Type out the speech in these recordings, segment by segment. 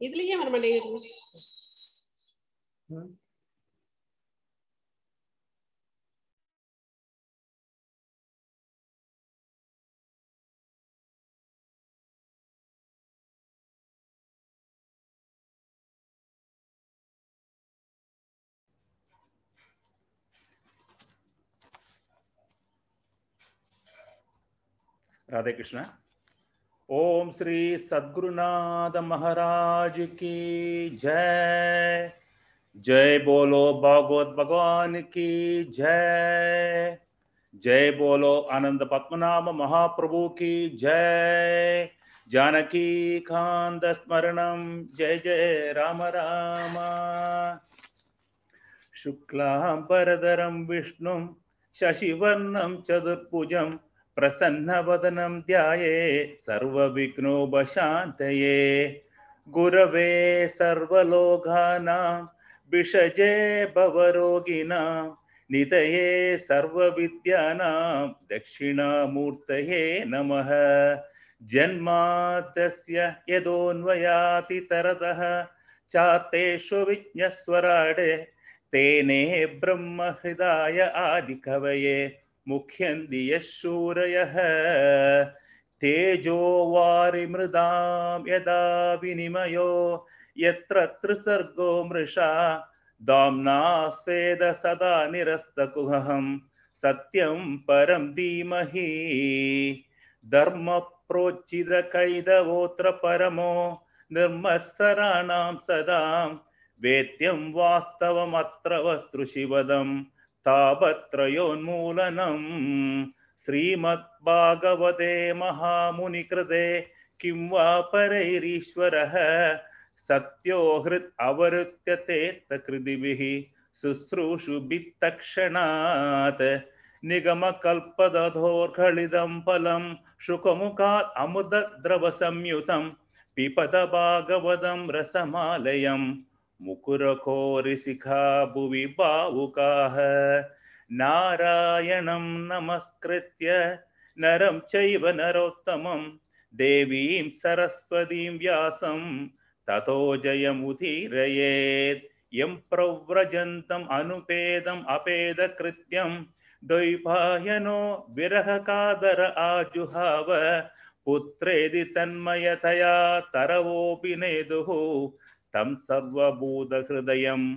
இதுலயே வர மாட்டேங்குது. राधे कृष्ण ओम श्री सद्गुरुनाथ महाराज की जय। जय बोलो भागवत भगवान की जय। जय बोलो आनंद पद्मनाभ महाप्रभु की जय। जानकी कांत स्मरणम जय जय राम राम। शुक्लांबरधरं विष्णुं, शशिवर्णं, चतुर्भुजं प्रसन्नवदनं ध्याये, सर्वविघ्नोपशान्तये। गुरवे सर्वलोकानां, विषजे भवरोगिणां, निधये सर्वविद्यानां, दक्षिणामूर्तये नमः। जन्मातस्य यदोन्वयातितरतः चार्तेषु विज्ञस्वराडे तेने ब्रह्महृदाय आदिकवये। मुख्यन्ति यः शूरयः। तेजो वारिमृदां यदा विनिमयो, यत्र त्रिसर्गो मृषा। दाम्ना स्वेद सदा निरस्तकुहं सत्यं परं धीमहि। धर्मप्रोचितकैदवोऽत्र परमो, निर्मत्सराणां सदां। वेद्यं वास्तवमत्र वस्तुशिवदं तापत्रयोन्मूलनम् श्रीमद्भागवते महामुनिकृते, किं वा परैरीश्वरः? सत्यो हृत् अवरुत्यते तकृदिभिः शुश्रूषुभित्तक्षणात् निगमकल्पदधोर्घलिदं फलं, शुकमुखात् अमुदद्रवसंयुतं पिपद भागवतं रसमालयं मुकुरकोरिशिखा भुवि भावुकाः नारायणं नमस्कृत्य नरं चैव नरोत्तमं। देवीं सरस्वतीं व्यासं ततो जयमुदीरयेत्। यं प्रव्रजन्तम् अनुपेदम् अपेदकृत्यं। द्वैपायनो विरहकादर आजुहाव। पुत्रेदि तन्मयतया तरवोऽपि नेदुः। தம் சர்வபூத ஹிருதயம்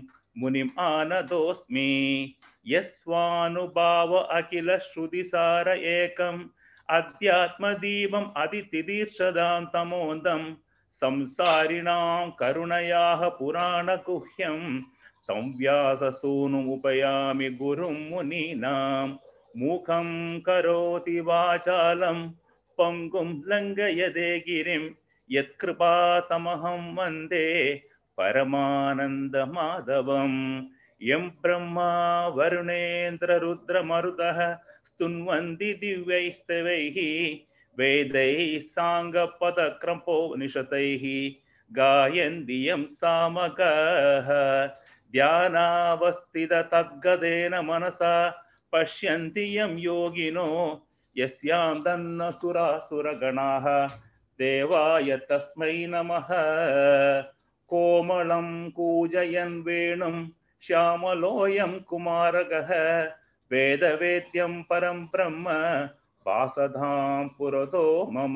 முனிம் ஆனதோஸ்மி யஸ்வானுபாவ அகில ஸ்ருதிசார ஏகம். அத்தியாத்ம தீபம் அதிதிதீர்ஷதாம் தமோந்தம். சம்சாரிணாம் கருணையாக புராண குஹ்யம் தம் வியாசசூனும் உபயாமி குரும் முனீனாம். மூகம் கரோதி வாசாலம் பங்கும் லங்கயதே கிரிம். यत्कृपातमहं वंदे परमानन्दमाधवम्। यं ब्रह्मा वरुणेन्द्ररुद्रमरुतः स्तुन्वन्ति दिव्यैस्तवैः, वेदैः साङ्गपदक्रम्पोनिषतैः गायन्ति यं सामगः। ध्यानावस्थिततद्गदेन मनसा पश्यन्ति यं योगिनो, यस्यां दन्नसुरासुरगणाः। देवाय तस्मै नमः। कोमलं कूजयन् वेणुं श्यामलोऽयं कुमारगः। वेदवेद्यं परं ब्रह्म, वासधां पुरतो मम।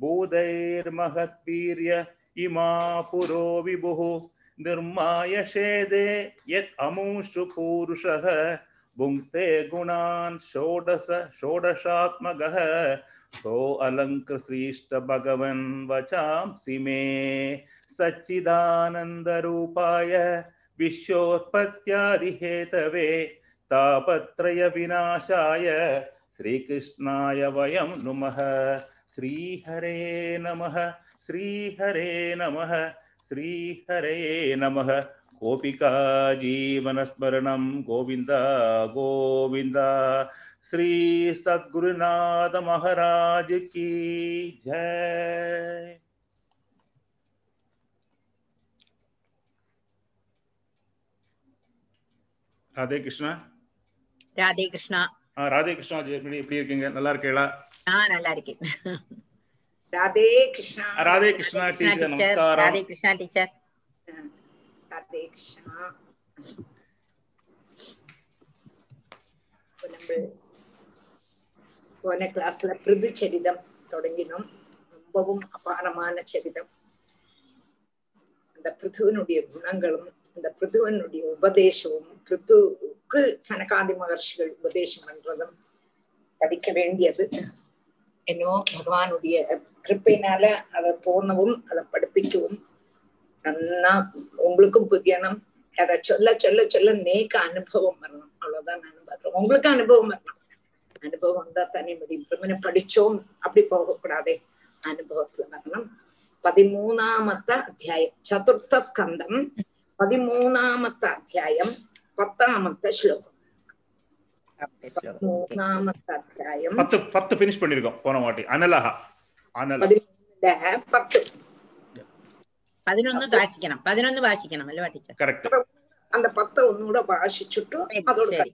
भूतैर्महद्वीर्य इमा पुरो विभुः। निर्माय शेदे यत् अमुषु पूरुषः। भुङ्क्ते गुणान् षोडश षोडशात्मकः सो अलङ्कृश्रीष्ट भगवन् वचांसि मे। सच्चिदानन्दरूपाय विश्वोत्पत्त्यादिहेतवे तापत्रयविनाशाय श्रीकृष्णाय वयं नुमः। श्रीहरे नमः श्रीहरे नमः श्रीहरे नमः। गोपिका जीवनस्मरणं गोविन्द गोविन्द। श्री सद्गुरुनाथ महाराज की जय राधे कृष्ण ராதே கிருஷ்ணா ஆ, ராதே கிருஷ்ணா ஜெயமணி எப்படி இருக்கீங்க நல்லா இருக்கீங்களா நான் நல்லா இருக்கேன் ராதே கிருஷ்ணா ஆ, ராதே கிருஷ்ணா டீச்சர் டீச்சர் நமஸ்காரம் ராதே கிருஷ்ணா டீச்சர் ராதே கிருஷ்ணா இப்ப நம்ம போன கிளாஸ்ல பிருது சரிதம் தொடங்கினோம் ரொம்பவும் அபாரமான சரிதம் அந்த பிருதுவனுடைய குணங்களும் அந்த பிருதுவனுடைய உபதேசமும் பிருத்துவுக்கு சனகாதி மகர்ஷிகள் உபதேசம் பண்றதும் படிக்க வேண்டியது என்னோ பகவானுடைய கிருப்பையினால அதை தோணவும் அதை படிப்பிக்கவும் நன்னா உங்களுக்கும் புரியணும் அதை சொல்ல சொல்ல சொல்ல நேக்க அனுபவம் வரணும் அவ்வளவுதான் நான் பார்க்கிறேன் உங்களுக்கு அனுபவம் வரணும் அனுபவம் வந்தா தானே முடியும் பிரம்மனை படிச்சோம் அப்படி போகக்கூடாது. அனுபவத்துல வரணும் பதிமூணாமத்த அத்தியாயம். சதுர்த்த ஸ்கந்தம். பதிமூணாமத்த அத்தியாயம். பத்தாமத்த ஸ்லோகம். பதிமூணாமத்த அத்தியாயம். பத்து பத்து பினிஷ் பண்ணிருக்கோம் போன வாட்டி. அனலஹா. அனல பத்து. வாசிச்சுட்டு அதோட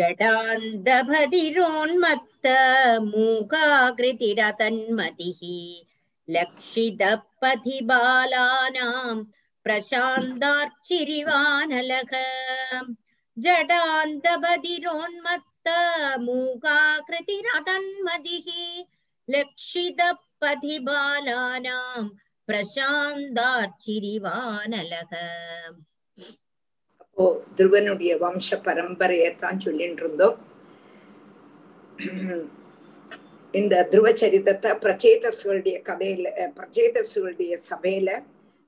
जडान्दभधिरोन्मत्त मूकाकृतिरतन्मतिः लक्षितपथि बालानाम् प्रशान्तार्चिरिवानलः जडान्तबधिरोन्मत्त मूकाकृतिरतन्मतिः लक्षितपथि बालानाम् प्रशान्तार्चिरिवानलः இப்போ துருவனுடைய வம்ச பரம்பரையத்தான் சொல்லிட்டு இருந்தோம் இந்த துருவ சரிதத்தை பிரச்சேதசுகளுடைய கதையில பிரச்சேதசுகளுடைய சபையில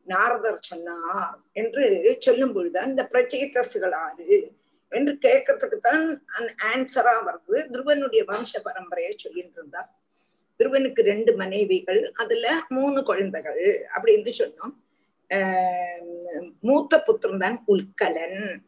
நாரதர் சொன்னார் என்று சொல்லும் பொழுதுதான் இந்த பிரச்சேதசுகள் ஆறு என்று கேட்கறதுக்கு தான் அந்த ஆன்சரா வருது. துருவனுடைய வம்ச பரம்பரையை சொல்லிட்டு இருந்தார் துருவனுக்கு ரெண்டு மனைவிகள் அதுல மூணு குழந்தைகள் அப்படின்னு சொன்னோம். மூத்த புத்திரன் தான் உல்கலன்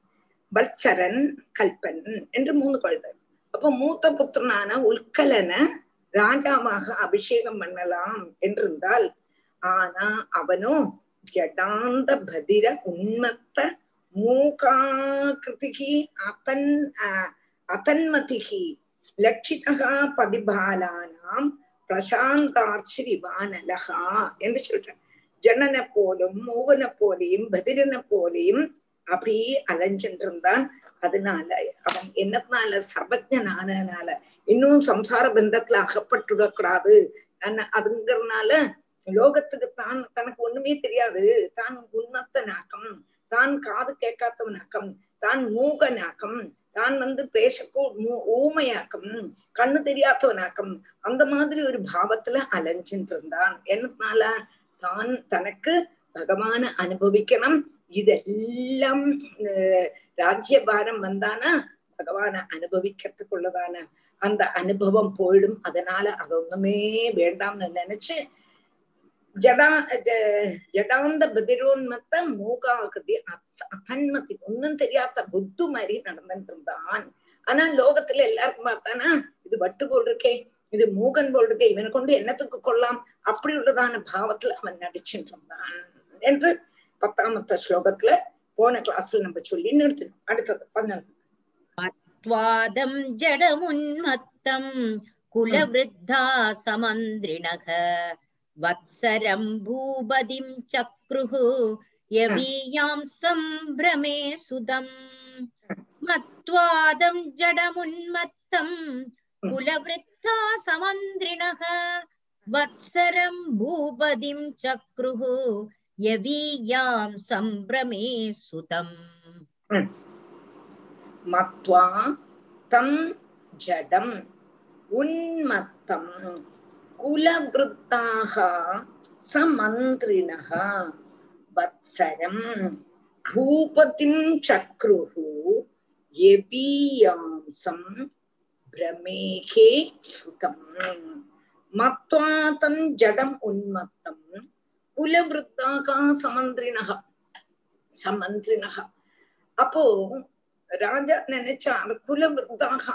வல்சரன் கல்பன் என்று மூணு குழந்தை அப்ப மூத்த புத்திரனான உல்கலனை ராஜாவாக அபிஷேகம் பண்ணலாம் என்றிருந்தால் ஆனா அவனும் ஜடாந்த பதிர உண்மத்த மூகாகிருதிகி அத்தன் அதன்மதிகி லட்சிதகா பதிபாலானாம் பிரசாந்தார்ச்சிரிவானலகா என்று சொல்றேன் ஜனனை போலும் மூகனை போலையும் பதிரனை போலையும் அப்படியே அலைஞ்சிட்டு இருந்தான் அதனால அவன் என்னத்தினால? சர்வஜனானனால. இன்னும் சம்சார பந்தத்துல அகப்பட்டுடக்கூடாது. அதுங்கிறதுனால லோகத்துக்கு தான் தனக்கு ஒண்ணுமே தெரியாது. தான் உன்னத்த நாக்கம் தான் காது கேட்காதவனாக்கம் தான் மூகனாக்கம் தான் வந்து பேசக்கூ மூ- ஊமையாக்கம் கண்ணு தெரியாதவனாக்கம் அந்த மாதிரி ஒரு பாவத்துல அலைஞ்சிட்டு இருந்தான் என்னத்தினால? தான் தனக்கு பகவான அனுபவிக்கணும். இதெல்லாம் ராஜ்யபாரம் வந்தானா பகவான அனுபவிக்கிறதுக்குள்ளதான. அந்த அனுபவம் போயிடும். அதனால அது ஒண்ணுமே வேண்டாம்னு நினைச்சு ஜடா ஜடாந்த பதிரோன்மத்த மூகாகிருதி அத்- ஒன்னும் தெரியாத புத்து மாதிரி நடந்துட்டு இருந்தான். ஆனா லோகத்துல எல்லாருக்கும் பார்த்தானா இது வட்டு போல் இருக்கே. இது மூகன் போல் இவனை கொண்டு என்னத்துக்கு கொள்ளலாம் அப்படி உள்ளதான பாவத்துல அவன் நடிச்சிருந்தான் என்று பத்தாமத்த ஸ்லோகத்துல போன கிளாஸ்ல நம்ம சொல்லி நிறுத்தணும் அடுத்தது பதினொன்று. மத்வாதம் ஜடமுன்மத்தம் குலவிருத்தா சமந்திரிணக வத்சரம் பூபதிம் சக்ருஹு யவீயாம் சம்பிரமே சுதம். மத்வாதம் ஜடமுன்மத்தம் कुलवृत्ता समन्द्रिणः वत्सरं भूपदिं चक्रुः यवीयां सम्भ्रमे सुतम् मत्वा तं जडम् उन्मत्तं कुलवृत्ताः समन्त्रिणः वत्सरं भूपतिं चक्रुः यवीयांसं பிரமேகே சுதம் மத்வா தன் ஜடம் உன்மத்தம் குலவிருத்தாக சமந்திரினக சமந்திரினக அப்போ ராஜா நினைச்சார் குலவிருத்தாக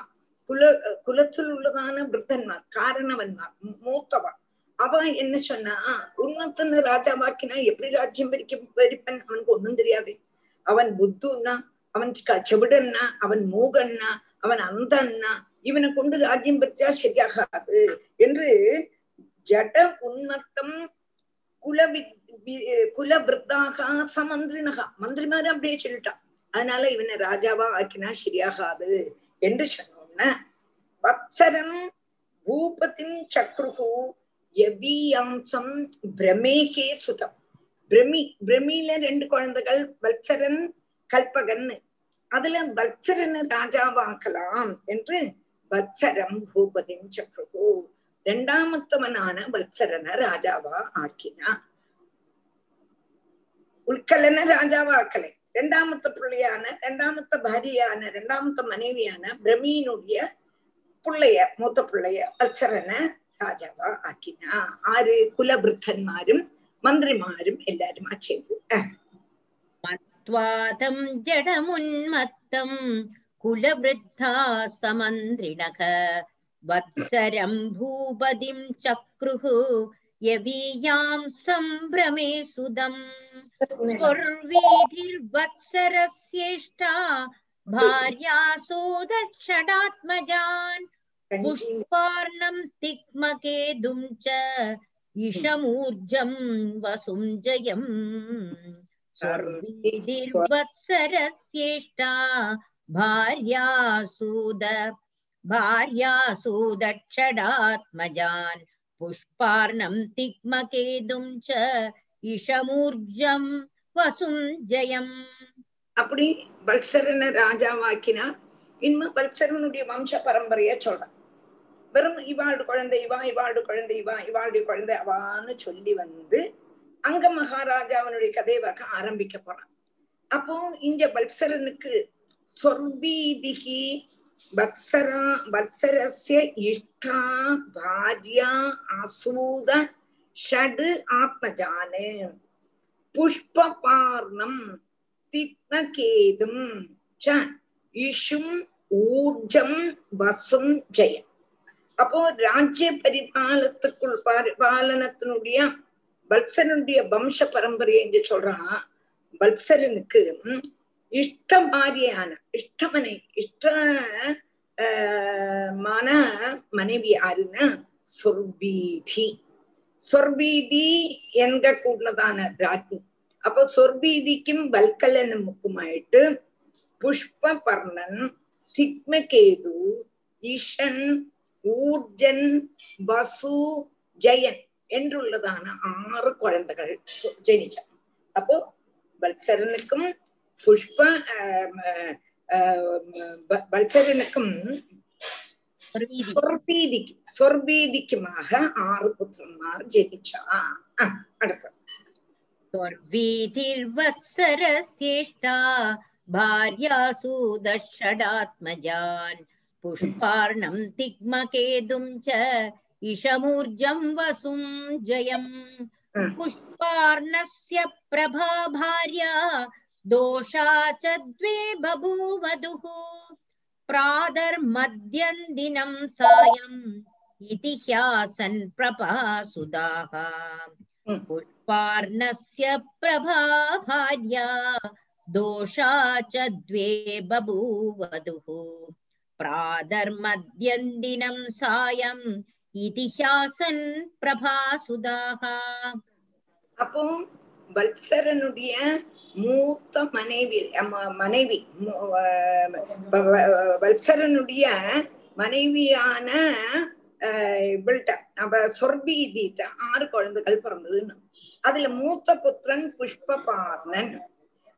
குல குலத்தில் உள்ளதான விருத்தன்மார் காரணவன்மார் மூத்தவன் அவ என்ன சொன்னா உன்மத்தன்னு ராஜாவாக்கினா எப்படி ராஜ்யம் பிரிக்க பிரிப்பன் அவனுக்கு ஒண்ணும் தெரியாது அவன் புத்துன்னா அவன் செவிடன்னா அவன் மூகன்னா அவன் அந்தன்னா இவனை கொண்டு ராஜ்யம் பெற்றா சரியாகாது. என்று ஜட உன்னத்தம் குலவி குலபிரதாக சமந்திரினகா. மந்திரிமாரு அப்படியே சொல்லிட்டான். அதனால இவனை ராஜாவா ஆக்கினா சரியாகாது என்று சொன்னோன்ன. வத்சரன் பூபத்தின் சக்ருகு யவீயாம்சம் பிரமேகே சுதம். பிரமி பிரமியில ரெண்டு குழந்தைகள் வத்சரன் கல்பகன் அதுல வத்சரனை ராஜாவாக்கலாம் என்று வத்சரம் பூபதிம் சக்ரு இரண்டாமத்தவனான வத்சரனை ராஜாவா ஆக்கினா. உட்கலன ராஜாவா ஆக்கலை. ரெண்டாமத்த பிள்ளையான ரெண்டாமத்த பாரியான ரெண்டாமத்த மனைவியான பிரமீனுடைய பிள்ளைய மூத்த பிள்ளைய வத்சரனை ராஜாவா ஆக்கினா. ஆறு குலபிருத்தന്മാരും മന്ത്രിമാരും എല്ലാരും ആ ചെയ്തു മത്വാതം ജഡമുന്മത്തം कुलवृद्धा समन्द्रिणः वत्सरं भूपतिं चक्रुः यवीयां सम्भ्रमे सुदम् स्वर्वीधिर्वत्सरस्येष्टा भार्यासोदक्षडात्मजान् पुष्पार्णं तिक्मकेदुं च इषमूर्जं वसुं जयम् स्वर्वीधिर्वत्सरस्येष्टा भार्यासूद भार्यासूदक्षडात्मजान् पुष्पार्णं तिग्मकेतुं च इषमूर्जं वसुं जयम् அப்படி வல்சரனை ராஜாவாக்கினா இனிமே வல்சரனுடைய வம்ச பரம்பரைய சொல்றான் வெறும் இவாளுடைய குழந்தை இவா இவாளுடைய குழந்தை இவா இவாளுடைய குழந்தை அவான்னு சொல்லி வந்து அங்க மகாராஜாவனுடைய கதையை வக்க ஆரம்பிக்க போறான் அப்போ இங்க வல்சரனுக்கு சொர்வீதிகி வத்சரா வத்சரஸ்ய இஷ்டா பாரியா அசூத ஷடு ஆத்மஜானு புஷ்பபார்ணம் திக்னகேதும் ச இஷும் ஊர்ஜம் வசும் ஜெயம் அப்போ ராஜ்ய பரிபாலத்துக்குள் பரிபாலனத்தினுடைய வல்சரனுடைய வம்ச பரம்பரை என்று சொல்றான். வல்சரனுக்கு இஷ்ட பாரியான இஷ்ட மனை இஷ்ட மான மனைவி யாருன்னா சொர்வீதி. சொர்வீதி என்க கூடதான ராஜ்னி அப்போ சொர்வீதிக்கும் வல்கலனுக்குமாயிட்டு புஷ்ப பர்ணன் திக்மகேது ஈஷன் ஊர்ஜன் வசு ஜெயன் என்றுள்ளதான ஆறு குழந்தைகள் ஜெனிச்சார் அப்போ வல்சரனுக்கும் புஷ்ப வல்சரனுக்கும் சொர்பீதிக்கு சொர்பீதிக்குமாக ஆறு புத்திரன்மார் ஜெபிச்சா அடுத்தது र्वीधिर्वत्सरश्रेष्ठा भार्यासु दषडात्मजान् पुष्पार्णं तिग्मकेतुं च इषमूर्जं वसुं जयम् पुष्पार्णस्य प्रभा भार्या दोषा च द्वे बभूवधुः प्रातर्मध्यन्दिनं सायम् इति ह्यासन् प्रभासुदाः ம். पुष्पार्णस्य प्रभा भार्या दोषा च द्वे बभूवधुः प्रातर्मध्यन्दिनं सायम् इति ह्यासन् प्रभासुदाः அப்போ வத்சரனுடைய மூத்த மனைவி மனைவி வல்சரனுடைய மனைவியான இவள்கிட்ட இவள்ட்ட அவ ஆறு குழந்தைகள் பிறந்ததுன்னு. அதுல மூத்த புத்திரன் புஷ்பபார்ணன்.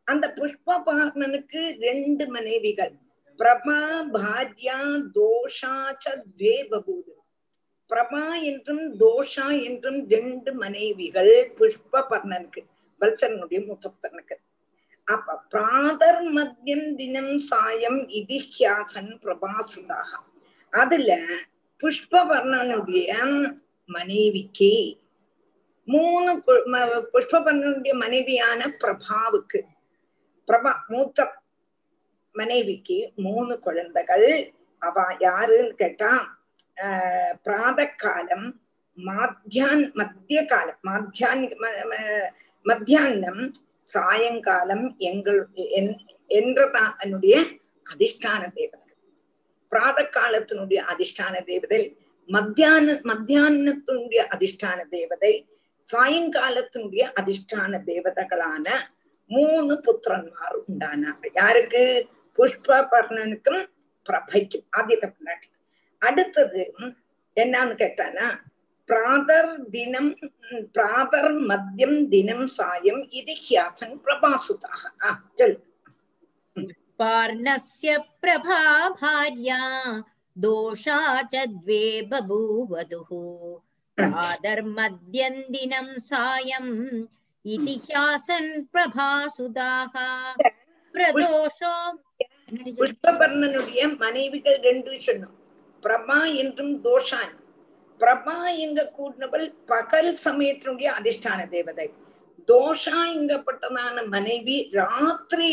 அந்த புஷ்பபார்ணனுக்கு ரெண்டு மனைவிகள். பிரபா பாரியா தோஷாச்ச துவே பபூது பிரபா என்றும் தோஷா என்றும் ரெண்டு மனைவிகள் புஷ்பபர்ணனுக்கு. வல்சரனுடைய மூத்தப்புத்தனுக்கு அப்ப பிராதர் மத்தியம் தினம் சாயம் இதிஹியாசன் பிரபாசுதாக. அதுல புஷ்பவர்ணனுடைய மனைவிக்கு மூணு புஷ்பவர்ணனுடைய மனைவியான பிரபாவுக்கு பிரபா மூத்த மனைவிக்கு மூணு குழந்தைகள். அவ யாருன்னு கேட்டா பிராத காலம் மாத்தியான் மத்திய காலம் மாத்தியான் மத்தியானம் சாயங்காலம் எங்கள் என்றதான் என்னுடைய அதிஷ்டான தேவதை. பிராத காலத்தினுடைய அதிஷ்டான தேவதை மத்தியான மத்தியானத்தினுடைய அதிஷ்டான தேவதை சாயங்காலத்தினுடைய அதிஷ்டான தேவதைகளான மூணு புத்திரன்மார் உண்டானாங்க யாருக்கு? புஷ்பபர்ணனுக்கும் பிரபைக்கும் ஆதித்த பிள்ளாட்டி அடுத்தது என்னன்னு கேட்டானா பிராதர் தினம் பிராதர் மத்தியம் தினம் சாயம் இது ஹியாசன் பிரபாசுதாக ஆ சொல்லு पार्णस्य प्रभा भार्या दोषा च द्वे बभूवधुः प्रातर्मद्यन्दिनं सायम् इति ह्यासन् प्रभासुदाः प्रदोषो புஷ்பபர்ணனுடைய மனைவிகள் ரெண்டு சொன்னோம் பிரபா என்றும் தோஷான் பிரபா எங்க கூடினவள் பகல் சமயத்தினுடைய அதிஷ்டான தேவதை. தோஷா எங்கப்பட்டதான மனைவி ராத்திரி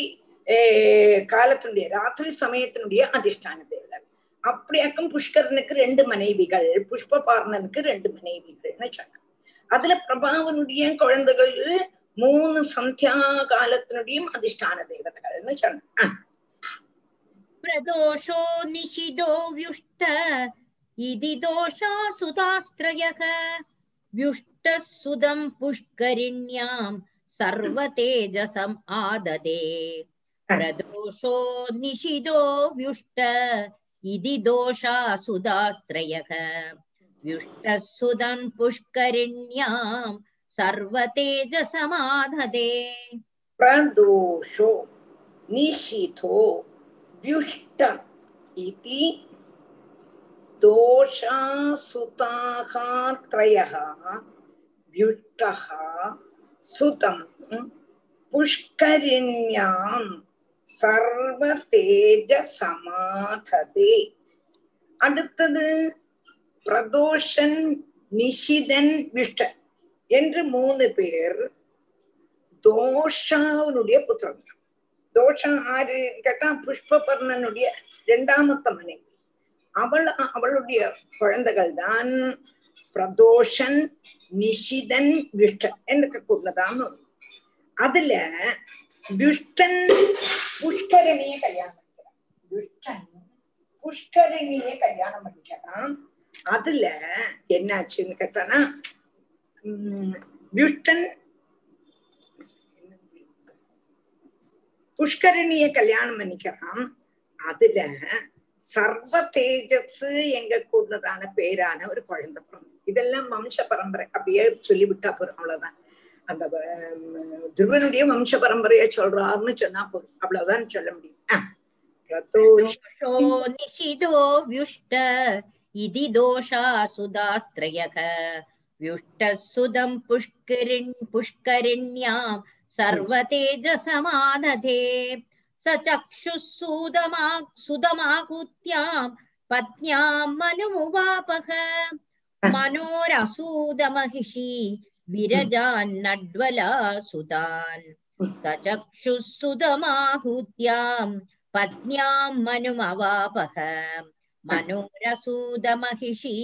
காலத்தினுடைய ராத்திரி சமயத்தினுடைய அதிஷ்டான தேவதை. அப்படியாக்கும் புஷ்கரனுக்கு ரெண்டு மனைவிகள் புஷ்ப பார்ணனுக்கு ரெண்டு மனைவிகள்னு சொன்னாங்க அதுல பிரபாவனுடைய குழந்தைகள் மூணு சந்தியா காலத்தினுடையும் அதிஷ்டான தேவதைகள்னு சொன்னாங்க பிரதோஷோ நிஷிதோ வியுஷ்ட इति दोषासुतास्त्रयः व्युष्टः सुदम् पुष्करिण्याम् सर्वतेजसम् आददे। प्रदोषो निषिदो व्युष्ट इति दोषा सुदास्त्रयः व्युष्टः सुदम् पुष्करिण्याम् सर्वतेजसमाधदे। प्रदोषो निषिधो व्युष्ट इति दोषासुताः त्रयः व्युष्टः सुतं पुष्करिण्यां சர்வதேஜசமாததே அடுத்தது பிரதோஷன் நிஷிதன் விஷ்டன் என்று மூணு பேர் தோஷாவுடைய புத்திரன் தோஷம் ஆறு கேட்டா புஷ்பபர்ணனுடைய இரண்டாமத்த மனைவி அவள் அவளுடைய குழந்தைகள் தான் பிரதோஷன் நிஷிதன் விஷ்டன் என்று கூடதான். அதுல துஷ்டன் புஷ்கரணிய கல்யாணம் பண்ணிக்கிறான். துஷ்டன் புஷ்கரணிய கல்யாணம் பண்ணிக்கிறான். அதுல என்னாச்சுன்னு கேட்டானா துஷ்டன் புஷ்கரணிய கல்யாணம் பண்ணிக்கிறான். அதுல சர்வ தேஜஸ் எங்க கூடதான பேரான ஒரு குழந்தை பிறந்து இதெல்லாம் வம்ச பரம்பரை அப்படியே சொல்லிவிட்டா போறோம் அவ்வளவுதான் அந்த ஹம், துருவனுடைய வம்ச பரம்பரைய சொல்றாருன்னு சொன்னா போதும் அவ்வளவுதான் சொல்ல முடியும் ஆஹ். பிரதோஷ दोषो निशितो व्युष्ट इति दोषा सुदास्त्रयः व्युष्टः सुदं पुष्करिण् पुष्करिण्यां सर्वतेजसमादधे स चक्षुः सुदमा सुदमाहुत्यां पत्न्यां मनुमुवापः मनोरसूदमहिषी विरजान्नड्वला सुतान् स चक्षुः सुदमाहुत्यां पत्न्यां मनुमवापः मनोरसूदमहिषी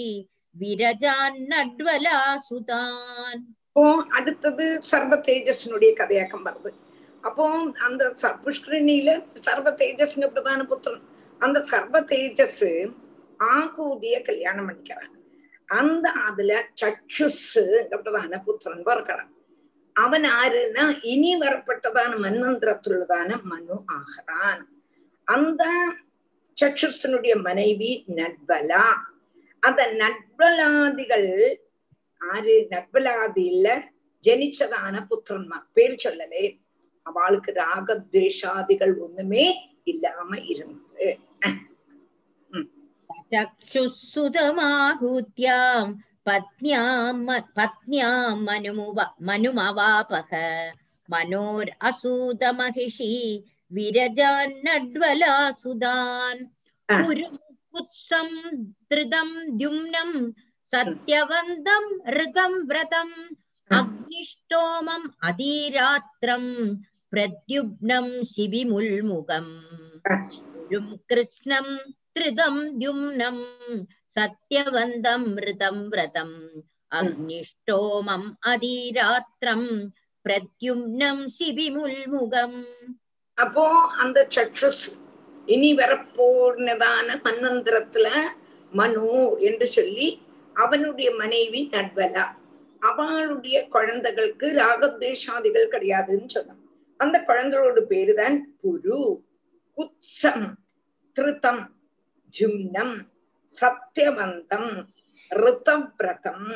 विरजान्नड्वला सुतान् அப்போ அடுத்தது சர்வ தேஜஸ்னுடைய கதையாக்கம் வருது அப்போ அந்த ச- புஷ்கரணியில சர்வ தேஜஸ்னு பிரதான புத்திரன்? அந்த சர்வ தேஜஸ் ஆகூதிய கல்யாணம் பண்ணிக்கிறான் அந்த அதுல சச்சுஸ் பிரதான புத்திரன் பிறக்கிறான். அவன் ஆறுன்னா இனி வரப்பட்டதான மன்வந்திரத்துள்ளதான மனு ஆகிறான். அந்த சச்சுசனுடைய மனைவி நட்பலா. அந்த நட்பலாதிகள் ஆறு நட்பலாதியில ஜனிச்சதான புத்திரன்மார். பேர் சொல்லலே. அவளுக்கு ராகத்வேஷாதிகள் ஒண்ணுமே இல்லாம இருந்தது. சக்ஷுசுதமாகூத்யாம் பத்னியாம் பத்னியாம் மனுமுவ மனுமவாபக. மனோர் அசூத மகிஷி விரஜான் நட்வலா சுதான் குருமுத்சம் திருதம் தியும்னம் சத்யவந்தம் ரிதம் விரதம் அக்னிஷ்டோமம் அதீராத்திரம். பிரத்யுப்னம் சிபிமுல்முகம் கிருஷ்ணம் திருதம் யும்னம் சத்யவந்தம் மிருதம் விரதம் அக்னிஷ்டோமம் அதிராத்திரம் பிரத்யும்னம் சிபிமுல்முகம் அப்போ அந்த சக்ஷுஸ் இனி வரப்போனதான மன்வந்திரத்துல மனு என்று சொல்லி அவனுடைய மனைவி நட்வலா. அவளுடைய குழந்தைகளுக்கு ராகத்வேஷாதிகள் கிடையாதுன்னு சொன்னான் அந்த குழந்தைகளோட பேருதான் புரு குச்சம் திருத்தம் ஜும்னம் சத்தியவந்தம் ரிதவிரதம்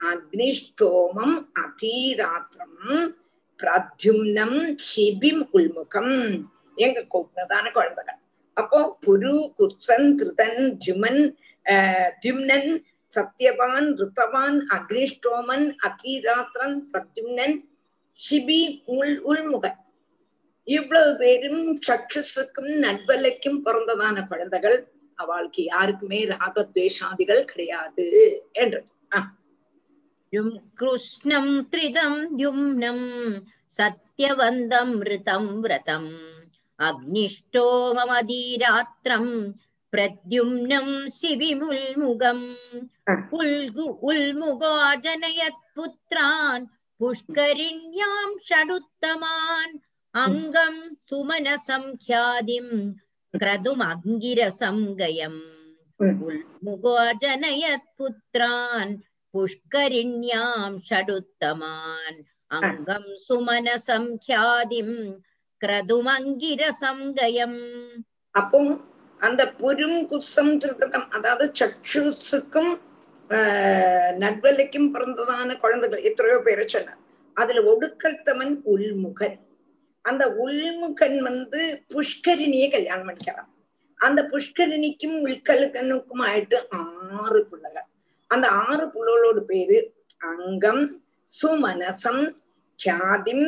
அக்னிஷ்டோமம் அதீராத்திரம் பிரத்யும்னம் சிபிம் உள்முகம். எங்க கூப்பிட்டதான குழந்தைகள். அப்போ புரு குத்சன் திருதன் ஜுமன் ஆஹ் திம்னன் சத்யவான் ரித்தவான் அக்னிஷ்டோமன் அகீராத்திரன் பிரத்யும்னன் சிபி உள் உள்முகன் இவ்வளவு பேரும் சக்ஷுசுக்கும் நட்பலைக்கும் பிறந்ததான குழந்தைகள். அவளுக்கு யாருக்குமே ராகத்வேஷாதிகள் கிடையாது என்று யும் கிருஷ்ணம் த்ரிதம் யும்னம் சத்யவந்தம் ரிதம் விரதம். அக்னிஷ்டோமமதீராத்திரம் பிரத்யும்னம் சிவிமுல்முகம் உல்கு உல்முகோ ஜனயத் புத்ரான் पुष्करिण्यां षडुत्तमान् अङ्गं सुमनसं ख्यादिं क्रतुमङ्गिरसं गयम् मुगो जनयत् पुत्रान् पुष्करिण्यां षडुत्तमान् अङ्गं सुमनसं ख्यादिं क्रतुमङ्गिरसं गयम् அப்போ அந்த பெரும் குசம்கிருதம் அதாவது சக்ஷுசுக்கும் நட்வலைக்கும் பிறந்ததான குழந்தைகள். எத்தனையோ பேரை சொன்னார் அதுல ஒடுக்கல்தவன் உள்முகன். அந்த உள்முகன் வந்து புஷ்கரிணியை கல்யாணம் பண்ணிக்கலாம் அந்த புஷ்கரிணிக்கும் உள்கலுக்கனுக்கும் ஆயிட்டு ஆறு பிள்ளைகள். அந்த ஆறு பிள்ளைகளோட பேரு அங்கம் சுமனசம் கியாதிம்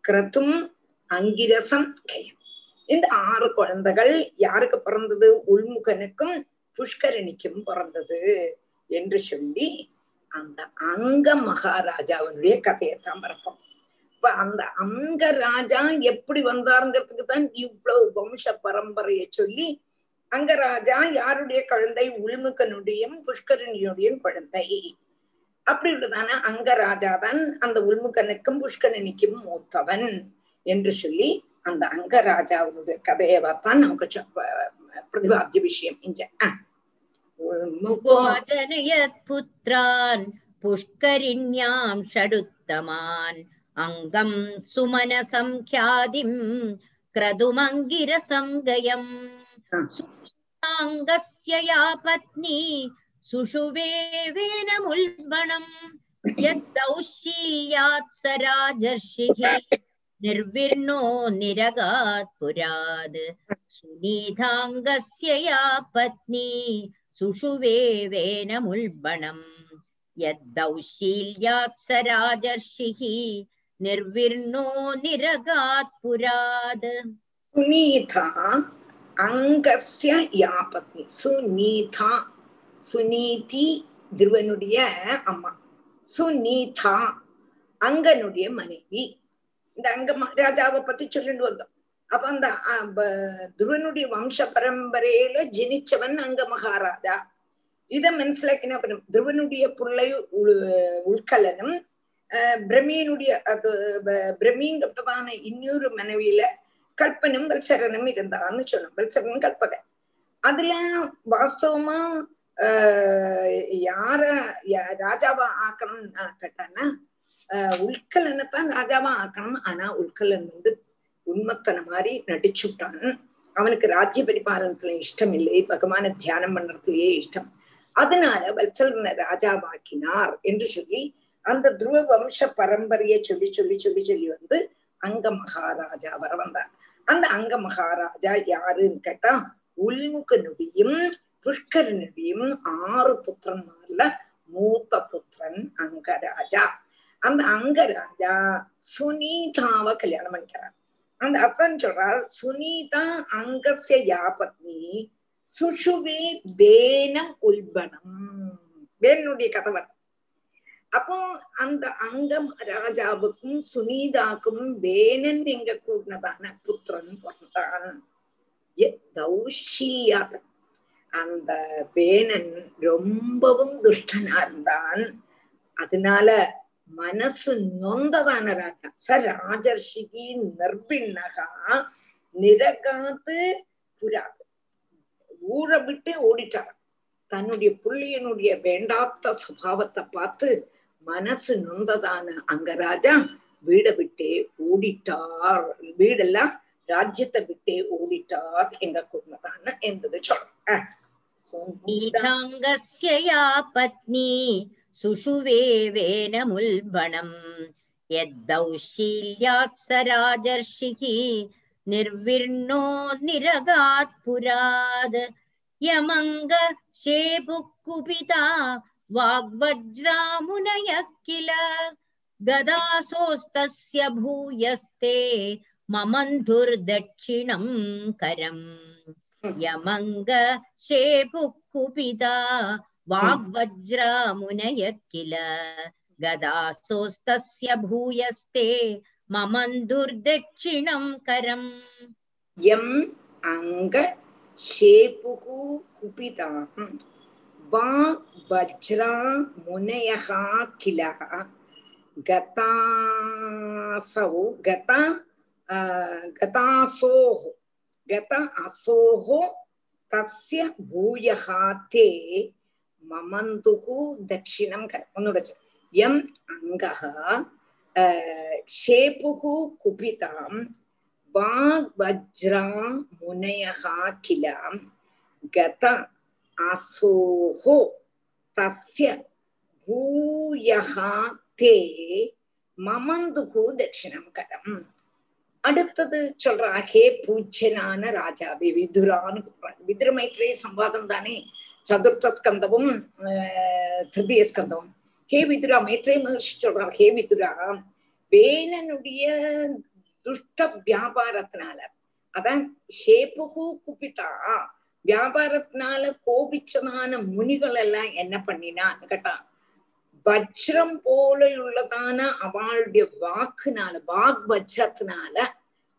கிரதும் அங்கிரசம் கயம். இந்த ஆறு குழந்தைகள் யாருக்கு பிறந்தது? உள்முகனுக்கும் புஷ்கரணிக்கும் பிறந்தது. என்று சொல்லி அந்த அங்க மகாராஜாவினுடைய கதையைத்தான் பிறப்போம் இப்ப அந்த அங்க ராஜா எப்படி வந்தாருங்கிறதுக்கு தான் இவ்வளவு வம்ச பரம்பரையை சொல்லி அங்கராஜா யாருடைய குழந்தை? உள்முகனுடையும் புஷ்கரணியுடையும் குழந்தை. அப்படி உள்ளதான அங்க ராஜாதான் அந்த உள்முகனுக்கும் புஷ்கரணிக்கும் மூத்தவன் என்று சொல்லி அந்த அங்கராஜாவுடைய கதையவாத்தான் நமக்கு பிரதிபாத்திய விஷயம் இங்க. मुकोदनयत्पुत्रान् पुष्करिण्यां षडुत्तमान् अङ्गम् सुमनसङ्ख्यादिम् क्रदुमङ्गिरसङ्गयम् सुष्टाङ्गस्य या पत्नी सुषुवेवेन मुल्बणम् यद्दौशीयात् स राजर्षिः निर्विर्णो निरगात् पुराद् सुनीधाङ्गस्य या पत्नी सुषुवेवेनमुल्बणम् यद्दौशील्यात् स राजर्षिः निर्विर्णो निरगात् पुराद् சுனீதா அங்கஸ்ய யா பத்னி சுனீதா சுனீதி திருவனுடைய அம்மா சுனீதா அங்கனுடைய மனைவி இந்த அங்க ம- ராஜாவை பத்தி சொல்லிட்டு வந்தோம் அப்ப அந்த துருவனுடைய வம்ச பரம்பரையில ஜனிச்சவன் அங்க மகாராஜா இத மனசிலாக்கினா துருவனுடைய பிள்ளை உள்கலனும் பிரமியனுடைய பிரமிங்கப்பட்டதான இன்னொரு மனைவியில கல்பனும் வல்சரனும் இருந்தான்னு சொன்னோம் வல்சரன் கல்பகன். அதுல வாஸ்தவமா யார ராஜாவா ஆக்கணும்னு கேட்டானா உள்கலனை தான் ராஜாவா ஆக்கணும். ஆனா உள்கலன் வந்து உண்மத்தன மாதிரி நடிச்சுட்டான். அவனுக்கு ராஜ்ய பரிபாலனத்துல இஷ்டம் இல்லை. பகவான தியானம் பண்றதுலயே இஷ்டம். அதனால வத்சலனை ராஜாவாக்கினார் என்று சொல்லி அந்த துருவ வம்ச பரம்பரையை சொல்லி சொல்லி சொல்லி சொல்லி வந்து அங்க மகாராஜா வர வந்தார். அந்த அங்க மகாராஜா யாருன்னு கேட்டா உல்முகனுடையும் புஷ்கரனுடையும் ஆறு புத்திரன்மார்ல மூத்த புத்திரன் அங்கராஜா அந்த அங்கராஜா சுனீதாவை கல்யாணம் பண்ணிக்கிறார். அந்த அப்புறம் சொல்றார் சுனிதா அங்கசிய யாபத்னி சுஷுவி வேனம் உல்பனம் வேனுடைய கதவன் அப்போ அந்த அங்கம் ராஜாவுக்கும் சுனிதாக்கும் வேனன் எங்க கூடினதான புத்திரன் பிறந்தான் எ- அந்த வேனன் ரொம்பவும் துஷ்டனா இருந்தான். அதனால മനസ്സ് നൊന്തതാണ് രാജ സ രാജർഷികി നിർഭിണ്ണക നിരകാത്ത് புராது ஊரை விட்டு ஓடிட்டாராம் தன்னுடைய புள்ளியனுடைய வேண்டாத்த சுபாவத்தை பார்த்து மனசு நொந்ததான அங்க ராஜா வீடை விட்டே ஓடிட்டார். வீடெல்லாம் ராஜ்யத்தை விட்டே ஓடிட்டார் எங்க குடும்பத்தான என்பது சொல்றேன் பத்னி. सुषुवेवेनमुल्बणम् यद्दौशील्यात् स राजर्षिः निर्विर्णो निरगात् पुराद् यमङ्ग शेपुक्कुपिता वाग्वज्रामुनयः किल गदासोस्तस्य भूयस्ते ममन्धुर्दक्षिणं करम् यमङ्ग शेपुक्कुपिता हम्म। वाग्वज्रामुनयत् किल गदासोस्तस्य भूयस्ते ममन्दुर्दक्षिणं करम्। यम् अङ्गक्षेपुः कुपिताः। किल? गतासौ गता गतासोः। असोः तस्य भूयः ते மமந்துகு தட்சிணம் கரம் ஒன்னுடைச்சு எம் அங்கா ஷேபுகு குபிதாம் வாக்வஜ்ரா முனையகா கிலாம் கத அசோஹோ தஸ்ய பூயகா தே மமந்துகு தட்சிணம் கரம். அடுத்தது சொல்றா ஹே பூஜ்யனான ராஜாவே விதுரான்னு கூப்பிடுறாங்க விதுரமைத்திரே சம்பாதம் தானே? சதுர்த்தஸ்கந்தமும் திருத்திய ஸ்கந்தமும் ஹே விதுரா மேத்ரே மகர்ஷி சொல்றார் ஹே விதுரா வேலனுடைய துஷ்ட வியாபாரத்தினால அதான் ஷேப்புகு குபிதா வியாபாரத்தினால கோபிச்சதான முனிகள் எல்லாம் என்ன பண்ணினான்னு கேட்டா வஜ்ரம் போலையுள்ளதான அவளுடைய வாக்குனால வாக் வஜ்ரத்தினால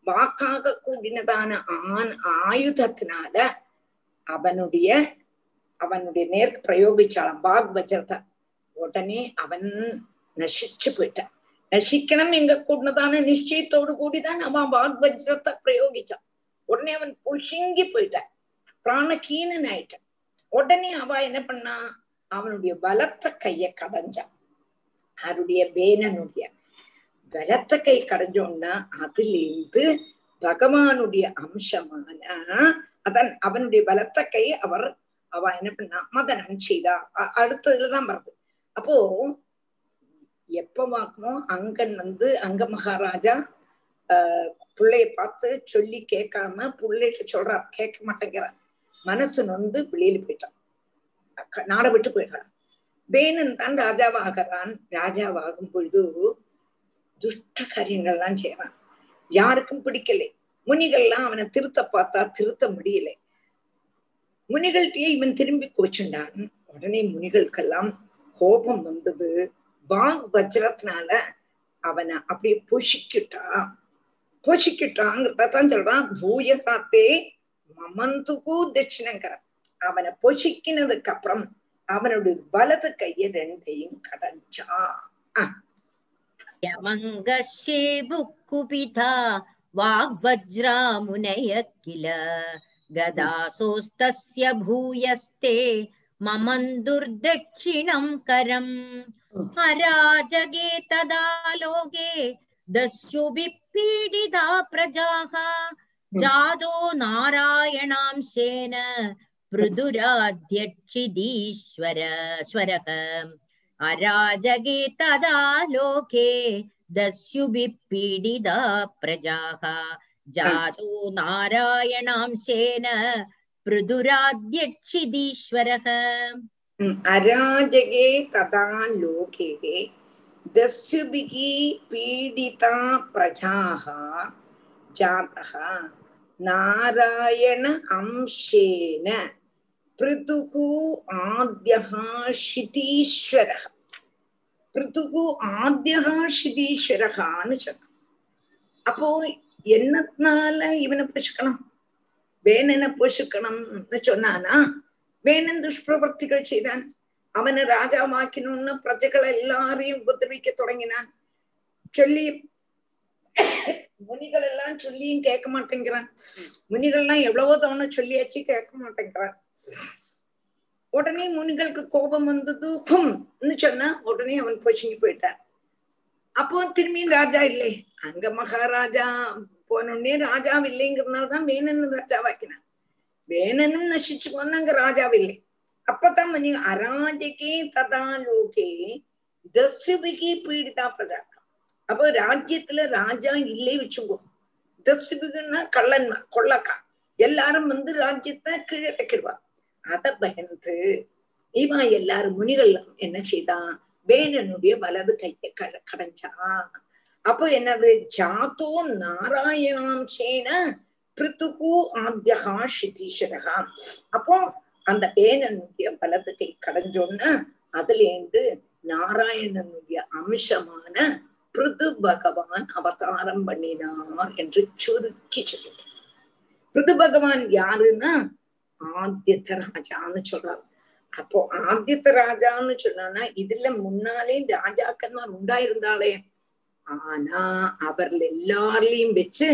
வாக்காக கூடினதான ஆண் ஆயுதத்தினால அவனுடைய அவனுடைய நேர்க்கு பிரயோகிச்சாளாம். பாக் வஜ்ரத்தை உடனே அவன் நசிச்சு போயிட்டான். நசிக்கணும் எங்க கூடதான? நிச்சயத்தோடு கூடிதான் அவன் வாக் வஜ்ரத்தை பிரயோகிச்சான். உடனே அவன் புஷிங்கி போயிட்டான். பிராணகீனன் ஆயிட்டான். உடனே அவ என்ன பண்ணா? அவனுடைய பலத்த கைய கடைஞ்சான். அவருடைய பேனனுடைய பலத்த கை கடைஞ்சோன்னா அதுலேருந்து பகவானுடைய அம்சமான அதன் அவனுடைய பலத்த கை அவர் அவ என்ன பண்ணா மதனம் செய்தா அடுத்ததுலதான் வருது அப்போ எப்ப பார்க்கணும் அங்கன் வந்து அங்க மகாராஜா ஆஹ் பிள்ளைய பார்த்து சொல்லி கேட்காம பிள்ளைகிட்ட சொல்றார் கேட்க மாட்டேங்கிறார் மனசு நொந்து வெளியில போயிட்டான் நாட விட்டு போயிடுறான் வேணன் தான் ராஜாவாகிறான் ராஜாவாகும் பொழுது துஷ்ட காரியங்கள்லாம் செய்யறான் யாருக்கும் பிடிக்கலை முனிகள்லாம் அவனை திருத்த பார்த்தா திருத்த முடியலை முனிகள்கிட்டயே இவன் திரும்பி கொச்சுண்டான் உடனே முனிகளுக்கெல்லாம் கோபம் வந்தது. வாக் வஜ்ரத்தினால அவனை அப்படியே பொசிக்கிட்டா பொஷிக்கிட்டாங்கிறதான் சொல்றான். பூய காத்தே மமந்துக்கு அவனை பொசிக்கினதுக்கு அப்புறம் அவனுடைய வலது கையை ரெண்டையும் கடைஞ்சான் யமங்கே குபிதா வாக் வஜ்ரா முனைய கில गदासोस्तस्य भूयस्ते ममन्दुर्दक्षिणं करम् अराजगे तदा लोके दस्युभिः पीडिता प्रजाः जादो नारायणांशेन पृथुराध्यक्षिदीश्वर स्वरः अराजगे तदा लोके दस्युभिः पीडिता प्रजाः जातो नारायणांशेन पृथुराध्यक्षिदीश्वरः अराजगे तदा लोके दस्युभिः पीडिता प्रजाः जातः नारायण अंशेन பிருதுகு ஆத்யகா ஷிதீஸ்வரக பிருதுகு ஆத்யகா ஷிதீஸ்வரகான்னு சொன்னான் அப்போ என்னத்தினால இவனை புஷிக்கணும் வேணனை புஷிக்கணும்னு சொன்னானா? வேணன் துஷ்பிரவர்த்திகள் செய்தான். அவனை ராஜாவாக்கணும்னு பிரஜைகள் எல்லாரையும் உபதிரவிக்க தொடங்கினான். சொல்லி முனிகள் எல்லாம் சொல்லியும் கேட்க மாட்டேங்கிறான். முனிகள் எல்லாம் எவ்வளவோ தவணை சொல்லியாச்சு கேட்க மாட்டேங்கிறான். உடனே முனிகளுக்கு கோபம் வந்தது ஹும்னு சொன்னா உடனே அவன் பொச்சுங்கி போயிட்டான். அப்போ திரும்பியும் ராஜா இல்லை. அங்க மகாராஜா போனோடனே ராஜா இல்லைங்கிறதுனாலதான் வேணன் ராஜாவாக்கினான் வேணனும் நசிச்சு போனாங்க ராஜாவில்லை அப்பதான் மணி அராஜகே ததா லோகே தஸ்யுபிகி பீடிதா பிரஜா அப்போ ராஜ்யத்துல ராஜா இல்லை வச்சுக்கோ தஸ்யுபிகுன்னா கள்ளன்மா கொள்ளக்கா எல்லாரும் வந்து ராஜ்யத்தை கீழே வைக்கிடுவா அத பயந்து இவன் எல்லாரும் முனிகள் என்ன செய்தான் வேணனுடைய வலது கையை கட கடைஞ்சான் அப்போ என்னது? ஜாத்தோ நாராயணாம்சேன பிருத்துகு ஆத்தியகா சித்தீஸ்வரகா அப்போ அந்த பேனனுடைய வலது கை கடைஞ்சோன்னு அதுலேருந்து நாராயணனுடைய அம்சமான பிருது பகவான் அவதாரம் பண்ணினார் என்று சுருக்கி சொல்லிட்டு பிருது பகவான் யாருன்னா? ஆத்தியத்த ராஜான்னு சொல்றாரு. அப்போ ஆத்தியத்த ராஜான்னு சொன்னானா இதுல முன்னாலே ராஜாக்கன்மார் உண்டாயிருந்தாளே ஆனா அவர்ல எல்லாரையும் வச்சு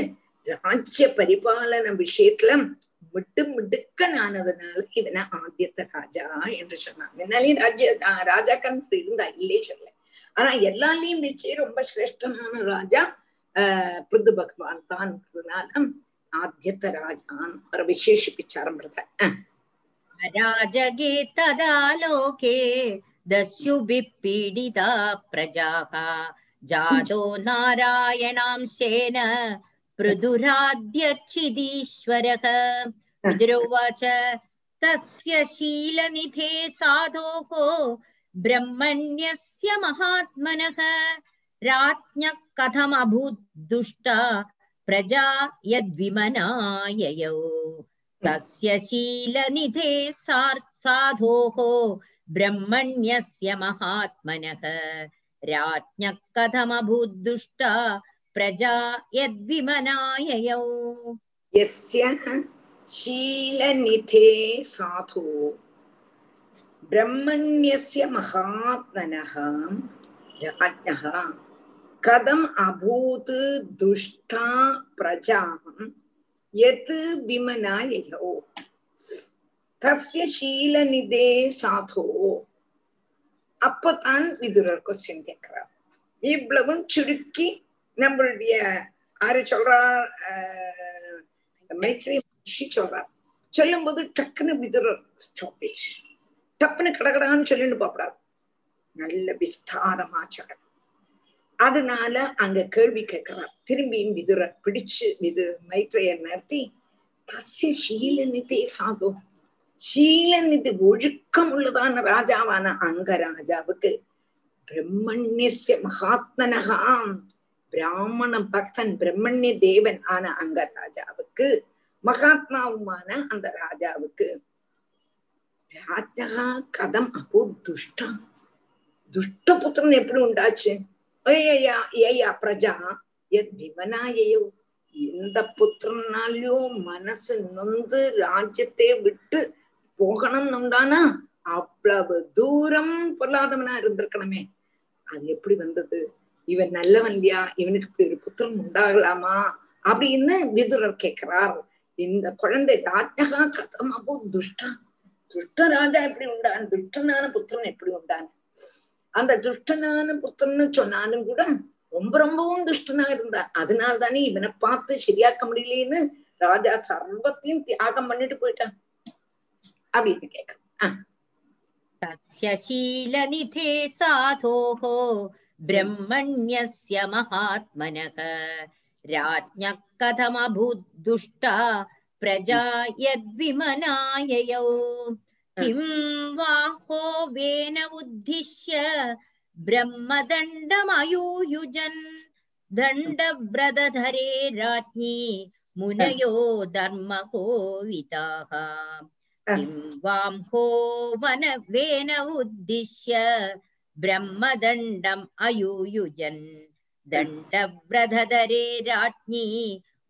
ராஜ்ய பரிபாலன விஷயத்துல மிட்டு மிடுக்கனானதுனால இவனை ஆத்தியத்த ராஜா என்று சொன்னான் முன்னாலேயும் ராஜ்ய ராஜாக்கன்மார் இருந்தா இல்லே சொல்ல ஆனா எல்லாரையும் வச்சு ரொம்ப சிரேஷ்டமான ராஜா ஆஹ் பிருது பகவான் தான் ஆத்தியத்த ராஜான் அவரை விசேஷிப்பிச்சாரம்பிரத राजगे तदा लोके दस्युभिः पीडिता प्रजाः जातो नारायणांशेन पृथुराद्यर्चिदीश्वरः पितरुवाच तस्य शीलनिधे साधोः ब्रह्मण्यस्य महात्मनः। राज्ञः कथमभूत् दुष्टा प्रजा यद्विमनाययौ। तस्य शीलनिधे साधोः ब्रह्मण्यस्य महात्मनः। राज्ञः कथमभूद्दुष्टा प्रजा यद्विमनाययौ यस्य ब्रह्मण्यस्य महात्मनः राज्ञः कथम् अभूत् दुष्टा प्रजा यत् तस्य शीलनिधे साधो அப்பதான் விதுரர் கொஸ்டின் கேட்கிறார். இவ்வளவும் சுருக்கி நம்மளுடைய ஆறு சொல்றார் மைத்ரி மகிஷி சொல்றார். சொல்லும் போது டக்குன்னு விதுரர் ஸ்டாப்பேஜ் டப்புன்னு கடகடான்னு சொல்லிட்டு பாப்படாது நல்ல விஸ்தாரமா சொல்ற அதனால அங்க கேள்வி கேட்கிறார். திரும்பியும் விதுரர் பிடிச்சு விது மைத்ரையர் நிறுத்தி தசிய சீலனித்தே சாதோ சீலநிதி ஒழுக்கம் உள்ளதான ராஜாவான அங்க ராஜாவுக்கு பிரம்மண்யசிய மகாத்மனகாம் பிராமண பக்தன் பிரம்மண்ய தேவன் ஆன அங்க ராஜாவுக்கு மகாத்மாவுமான அந்த ராஜாவுக்கு ராஜா கதம் அப்போ துஷ்டா துஷ்ட புத்திரன் எப்படி உண்டாச்சு ஏயா ஏயா பிரஜா எத் விமனாயோ எந்த புத்திரனாலையும் மனசு நொந்து ராஜ்யத்தை விட்டு போகணும்னு உண்டானா அவ்வளவு தூரம் பொல்லாதவனா இருந்திருக்கணுமே. அது எப்படி வந்தது? இவன் நல்லவன் இல்லையா? இவனுக்கு இப்படி ஒரு புத்திரன் உண்டாகலாமா? அப்படின்னு விதுரர் கேட்கிறார். இந்த குழந்தை ராஜகா கதம் அப்போ துஷ்டா. துஷ்ட ராஜா எப்படி உண்டான்? துஷ்டனான புத்திரன் எப்படி உண்டான்? அந்த துஷ்டனான புத்திரன்னு சொன்னாலும் கூட ரொம்ப ரொம்பவும் துஷ்டனா இருந்தா அதனால தானே இவனை பார்த்து சரியாக்க முடியலன்னு ராஜா சர்வத்தையும் தியாகம் பண்ணிட்டு போயிட்டான். அப்படின்னு கேக்குறேன் तस्य शीलनिधे साधोः ब्रह्मण्यस्य महात्मनः राज्ञः कथमभूद्दुष्टा प्रजा यद्विमनाययौ किं वाहो वेन उद्दिश्य ब्रह्मदण्डमयूयुजन् दण्डव्रतधरे राज्ञी मुनयो धर्मकोविताः किं होवनवेन उद्दिश्य ब्रह्मदण्डम् अयूयुजन् दण्डव्रधरे राज्ञी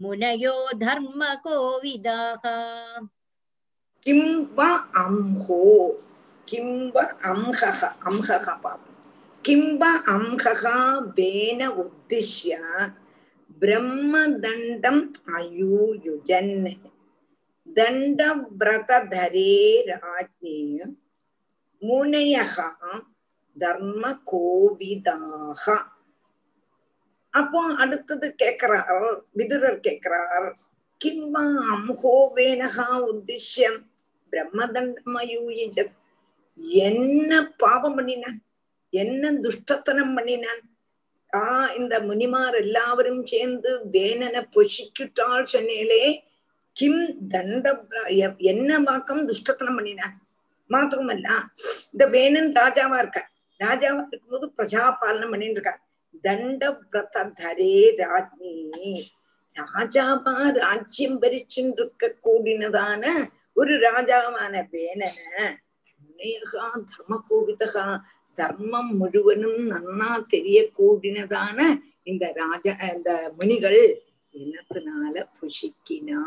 मुनयो धर्मकोविदाः किं वा अंहो किं वा अंहः अंहः पापं किं वा अंहः वेन उद्दिश्य ब्रह्मदण्डम् अयूयुजन् தண்டவிரதரே ராஜ்ஞே முனையக தர்ம கோவிதாக அப்போ அடுத்தது கேக்குறார் விதுரர் கேக்குறார் கிம்மா அம்ஹோவேனகா உத்திஷ்யம் பிரம்மதண்டமயூஜ என்ன பாவம் பண்ணினான்? என்ன துஷ்டத்தனம் பண்ணினான்? ஆ இந்த முனிமார் எல்லாவரும் சேர்ந்து வேனனை பொசிக்கிட்டால் சொன்னேளே கிம் தண்ட என்ன வாக்கம் துஷ்டத்தனம் பண்ணினான் மாத்திரமல்ல இந்த வேணன் ராஜாவா இருக்க. ராஜாவா இருக்கும்போது பிரஜாபாலனம் பண்ணிட்டு இருக்கான் தண்ட தரே ராஜ்னி ராஜாவா ராஜ்யம் பரிச்சுட்டு இருக்க கூடினதான ஒரு ராஜாவான வேணனை. தர்ம கோவிதகா தர்மம் முழுவதும் நன்னா தெரியக்கூடினதான இந்த ராஜா இந்த முனிகள் என்னத்தினால புஷிக்கினா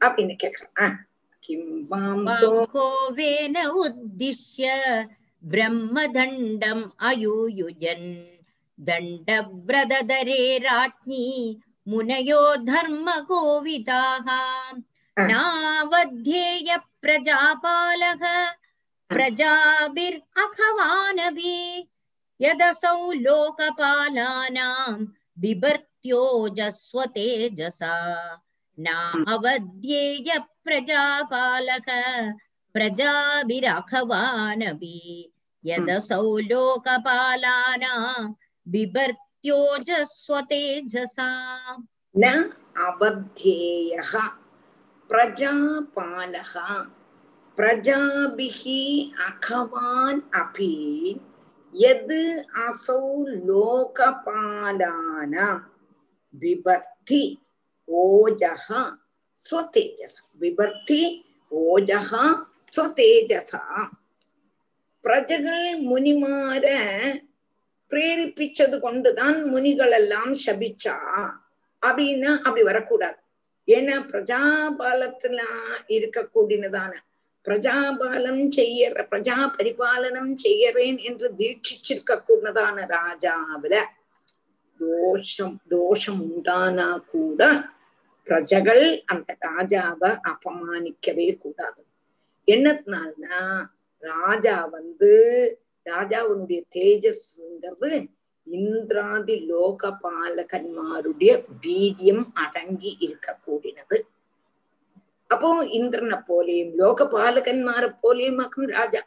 அப்படின்னு கேக்குறான் கிம்பாம்போ बाहोवेन उद्दिश्य ब्रह्मदण्डम् अयूयुजन् दण्डव्रदधरे राज्ञी मुनयो धर्मगोविदाः नावध्येय प्रजापालः प्रजाभिरखवानभि यदसौ लोकपालानां बिभर्त्योजस्व तेजसा नावध्येय प्रजापालक प्रजाभिरखवानपि यदसौ लोकपालानां बिभर्त्योजस्व तेजसा न अवध्येयः प्रजापालः प्रजाभिः अखवान् अपि यद् असौ लोकपालानां बिभर्ति ओजः स्वतेजस விபர்த்தி ஓஜகா ஸ்வதேஜசா பிரஜகள் முனிமார பிரேரிப்பிச்சது கொண்டுதான் முனிகள் எல்லாம் சபிச்சா அப்படின்னா அப்படி வரக்கூடாது ஏன்னா பிரஜாபாலத்துல இருக்கக்கூடியதான பிரஜாபாலம் செய்யற பிரஜா பரிபாலனம் செய்யறேன் என்று தீட்சிச்சிருக்க கூடதான ராஜாவில தோஷம் தோஷம் உண்டானா கூட பிரஜகள் அந்த ராஜாவை அபமானிக்கவே கூடாது என்னத்தினால்னா ராஜா வந்து ராஜாவனுடைய தேஜஸ்ங்கிறது இந்திராதி லோகபாலகன்மாருடைய வீரியம் அடங்கி இருக்க கூடினது அப்போ இந்திரனை போலையும் ലോകപാലകന്മാരെ போலையும் ராஜா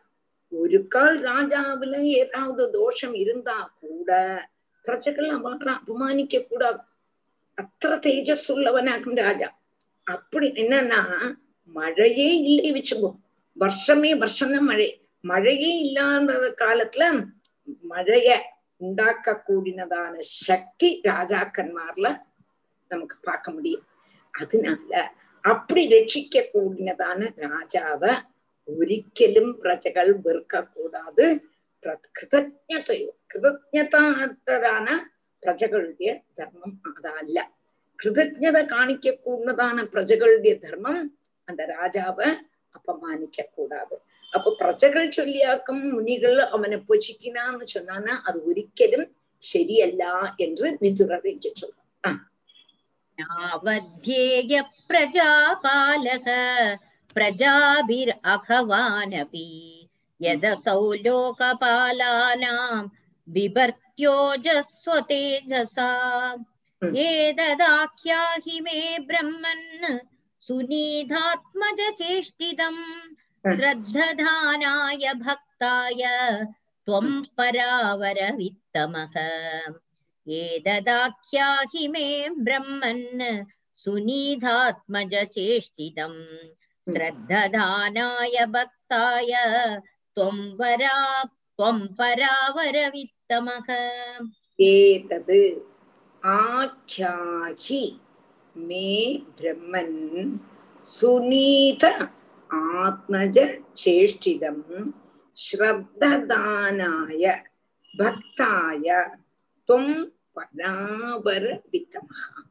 ஒரு கால் കാൽ ஏதாவது தோஷம் ദോഷം கூட പ്രജകൾ അവളെ അപമാനിക്ക കൂടാതെ അത്ര തേജസ്സുള്ളവനാകും രാജ. അപ്പടി എന്നാ மழையே இல்லை வச்சுக்கோ வருஷமே வருஷம்தான் மழை மழையே இல்லாத காலத்துல மழைய உண்டாக்க கூடினதான சக்தி ராஜாக்கன்மார்ல நமக்கு பார்க்க முடியும் அதனால அப்படி ரட்சிக்க கூடினதான ராஜாவ ஒரிக்கலும் பிரஜகள் வெறுக்க கூடாது கிருதஜதையோ கிருதஜதான பிரஜகளுடைய தர்மம் அதல்ல கிருதஜதை காணிக்க கூடதான பிரஜகளுடைய தர்மம் அந்த ராஜாவை அபமானிக்க கூடாது അപ്പൊ പ്രജകൾ ചൊല്ലിയാക്കും മുനികൾ അവനെ പൊച്ചിക്കിനാന്ന് ചൊന്നാന്ന് അത് ഒരിക്കലും ശരിയല്ല എന്ന് മിഥുര രഞ്ജിച്ചു അവധ്യേയ പ്രജാപാലക പ്രജാഭിർ അഖവാനപി यदसौ लोकपालानां बिभर्त्योजस्व तेजसा एतदाख्याहि मे ब्रह्मन् सुनीधात्मज चेष्टितम् श्रद्धधानाय भक्ताय त्वं परावरवित्तमः। एतदाख्याहि मे ब्रह्मन् सुनीधात्मज चेष्टितम् श्रद्धदानाय भक्ताय त्वं वरा त्वं परावरवित्तमः एतद् आख्याहि मे ब्रह्मन् सुनीत आत्मज चेष्टितं श्रद्धदानाय भक्ताय துவம் பராபர வித்தமகா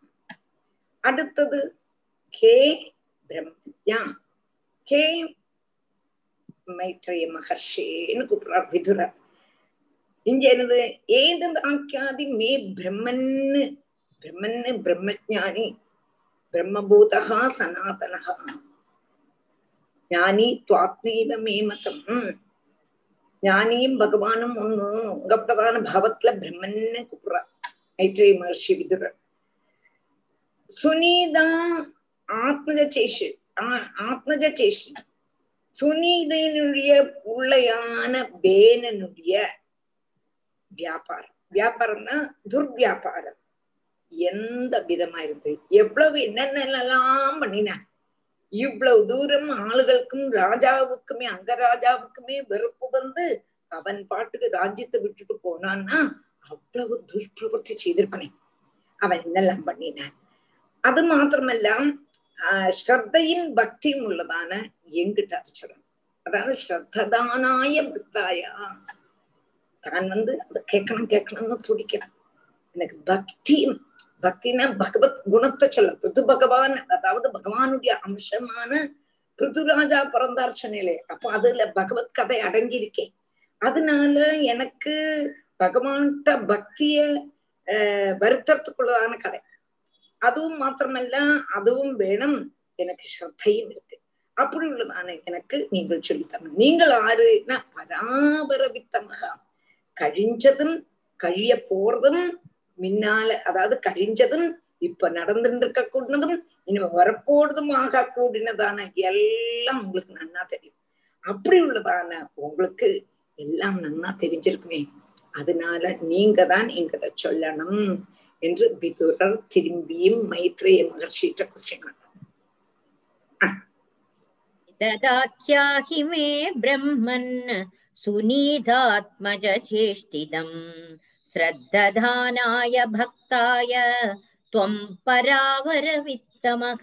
அடுத்தது கே பிரம்மஜா கே மைத்ரேய மகர்ஷேன்னு கூப்பிடுறார் விதுரர் இங்க என்னது ஏது ஆக்கியாதி மே பிரம்மன்னு பிரம்மன்னு பிரம்மஜானி பிரம்மபூதகா சனாதனகா ஞானி துவாத்மீவ மேமதம் ஞானியும் பகவானும் ஒண்ணு உங்க பிரதான பாவத்துல பிரம்மன்னு கூப்பிடுறா மைத்ரேய மகர்ஷி விதுரர். சுனிதா ஆத்மஜ சேஷு ஆத்மஜ சேஷி. சுனீதனுடைய உள்ளையான பேனனுடைய வியாபாரம். வியாபாரம்னா துர்வியாபாரம். எந்த விதமா இருந்து? எவ்வளவு என்னென்னலாம் பண்ணினான் இவ்வளவு தூரம் ஆளுகளுக்கும் ராஜாவுக்குமே அங்க ராஜாவுக்குமே வெறுப்பு வந்து அவன் பாட்டுக்கு ராஜ்யத்தை விட்டுட்டு போனான்னா அவ்வளவு துஷ்பிரவர்த்தி செய்திருப்பனே. அவன் என்னெல்லாம் பண்ணினான்? அது மாத்திரமல்ல ஸ்ரத்தையும் பக்தியும் உள்ளதான எங்கிட்ட அது அதாவது ஸ்ரத்ததானாய பக்தாயா. தான் வந்து அதை கேட்கணும் கேட்கணும்னு துடிக்கிறான் எனக்கு பக்தியும் பக்தினா பகவத் குணத்தை சொல்ல பிருது பகவான் அதாவது பகவானுடைய அம்சமான பிருதுராஜா பிறந்தார் சொன்னேன் அப்ப அதுல பகவத் கதை அடங்கியிருக்கேன் அதனால எனக்கு பகவான்கிட்ட பக்திய அஹ் வருத்தத்துக்குள்ளதான கதை. அதுவும் மாத்திரமல்ல அதுவும் வேணும். எனக்கு ஸ்ரத்தையும் இருக்கு. அப்படி உள்ளதான எனக்கு நீங்கள் சொல்லித்தரணும். நீங்கள் ஆறுனா பராபரவித்தமகா. கழிஞ்சதும் கழிய போறதும் முன்னால அதாவது கழிஞ்சதும் இப்ப நடந்துட்டு இருக்க கூடினதும் இனிமே வரப்போறதும் ஆக கூடினதான எல்லாம் உங்களுக்கு நன்னா தெரியும். அப்படி உள்ளதான உங்களுக்கு எல்லாம் நன்னா தெரிஞ்சிருக்குமே. அதனால நீங்க தான் எங்கிட்ட சொல்லணும். என்று விதுரர் திரும்பியும் மைத்ரேய மகர்ஷிட்ட கொஸ்டின் ददाख्याहि मे ब्रह्मन् सुनीतात्मजचेष्टितम् श्रद्धधानाय भक्ताय त्वं परावरवित्तमः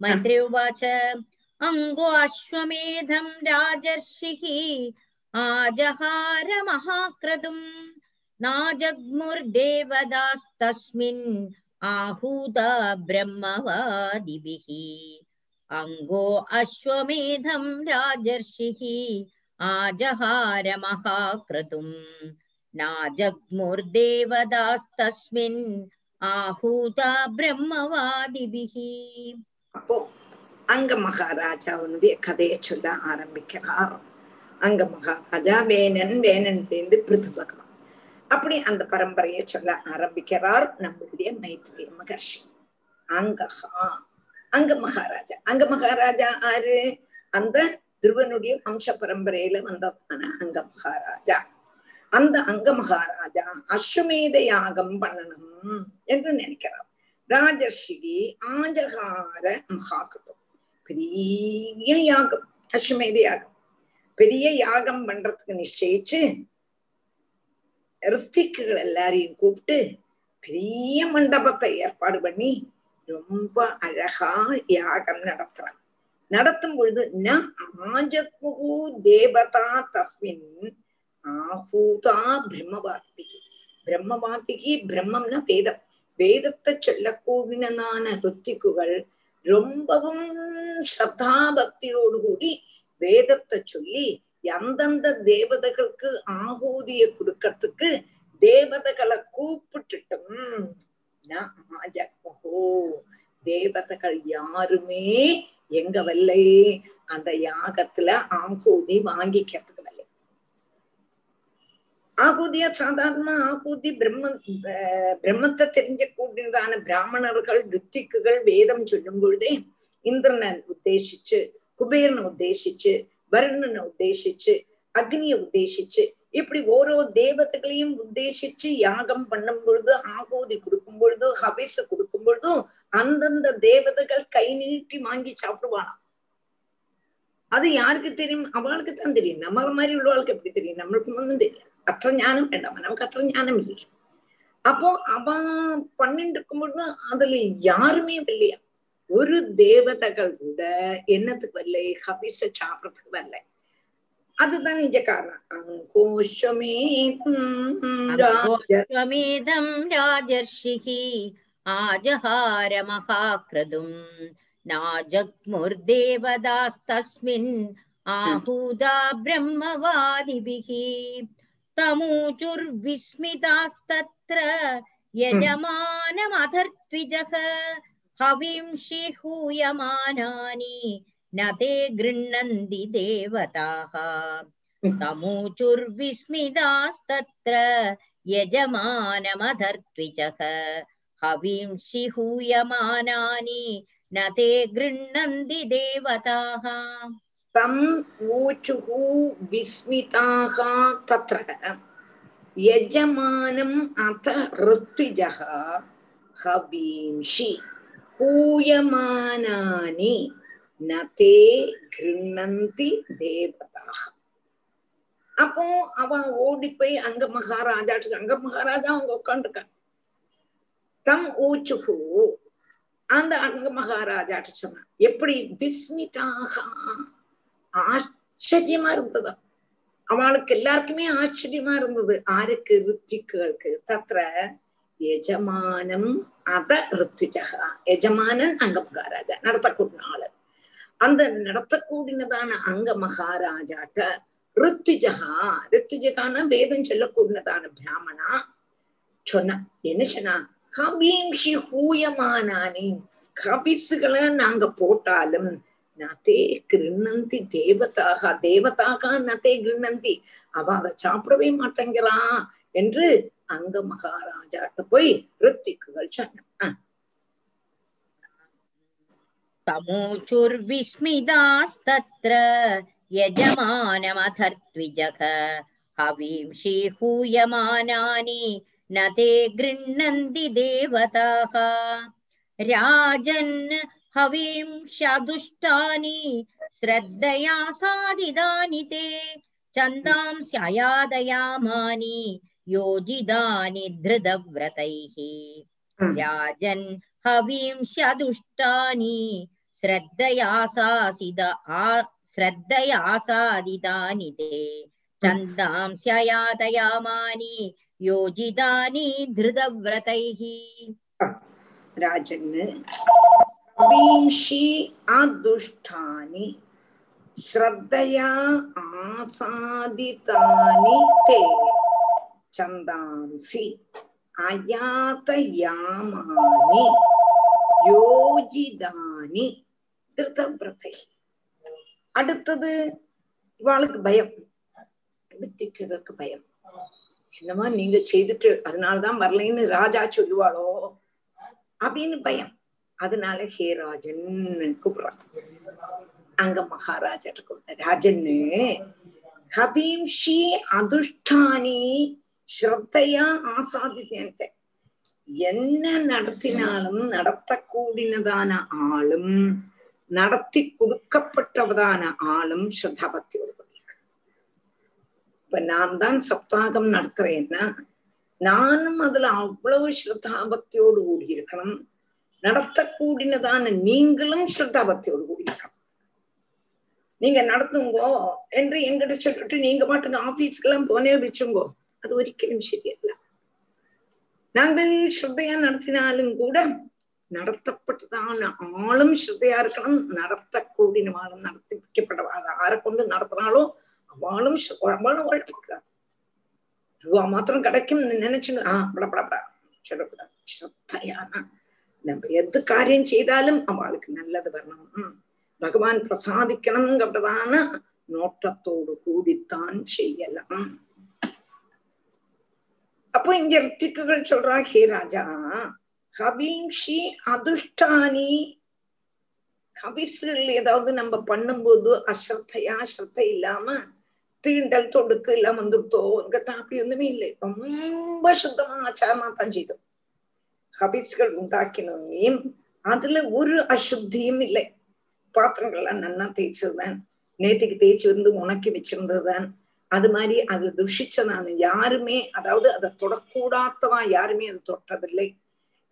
मैत्री उवाच अङ्गोऽश्वमेधं राजर्षिः आजहार महाक्रतुम् नाजग्मुर्देवदास्तस्मिन् आहूता ब्रह्मवादिभिः अङ्गो अश्वमेधं राजर्षिः आजहार महाक्रतुम् नाजग्मुर्देवदास्तस्मिन् आहूता பிரம்மவாதிபிஹ அப்போ அங்க மகாராஜாவுடைய கதையை சொல்ல ஆரம்பிக்கிறார் அங்க மகாராஜா வேணன் வேணன்லேருந்து பிருது பகவான் அப்படி அந்த பரம்பரையை சொல்ல ஆரம்பிக்கிறார் நம்மளுடைய மைத்ரேய மகர்ஷி. அங்கஹா அங்க மகாராஜா. அங்க மகாராஜா ஆறு அந்த துருவனுடைய வம்ச பரம்பரையில வந்ததான அங்க மகாராஜா. அந்த அங்க மகாராஜா அஸ்வமேத யாகம் பண்ணணும் என்று நினைக்கிறார். ராஜர்ஷி ஆஜகார மகாகிருதம் பெரிய யாகம் அஸ்வமேத யாகம். பெரிய யாகம் பண்றதுக்கு நிச்சயிச்சு ரித்திக்குகள் எல்லாரையும் கூப்பிட்டு பெரிய மண்டபத்தை ஏற்பாடு பண்ணி ரொம்ப அழகா யாகம் நடத்துறான் நடத்தும் பொழுது ந ஆஜக்முகு தேவதா தஸ்மின் ஆஹூதா பிரம்மவாத்திகி பிரம்மவாத்திகி பிரம்மம்னா வேதம். வேதத்தை சொல்லக்கூடினதான ருத்திக்குகள் ரொம்பவும் ஸ்ரத்தா பக்தியோடு கூடி வேதத்தை சொல்லி எந்தெந்த தேவதைகளுக்கு ஆகூதிய கொடுக்கறதுக்கு தேவதைகளை கூப்பிட்டுட்டும். தேவதைகள் யாருமே எங்க வல்லை அந்த யாகத்துல ஆகூதி வாங்கிக்கிறதுக்கு வல்லை ஆகூதிய சாதாரண ஆகூதி பிரம்ம பிரம்மத்தை தெரிஞ்ச கூடியதான பிராமணர்கள் ரித்திக்குகள் வேதம் சொல்லும் பொழுதே இந்திரனை உத்தேசிச்சு குபேரனை உத்தேசிச்சு வருணனை உத்தேசிச்சு அக்னிய உத்தேசிச்சு இப்படி ஓரோ தேவதைகளையும் உத்தேசிச்சு யாகம் பண்ணும் பொழுது ஆகோதி கொடுக்கும் பொழுது ஹபிசு கொடுக்கும் பொழுதும் அந்தந்த தேவதைகள் கை நீட்டி வாங்கி சாப்பிடுவானாம் அது யாருக்கு தெரியும்? அவளுக்கு தான் தெரியும். நம்மள மாதிரி உள்ளவாளுக்கு எப்படி தெரியும்? நம்மளுக்கு ஒன்றும் தெரியாது அற்ற ஞானம் வேண்டாம். நமக்கு அற்ற ஞானம் இல்லையா. அப்போ அவன் பண்ணிட்டு இருக்கும் பொழுது அதுல யாருமே இல்லையா? ஒரு தேவதைகள் கூட என்னத்துக்கு வரல ஹபிச சாப்பிடறதுக்கு வரல அதுதான் நிஜ காரணம் அங்கோஷ்வமேதம் ராஜர்ஷிः ஆஜஹார மகாக்ரதும் नाजग्मुर्देवदास्तस्मिन् आहूदा ब्रह्मवादिभिः तमूचुर्विस्मितास्तत्र यजमानमधर्त्विजः हविंषि हूयमानानि न ते गृह्णन्ति देवताः तमूचुर्विस्मितास्तत्र यजमानमधर्त्विजः हविंषि हूयमानानि न ते गृह्णन्ति देवताः तम् ऊचुः विस्मिताः तत्र यजमानम् अथ ऋत्विजः हवींषि பூயமானானி நதே கிருண்ணந்தி தேவதாக அப்போ அவ ஓடி போய் அங்க மகாராஜா அங்க மகாராஜா அவங்க உட்காந்துருக்காங்க தம் ஊச்சுகு அந்த அங்க மகாராஜா சொன்னான். எப்படி? விஸ்மிதாக ஆச்சரியமா இருந்ததா. அவளுக்கு எல்லாருக்குமே ஆச்சரியமா இருந்தது. ஆருக்கு ருச்சிகளுக்கு தத்திர எஜமானம் அத ரித்துஜகா எஜமானன் அங்க மகாராஜா நடத்தக்கூடிய ஆளு அந்த நடத்தக்கூடியதான அங்க மகாராஜாட்ட ரித்துஜகா ரித்துஜகான வேதம் சொல்லக்கூடியதான பிராமணா சொன்னா என்ன சொன்னா கவீம்ஷி ஹூயமானானி கபிசுகளை நாங்க போட்டாலும் நதே கிருண்ணந்தி தேவதாக தேவதாக நதே கிருண்ணந்தி அவ அதை சாப்பிடவே மாட்டேங்கிறா என்று அங்க மகாராஜாட்ட போய் ரித்திக்குகள் சொன்னான் तमूचुर्विस्मितास्तत्र यजमानमथर्त्विजः हवींषि हूयमानानि न ते गृह्णन्ति देवताः राजन् हवींषदुष्टानि श्रद्धया साधितानि ते छन्दांस्ययादयामानि योजितानि धृतव्रतैः। राजन् हवींषदुष्टानि श्रद्धयासासिद आ श्रद्धयासादितानि ते। छन्दांस्ययादयामानि योजितानि धृतव्रतैः। राजन् विंशि अदुष्टानि श्रद्धया आसादितानि ते। छन्दांसि अयातयामानि யோஜிதானி திருத்தவிரதை அடுத்தது இவாளுக்கு பயம் ரித்திக்கு பயம் என்னமா நீங்க செய்துட்டு அதனாலதான் வரலைன்னு ராஜா சொல்லுவாளோ அப்படின்னு பயம் அதனால ஹே ராஜன் கூப்பிடுறான் அங்க மகாராஜா ராஜன்னு ஹபீம்ஷி அதுஷ்டானி ஸ்ரத்தையா ஆசாதித்தேன் என்ன நடத்தினாலும் நடத்தக்கூடினதான ஆளும் நடத்தி கொடுக்கப்பட்டவதான ஆளும் ஸ்ரத்தாபக்தியோடு இப்ப நான் தான் சப்தாகம் நடத்துறேன்னா நானும் அதுல அவ்வளவு ஸ்ரத்தாபக்தியோடு கூடி இருக்கணும் நடத்தக்கூடினதான நீங்களும் ஸ்ரத்தாபக்தியோடு கூடி இருக்கணும் நீங்க நடத்துங்கோ என்று எங்கிட்ட சொல்லிட்டு நீங்க பாட்டுக்கு ஆபீஸ்க்கு எல்லாம் போனே வச்சுங்கோ. அது ஒரிக்கலும் சரியல்ல நாங்கள் ஸ்ரத்தையா நடத்தினாலும் கூட நடத்தப்பட்டதான ஆளும் ஸ்ரத்தையா இருக்கணும் நடத்தக்கூடியவாளும் நடத்தி ஆரை கொண்டு நடத்தினாலோ அவளும் அவளும் உழைப்பாங்க ரூபா மாத்திரம் கிடைக்கும் நினைச்சு ஆஹ் படப்படப்படா சொல்லக்கூடாது ஸ்ரத்தையானா நம்ம எது காரியம் செய்தாலும் அவளுக்கு நல்லது வரணும் உம் பகவான் பிரசாதிக்கணுங்கிறதான நோட்டத்தோடு கூடித்தான் செய்யலாம் அப்போ இங்க ரித்திக்குகள் சொல்றா ஹே ராஜா ஹபீங்ஷி அதிர்ஷ்டானி ஹபிஸ்கள் ஏதாவது நம்ம பண்ணும்போது அஸ்ரத்தையா ஸ்ரத்தை இல்லாம தீண்டல் தொடுக்கு எல்லாம் வந்துருத்தோ கேட்டா அப்படி ஒண்ணுமே இல்லை ரொம்ப சுத்தமா ஆச்சாரமா தான் செய்தோம் ஹபிஸ்கள் உண்டாக்கினோம் அதுல ஒரு அசுத்தியும் இல்லை பாத்திரங்கள்லாம் நல்லா தேய்ச்சதுதான் நேத்துக்கு தேய்ச்சி வந்து உணக்கி வச்சிருந்ததுதான் அது மாதிரி அது துஷிச்சதான யாருமே அதாவது அதை தொடக்கூடாதவா யாருமே அது தொட்டதில்லை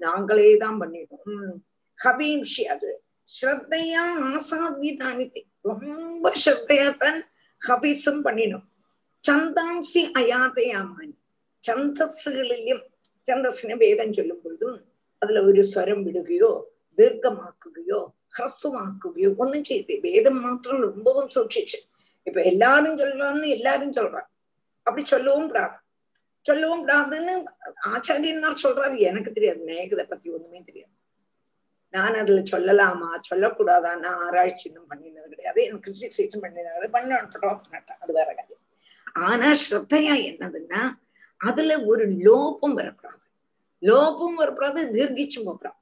நாங்களே தான் பண்ணிடுவோம் ஹபீம்ஷி அது ஸ்ரத்தையா ஆசாதிதானி ரொம்ப ஸ்ரத்தையா தான் ஹபீஸும் பண்ணினோம் சந்தாம்சி அயாதையாமானி சந்தஸ்களிலும் சந்தஸ்ன வேதம் சொல்லும் பொழுதும் அதுல ஒரு സ്വരം விடுகையோ தீர்க்கமாக்குகையோ ஹ்ரஸ்வமாக்குகையோ ஒன்னும் செய்து வேதம் மாத்திரம் ரொம்பவும் சூட்சிச்சு இப்ப எல்லாரும் சொல்றான்னு எல்லாரும் சொல்றான் அப்படி சொல்லவும் கூடாது. சொல்லவும் கூடாதுன்னு ஆச்சாரியன்மார் சொல்றாரு. எனக்கு தெரியாது. மேகதை பத்தி ஒண்ணுமே தெரியாது. நான் அதுல சொல்லலாமா? சொல்லக்கூடாதா? நான் ஆராய்ச்சி இன்னும் பண்ணினது கிடையாது. எனக்கு கிரிட்டிசைஸும் பண்ணினது கிடையாது. அது வேற காரியம். ஆனா ஸ்ரத்தையா என்னதுன்னா அதுல ஒரு லோபம் வரக்கூடாது. லோபம் வரக்கூடாது தீர்கிச்சும் போகக்கூடாது.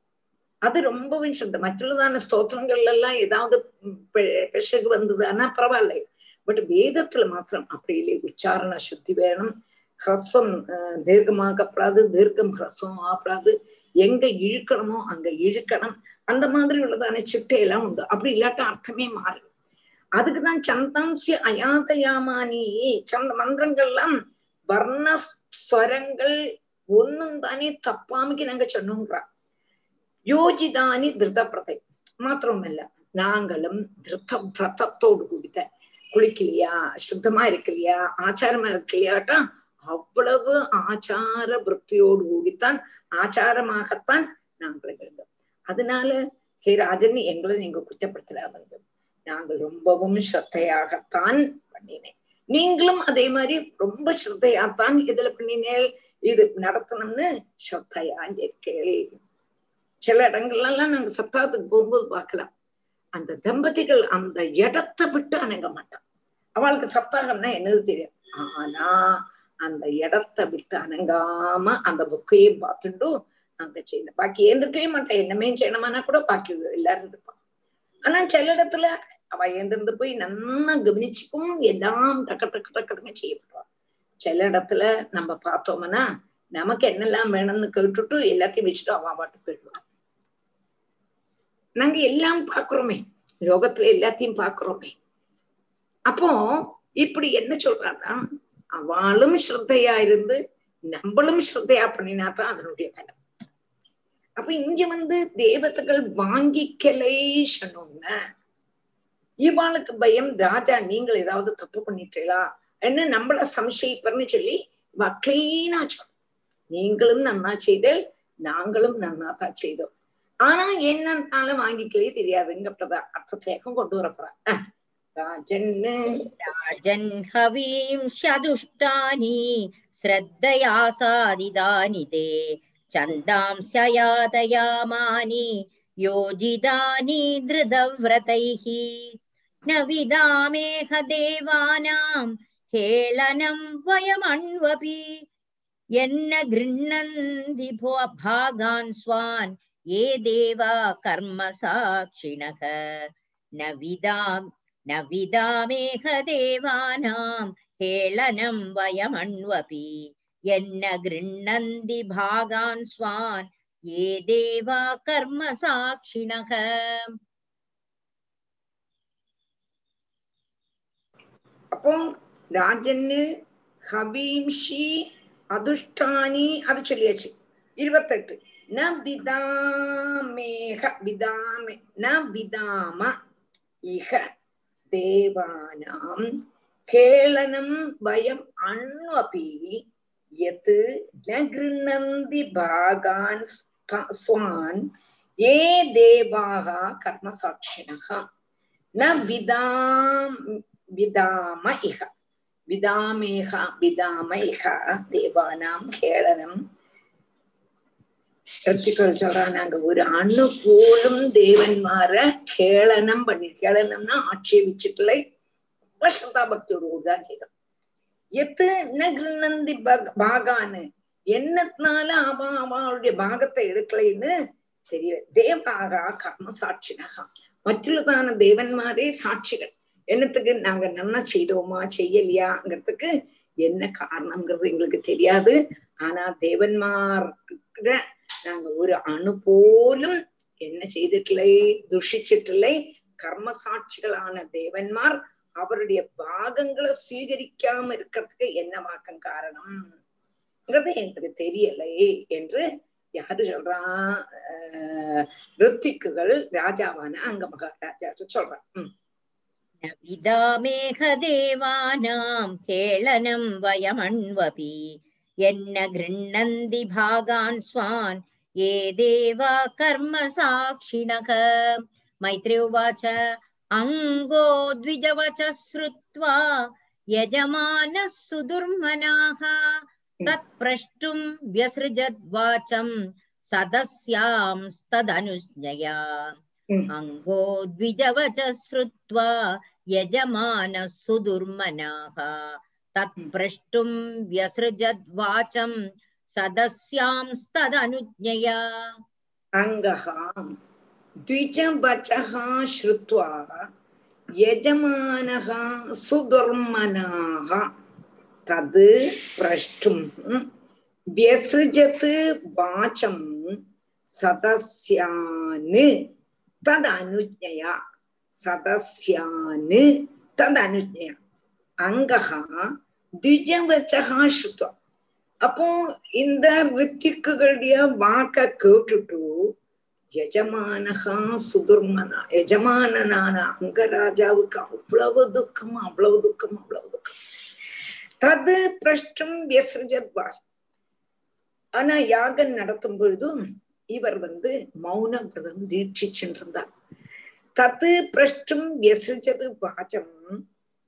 அது ரொம்பவும் சிரத்தை மற்றதான ஸ்தோத்திரங்கள்ல எல்லாம் ஏதாவது பெஷகு வந்ததுன்னா பரவாயில்ல. பட் வேதத்துல மாத்திரம் அப்படி இல்லை. உச்சாரண சுத்தி வேணும். ஹ்ரஸ்வம் தீர்க்கமாக்கப்படாது தீர்க்கம் ஹ்ரஸ்வம் ஆகப்படாது. எங்க இழுக்கணுமோ அங்க இழுக்கணும். அந்த மாதிரி உள்ளதான சிட்டையெல்லாம் உண்டு. அப்படி இல்லாட்ட அர்த்தமே மாறும் அதுக்குதான் சந்தாம்சி அயாதயாமானி சந்த மந்திரங்கள்லாம் வர்ணஸ்வரங்கள் ஒன்னும் தானே தப்பாமிக்கு நாங்க சொன்னோங்கிறா யோஜிதானி திருத பிரதை. மாத்திரமல்ல நாங்களும் திருத்த விரதத்தோடு கூடித்த குளிக்கலையா? சுத்தமா இருக்கலையா? ஆச்சாரமா இருக்கலையாட்டா? அவ்வளவு ஆச்சார விற்பியோடு கூடித்தான் ஆச்சாரமாகத்தான் நாங்கள் இருந்தோம் அதனால ஹே ராஜன் எங்களை நீங்க குற்றப்படுத்தலாமது நாங்கள் ரொம்பவும் ஸ்ரத்தையாகத்தான் பண்ணினேன். நீங்களும் அதே மாதிரி ரொம்ப ஸ்ரத்தையாத்தான் இதுல பண்ணினேன். இது நடத்தணும்னு ஸ்ரத்தையா இருக்கேள் சில இடங்கள்லாம் நாங்க சப்தாத்துக்கு போகும்போது பார்க்கலாம். அந்த தம்பதிகள் அந்த இடத்தை விட்டு அணங்க மாட்டான் அவளுக்கு சப்தாகம்னா என்னது தெரியும்? ஆனா அந்த இடத்தை விட்டு அணங்காம அந்த புக்கையும் பார்த்துட்டு நாங்க செய்யணும். பாக்கி ஏந்திருக்கவே மாட்டேன் என்னமே செய்யணுமானா கூட பாக்கி எல்லாரும் இருப்பான் ஆனா சில இடத்துல அவ ஏந்திருந்து போய் நல்லா கவனிச்சுக்கும் எல்லாம் டக்கு டக்கு டக்குன்னு செய்யப்படுவான் சில இடத்துல நம்ம பார்த்தோம்னா நமக்கு என்னெல்லாம் வேணும்னு கேட்டுட்டு எல்லாத்தையும் வச்சுட்டு அவன் பாட்டு போயிடுவான் நாங்க எல்லாம் பாக்குறோமே லோகத்துல எல்லாத்தையும் பாக்குறோமே அப்போ இப்படி என்ன சொல்றான்னா அவளும் ஸ்ரத்தையா இருந்து நம்மளும் ஸ்ரத்தையா பண்ணினாதான் அதனுடைய பலம் அப்ப இங்க வந்து தேவதைகள் வாங்கிக்கலை சொன்னோம்னா இவாளுக்கு பயம் ராஜா நீங்கள் ஏதாவது தப்பு பண்ணிட்டீங்களா என்ன நம்மள சம்சயிப்பர்னு சொல்லி இவ கிளீனா சொல். நீங்களும் நன்னா செய்தல் நாங்களும் நன்னா தான் செய்தோம். ஆனா என்னன்னால வாங்கிக்கலே தெரியாதுங்கப்பட்டதா அர்த்தத்தேக்கம் கொண்டு வரப்போறா ராஜன் राजन् हवींस्यदुष्टानि श्रद्धया सादिदानि ते छन्दांस्ययातयामानि योजितानि धृतव्रतैः न विदामेह देवानां हेळनं वयमण्वपि यन्न गृह्णन्ति भो भागान् स्वान् ये देवा कर्मसाक्षिणः न विदाम् न विदामेह देवानां हेळनं वयमण्वपि यन्न गृह्णन्ति भागान् स्वान् ये देवा कर्मसाक्षिणः அப்போ ராஜன்னு ஹபீம்ஷி அதுஷ்டானி அது சொல்லியாச்சு இருபத்தெட்டு ந விதாமேக விதாமே ந விதாம இக தேவானாம். கேளனம் வயம் அண்வபி யத் ந கிருண்ணந்தி பாகான் ஸ்வான் ஏ தேவாக கர்மசாட்சிணः ந விதாம் விதாம இக விதாமேக விதாம இக தேவானாம் கேளனம் சர்ச்சுக்கள் சொல்றாங்க ஒரு அணு போலும் தேவன்மார கேளனம் பண்ணி கேளனம்னா ஆட்சேபிச்சுக்கலை. ரொம்ப ஸ்ரதா தான் செய்தோம் எத்து என்ன கிருண்ணந்தி பாகான்னு என்னத்தினால அவன் அவளுடைய பாகத்தை எடுக்கலைன்னு தெரியல. தேவாகா கர்ம சாட்சினகா. மற்றுள்ளதான தேவன்மாரே சாட்சிகள். என்னத்துக்கு நாங்க நன்னா செய்தோமா செய்யலையாங்கிறதுக்கு என்ன காரணம்ங்கிறது எங்களுக்கு தெரியாது. ஆனா தேவன்மார் நாங்க ஒரு அணு போலும் என்ன செய்திட்டில்லை துஷிச்சிட்டில்லை. கர்ம சாட்சிகளான தேவன்மார் அவருடைய பாகங்களை சுவீகரிக்காம இருக்கிறதுக்கு என்னவாக்கம் காரணம்ங்கிறது எங்களுக்கு தெரியலை என்று யாரு சொல்றா? ரித்திக்குகள் ராஜாவான அங்க மகாராஜா சொல்றான் വിദാമേഘദേവാനാം കേളനം വയമൺവപി എന്ന ഗൃണ്ണന്തി ഭാഗാൻ സ്വാൻ ये देवा कर्मसाक्षिणः मैत्री उवाच अङ्गो द्विजवच श्रुत्वा यजमानः सुदुर्मनाः तत्प्रष्टुं व्यसृजद्वाचं सदस्यांस्तदनुज्ञया ம். अङ्गो द्विजवच श्रुत्वा यजमानः सुदुर्मनाः तत्प्रष्टुं व्यसृजद्वाचं सदस्यांस्तदनुज्ञया अङ्गः द्विजवचः श्रुत्वा यजमानः सुदुर्मनाः तद् प्रष्टुं व्यसृजत् वाचं सदस्यान् तदनुज्ञया सदस्यान् तदनुज्ञया अङ्गः द्विजवचः श्रुत्वा அப்போ இந்த ரித்திக்குகளுடைய வாக்க கேட்டுட்டு எஜமானகா சுதுர்மனா எஜமானனான அங்கராஜாவுக்கு அவ்வளவு துக்கம் அவ்வளவு துக்கம் அவ்வளவு துக்கம். தது பிரஷ்டம் வியசஜத் ஆனா யாகம் நடத்தும் பொழுதும் இவர் வந்து மௌன விரதம் தீட்சி சென்றிருந்தார். தது பிரஷ்டம் வியசஜது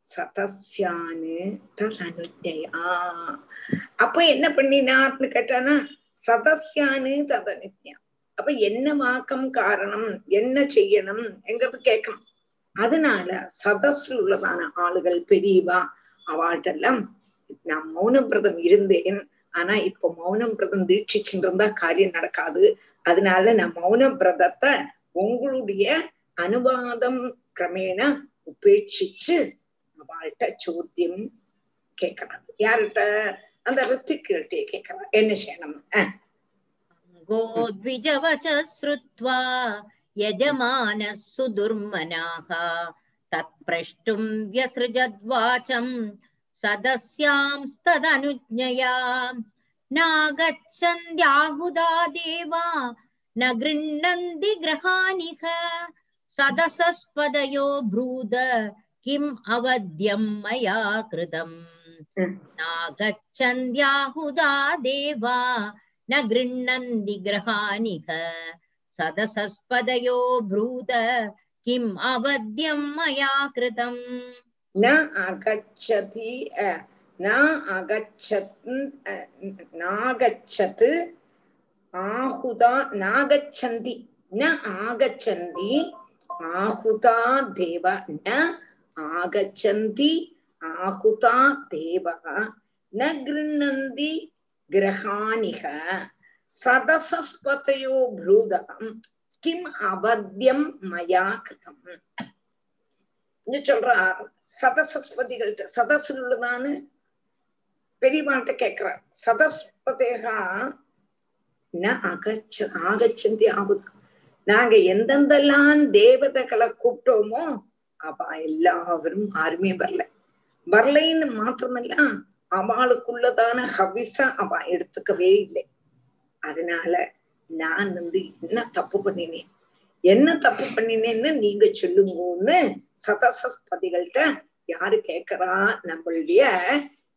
சதசியானு தர் அனுஜயா அப்ப என்ன பண்ணினார்னு கேட்டானா சதஸ்யானு ததனித்யா. அப்ப என்ன வாக்கம் காரணம் என்ன செய்யணும் எங்கிறது கேட்கணும். அதனால சதஸ்ல உள்ளதான ஆளுகள் பெரியவா அவாட்டெல்லாம் நான் மௌன விரதம் இருந்தேன். ஆனா இப்ப மௌனம் விரதம் தீட்சிச்சுருந்தா காரியம் நடக்காது. அதனால நான் மௌன விரதத்தை உங்களுடைய அனுவாதம் கிரமேண உபேட்சிச்சு அவள்கிட்ட சோத்தியம் கேட்கறாங்க யார்கிட்ட? அந்த ரித்திக்கிட்டே கேட்கறான் என்ன செய்யணும் அஹ், अङ्गो द्विजवच श्रुत्वा यजमानः सुदुर्मनाः तत्प्रष्टुं व्यसृजद्वाचं सदस्यांस्तदनुज्ञया नागच्छन्त्याहुदा देवा न गृह्णन्ति ग्रहानिह सदसस्पदयो ब्रूद किम् अवद्यं मया कृतम् ம். नागच्छन्त्याहुदा देवा न गृह्णन्ति ग्रहानिह सदसस्पदयो ब्रूद किम् अवद्यं मया कृतम् न आगच्छति अ, न आगच्छत् अ, नागच्छत् आहुदा नागच्छन्ति न आगच्छन्ति आहुता देव न आगच्छन्ति ஆகுதா தேவா ந கிருண்ணந்தி கிரகானிக சதசஸ்வதையோ ப்ரூதகம் கிம் அவத்தியம் மயா கிருதம். இங்க சதசஸ்பதிகள்ட்ட சதசஸ்வதிகள்கிட்ட சதசுள்ளதான்னு பெரியவான்கிட்ட கேக்குறா. சதஸ்வதேகா ந அகச்ச ஆகச்சந்தி ஆகுதா? நாங்க எந்தெந்தெல்லாம் தேவதைகளை கூப்பிட்டோமோ அப்பா எல்லாவரும் ஆருமே வரல. வரலைன்னு மாத்திரமல்ல அவளுக்குள்ளதான ஹவிச அவ எடுத்துக்கவே இல்லை. அதனால நான் வந்து என்ன தப்பு பண்ணினேன்? என்ன தப்பு பண்ணினேன்னு நீங்க சொல்லுங்கன்னு சதசஸ்பதிகள்கிட்ட யாரு கேக்குறா நம்மளுடைய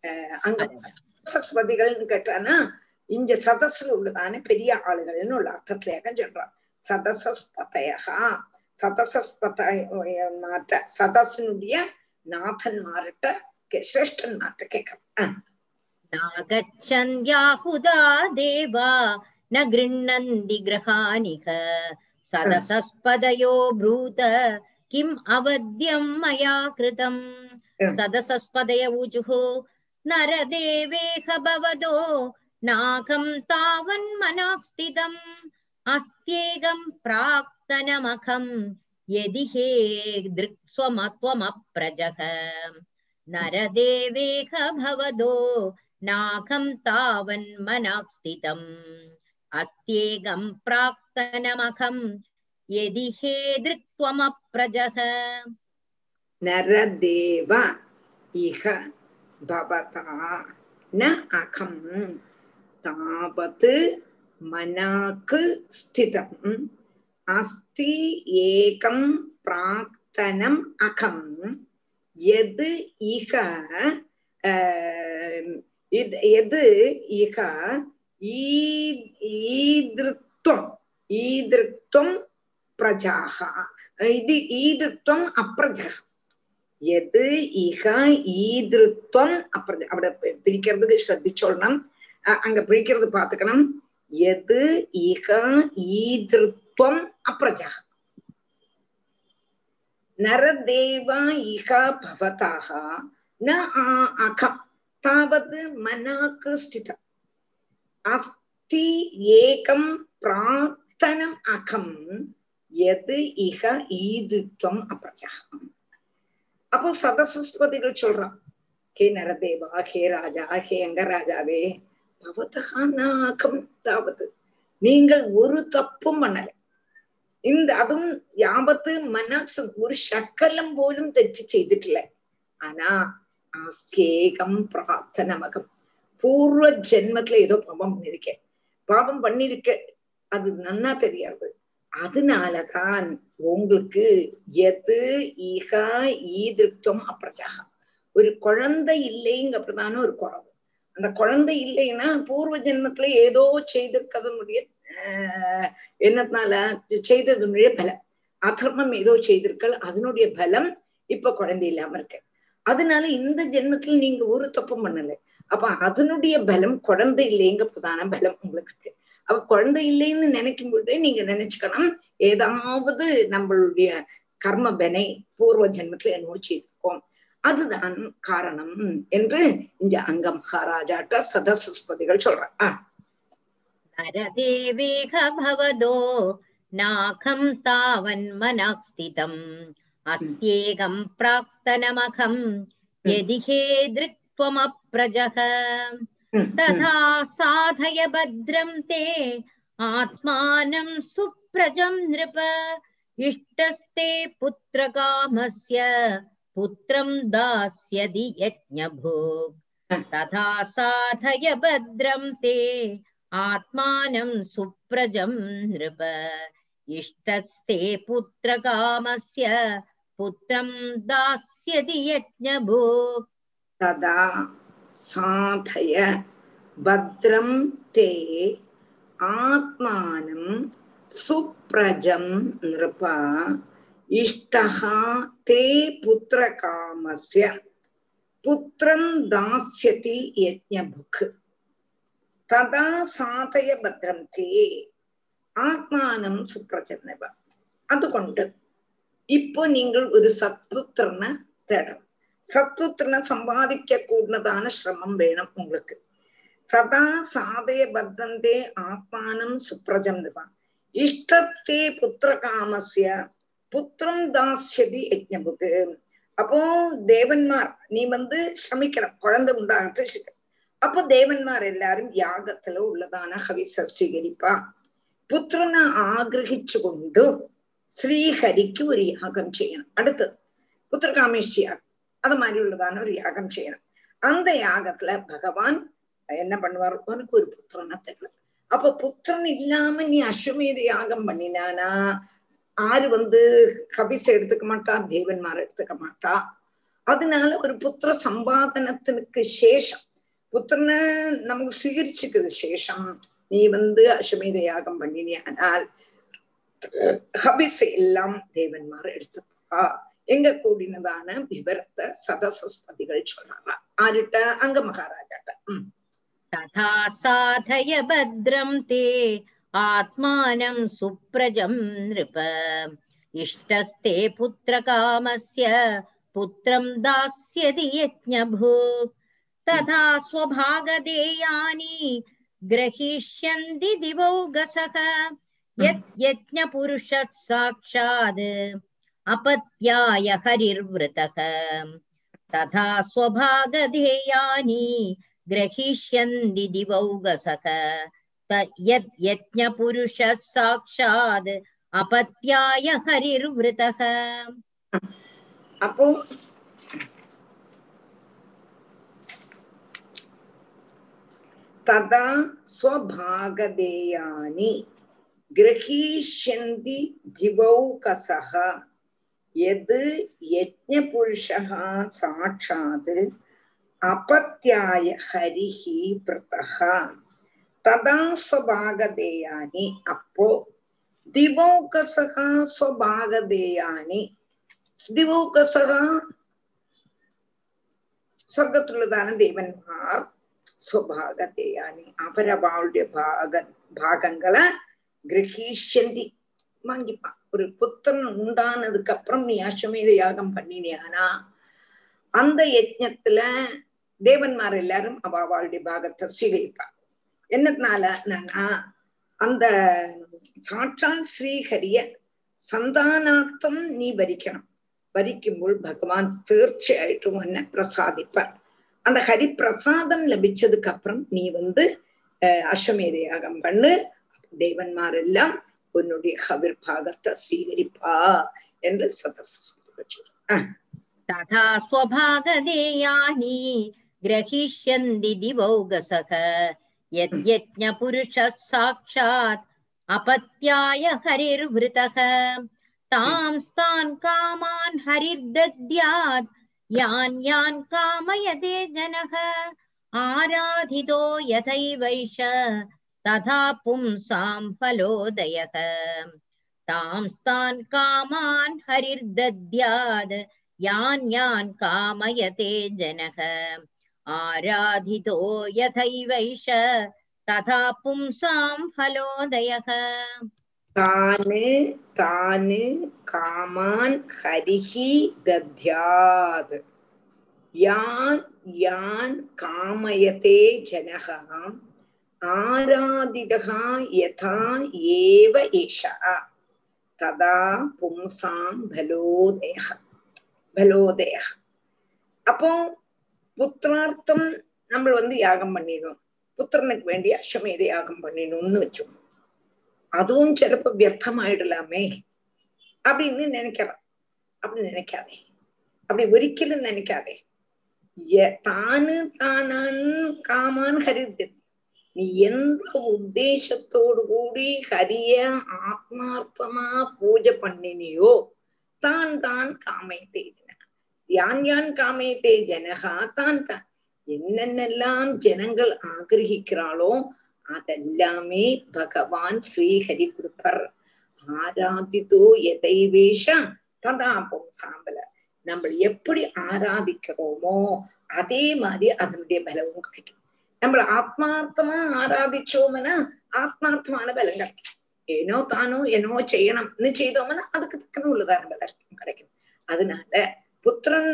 அஹ், அங்க சதசஸ்பதிகள்னு கேட்டானா இங்க சதஸ்ல உள்ளதான பெரிய ஆளுகள்னு உள்ள அர்த்தத்திலேயே சொல்றான் சதசஸ்பதையா? சதசஸ்பத சதஸ்னுடைய நாதன்மார்கிட்ட നാഥന്മാരുടെ ശ്രേഷ്ഠന്മാരുടെ കേൾക്കണം നാഗച്ഛന്യാഹുദാ ദേവാ न गृह्णन्ति ग्रहानिह सदसस्पदयो ब्रूत किम् अवद्यम् मया कृतम् सदसस्पदय ऊजुः नरदेवेह भवदो नाकम् तावन्मनाक्स्थितम् अस्त्येकम् प्राक्तनमखम् यदि हे दृक्स्वमत्वमप्रजः नरदेवेह भवदो नाकं तावन्मनाक् स्थितम् अस्त्येकं प्राक्तनमखं यदि हे दृक्त्वमप्रजः नरदेव इह भवता न अहं तावत् मनाक् स्थितम् அஸ்தி ஏகம் பிராக்தனம் அகம். எது இக எது இக? ஈதிருக்துவம் ஈதிருக்துவம் பிரஜாக. இது ஈதிருக்துவம் அப்பிரஜகம் எது இக ஈதிருத்வம் அப்புறம் അവിടെ பிரிக்கிறதுக்கு ശ്രദ്ധിച്ചോളണം அங்க பிரிக்கிறது பாத்துக்கணும். எது இக ஈதிருத் அப்ரஜா நரதேவா இக பவதாக ந ஆ- அகம் தாவத் மனாக்கு ஸ்திதம் அஸ்தி ஏகம் பிரார்த்தனம் அகம் எது இக ஈதுத்வம் அப்ரஜா அப்போ சதசஸ்வதிகள் சொல்றான் ஹே நரதேவா ஹே ராஜா ஹே அங்க ராஜாவே பவதகா நாகம் தாவது நீங்கள் ஒரு தப்பும் பண்ணல இந்த അതും യാവത്ത് മനസ്സ് ഒരു ശക്കലം പോലും തെറ്റ് ചെയ്തിട്ടില്ല ஆனா ஆஸ்தேகம் பிரார்த்தனமகம் பூர்வ ஜென்மத்துல ஏதோ பாவம் பண்ணிருக்க பாவம் பண்ணிருக்க அது நன்னா தெரியாது அதனாலதான் உங்களுக்கு எது ஈக ஈதிருத்தம் அப்பிரஜாக ஒரு குழந்தை இல்லைங்கிறதான ஒரு குறவு அந்த குழந்தை இல்லைன்னா பூர்வ ஜென்மத்துல ஏதோ செய்திருக்கதனுடைய ஆஹ் என்னத்தினால செய்ததனுடைய பலம். அதர்மம் ஏதோ செய்திருக்கள் அதனுடைய பலம் இப்ப குழந்தை இல்லாம இருக்கு. அதனால இந்த ஜென்மத்துல நீங்க ஒரு தப்பும் பண்ணல. அப்ப அதனுடைய பலம் குழந்தை இல்லைங்க பிரதான பலம் உங்களுக்கு இருக்கு. அப்ப குழந்தை இல்லைன்னு நினைக்கும் பொழுதே நீங்க நினைச்சுக்கணும் ஏதாவது நம்மளுடைய கர்ம பனை பூர்வ ஜென்மத்துல என்னவோ செய்திருக்கோம். அதுதான் காரணம் என்று இந்த அங்க மகாராஜாட்ட சதசுஸ்பதிகள் சொல்றான் नरदेवेह भवदो नाखं तावन्मनः स्थितम् अस्त्येकं प्राक्तनमखं यदि हे दृक्त्वमप्रजः। तथा साधय भद्रं ते आत्मानं सुप्रजं नृप। इष्टस्ते पुत्रकामस्य, पुत्रं दास्यति यज्ञभोक् तथा साधय भद्रं ते आत्मानं सुप्रजं नृप इष्टस्ते पुत्रकामस्य पुत्रं दास्यति यज्ञभोक् तदा साधय भद्रं ते आत्मानं सुप्रजं नृप इष्टः ते पुत्रकामस्य पुत्रं दास्यति यज्ञभुक् ததா சாதய பத்ரம் தே ஆத்மானம் சுப்ரஜன்னவ അതുകൊണ്ട് ഇപ്പൊ നിങ്ങൾ ഒരു സത്പുത്രനെ തേടണം സത്പുത്രനെ സമ്പാദിക്ക കൂടുന്നതാണ് ശ്രമം വേണം உங்களுக்கு സദാ സാധയ ഭദ്രന്തേ ആത്മാനം സുപ്രജം നിവ ഇഷ്ടത്തെ പുത്രകാമസ്യ പുത്രം ദാസ്യതി യജ്ഞബുക്ക് அப்போ தேவன்மார் நீ வந்து சமிக்கணும் குழந்தை உண்டாகிறது அப்போ தேவன்மார் எல்லாரும் யாகத்துல உள்ளதான ஹவிச ஸ்வீகரிப்பா. புத்திரனை ஆகிரகிச்சு கொண்டு ஸ்ரீஹரிக்கு ஒரு யாகம் செய்யணும். அடுத்தது புத்திரகாமேஷ்டியார் அது மாதிரி உள்ளதான ஒரு யாகம் செய்யணும். அந்த யாகத்துல பகவான் என்ன பண்ணுவார்? உனக்கு ஒரு புத்திரனை தருவார். அப்ப புத்திரன் இல்லாம நீ அஸ்வமேத யாகம் பண்ணினானா? ஆறு வந்து கபிசை எடுத்துக்க மாட்டா? தேவன்மார் எடுத்துக்க மாட்டா? அதனால ஒரு புத்திர சம்பாதனத்திற்கு சேஷம். புத்திரனை நமக்கு சிகிரிச்சுக்கு சேஷம். நீ வந்து அஸ்வமேத யாகம் பண்ணினியானால் ஹபிஸ் எல்லாம் தேவன்மார் எடுத்துப்பா எங்க கூடினதான விவரத்தை சதசஸ்பதிகள் சொல்றாங்க ஆருட்ட அங்க மகாராஜாட்ட. ததா சாதய பத்ரம் தே ஆத்மானம் சுப்ரஜம் நிருப. இஷ்டஸ்தே புத்திர காமஸ்ய புத்திரம் தாஸ்யதி யஜ்ஞபூக் तथा स्वभागधेयानि ग्रहीष्यन्ति दिवौगसः यत् यज्ञपुरुषः साक्षात् अपत्याय हरिर्वृतः तथा स्वभागधेयानि ग्रहीष्यन्ति दिवौगसः त- यत् यज्ञपुरुषः साक्षात् अपत्याय हरिर्वृतः அப்போ तदा स्वभागदेयानि गृहीष्यन्ति जिवौकसः यद् यज्ञपुरुषः साक्षात् अपत्याय हरिः पृतः तदा स्वभागदेयानि अपो। दिवौकसः स्वभागदेयानि दिवौकसः സ്വർഗത്തിലുള്ളതാണ് ദേവന്മാർ സ്വഭാഗത്തെയാനി അവരവാളുടെ ഭാഗ ഭാഗങ്ങളെ கிரகிஷந்தி வாங்கிப்பான் ஒரு புத்தன் உண்டானதுக்கு அப்புறம் நீ அஸ்வமேத யாகம் பண்ணினியானா அந்த யஜ்ஞத்துல தேவன்மார் எல்லாரும் அவ அவளுடைய பாகத்தை ஸ்வீகரிப்பார் என்னத்தினால என்னன்னா அந்த சாட்சால் ஸ்ரீஹரிய சந்தானார்த்தம் நீ வரிக்கணும் വരിക്കുമ്പോൾ ഭഗവാൻ തീർച്ചയായിട്ടും എന്നെ പ്രസാദിപ്പാർ அந்த ஹரி பிரசாதம் லபிச்சதுக்கு அப்புறம் நீ வந்து அஸ்வமேத யாகம் பண்ணு தேவன்மாரெல்லாம் உன்னுடைய ஹவிர் பாகத்தை சீகரிப்பா என்று சதஸ் तथा स्वभागदेयानि ग्रहीष्यन्ति दिवौगसः यद्यज्ञपुरुषः साक्षात् अपत्याय हरिर्वृतः तांस्तान् कामान् हरिर्दद्यात् यान् यान् कामयते जनः आराधितो यथैवैष तथा पुंसां फलोदयः तांस्तान् कामान् हरिर्दद्यात् यान् यान् कामयते जनः आराधितो यथैवैष तथा पुंसां फलोदयः தானு தானு காமான் ஹரிஹி தத்யாத் யான் யான் காமயதே ஜனக ஆராதிதா யதா ஏவ ஏஷா. ததா பும்சாம் பலோதேக பலோதேக அப்போ புத்திரார்த்தம் நம்ம வந்து யாகம் பண்ணிடணும். புத்திரனுக்கு வேண்டிய அஸ்வமேத யாகம் பண்ணிடணும்னு வச்சோம் அதுவும் சிலப்ப வியர்த்தமாயிடலாமே அப்படின்னு நினைக்கிறான். அப்படி நினைக்காதே. அப்படி ஒரிக்கலும் நினைக்காதே. தானு தானான் காமான் ஹரிது நீ எந்த உத்தேசத்தோடு கூடி ஹரிய ஆத்மார்த்தமா பூஜை பண்ணினியோ தான் தான் காமைத்தே யான் யான் காமைத்தே ஜனகா தான் தான். என்னென்னெல்லாம் ஜனங்கள் ஆகிரகிக்கிறாளோ அதெல்லாமே பகவான் ஸ்ரீஹரி கொடுப்பர் ஆராதித்தோ எதைவேஷ ததா சாம்பல. நம்ம எப்படி ஆராதிக்கிறோமோ அதே மாதிரி அதனுடைய பலவும் கிடைக்கும். நம்ம ஆத்மார்த்தமா ஆராதிச்சோம்னா ஆத்மார்த்தமான பலம் கிடைக்கும் ஏனோ தானோ என்னோ செய்யணும்னு செய்தோம்னா அதுக்கு தக்கன உள்ளதான பலம் கிடைக்கும். அதனால புத்திரன்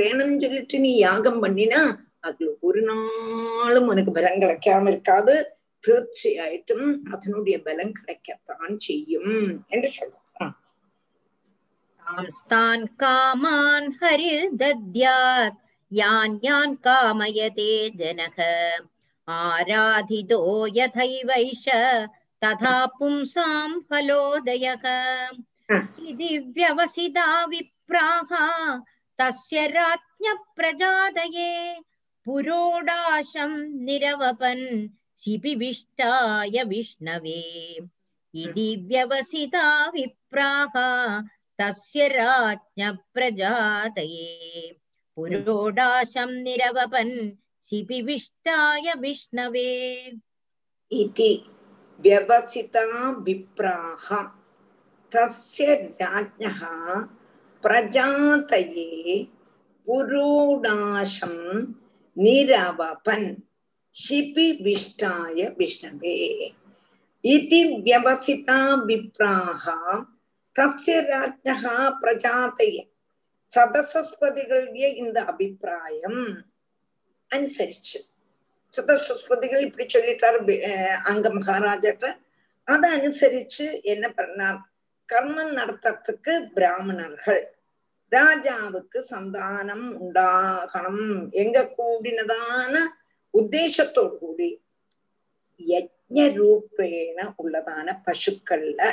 வேணும்னு சொல்லிட்டு நீ யாகம் பண்ணினா அதுல ஒரு நாளும் உனக்கு பலம் கிடைக்காம இருக்காது. തീർച്ചയായിട്ടും അതിനുടേ ബലം കിടക്കത്താൻ ചെയ്യും എന്ന് சொல்றான் താൻ കാമാൻ ഹരിർ ദദ്യാത് യാൻ യാൻ കാമയതേ ജനഃ ആരാധിതോ യഥൈവൈഷ തഥാ പുംസാം ഫലോദയഃ ഇതി വ്യവസിതാ വിപ്രാഹ തസ്യ രാജ്ഞ പ്രജാതയേ പുരോടാശം നിരവപൻ शिपिविष्टाय विष्णवे इति व्यवसिता विप्राः तस्य राज्ञप्रजातये पुरोडाशं निरवपन् शिपिविष्टाय विष्णवे इति व्यवसिता विप्राः तस्य राज्ञः प्रजातये पुरोडाशं निरवपन् शिपिविष्टाय विष्णवे इति व्यवसिता विप्राः தஸ்ய ராஜ்யா பிரஜாத்தைய சதசஸ்பதிகளுடைய இந்த அபிப்பிராயம் அனுசரிச்சு சதசஸ்பதிகள் இப்படி சொல்லிட்டாரு அங்க மகாராஜாட்ட அதை அனுசரிச்சு என்ன பண்ணார் கர்மம் நடத்துறதுக்கு பிராமணர்கள் ராஜாவுக்கு சந்தானம் உண்டாகணும் எங்க கூடினதான ഉദ്ദേശത്തോടു കൂടി യജ്ഞരൂപേണ ഉള്ളതാണ് പശുക്കളില്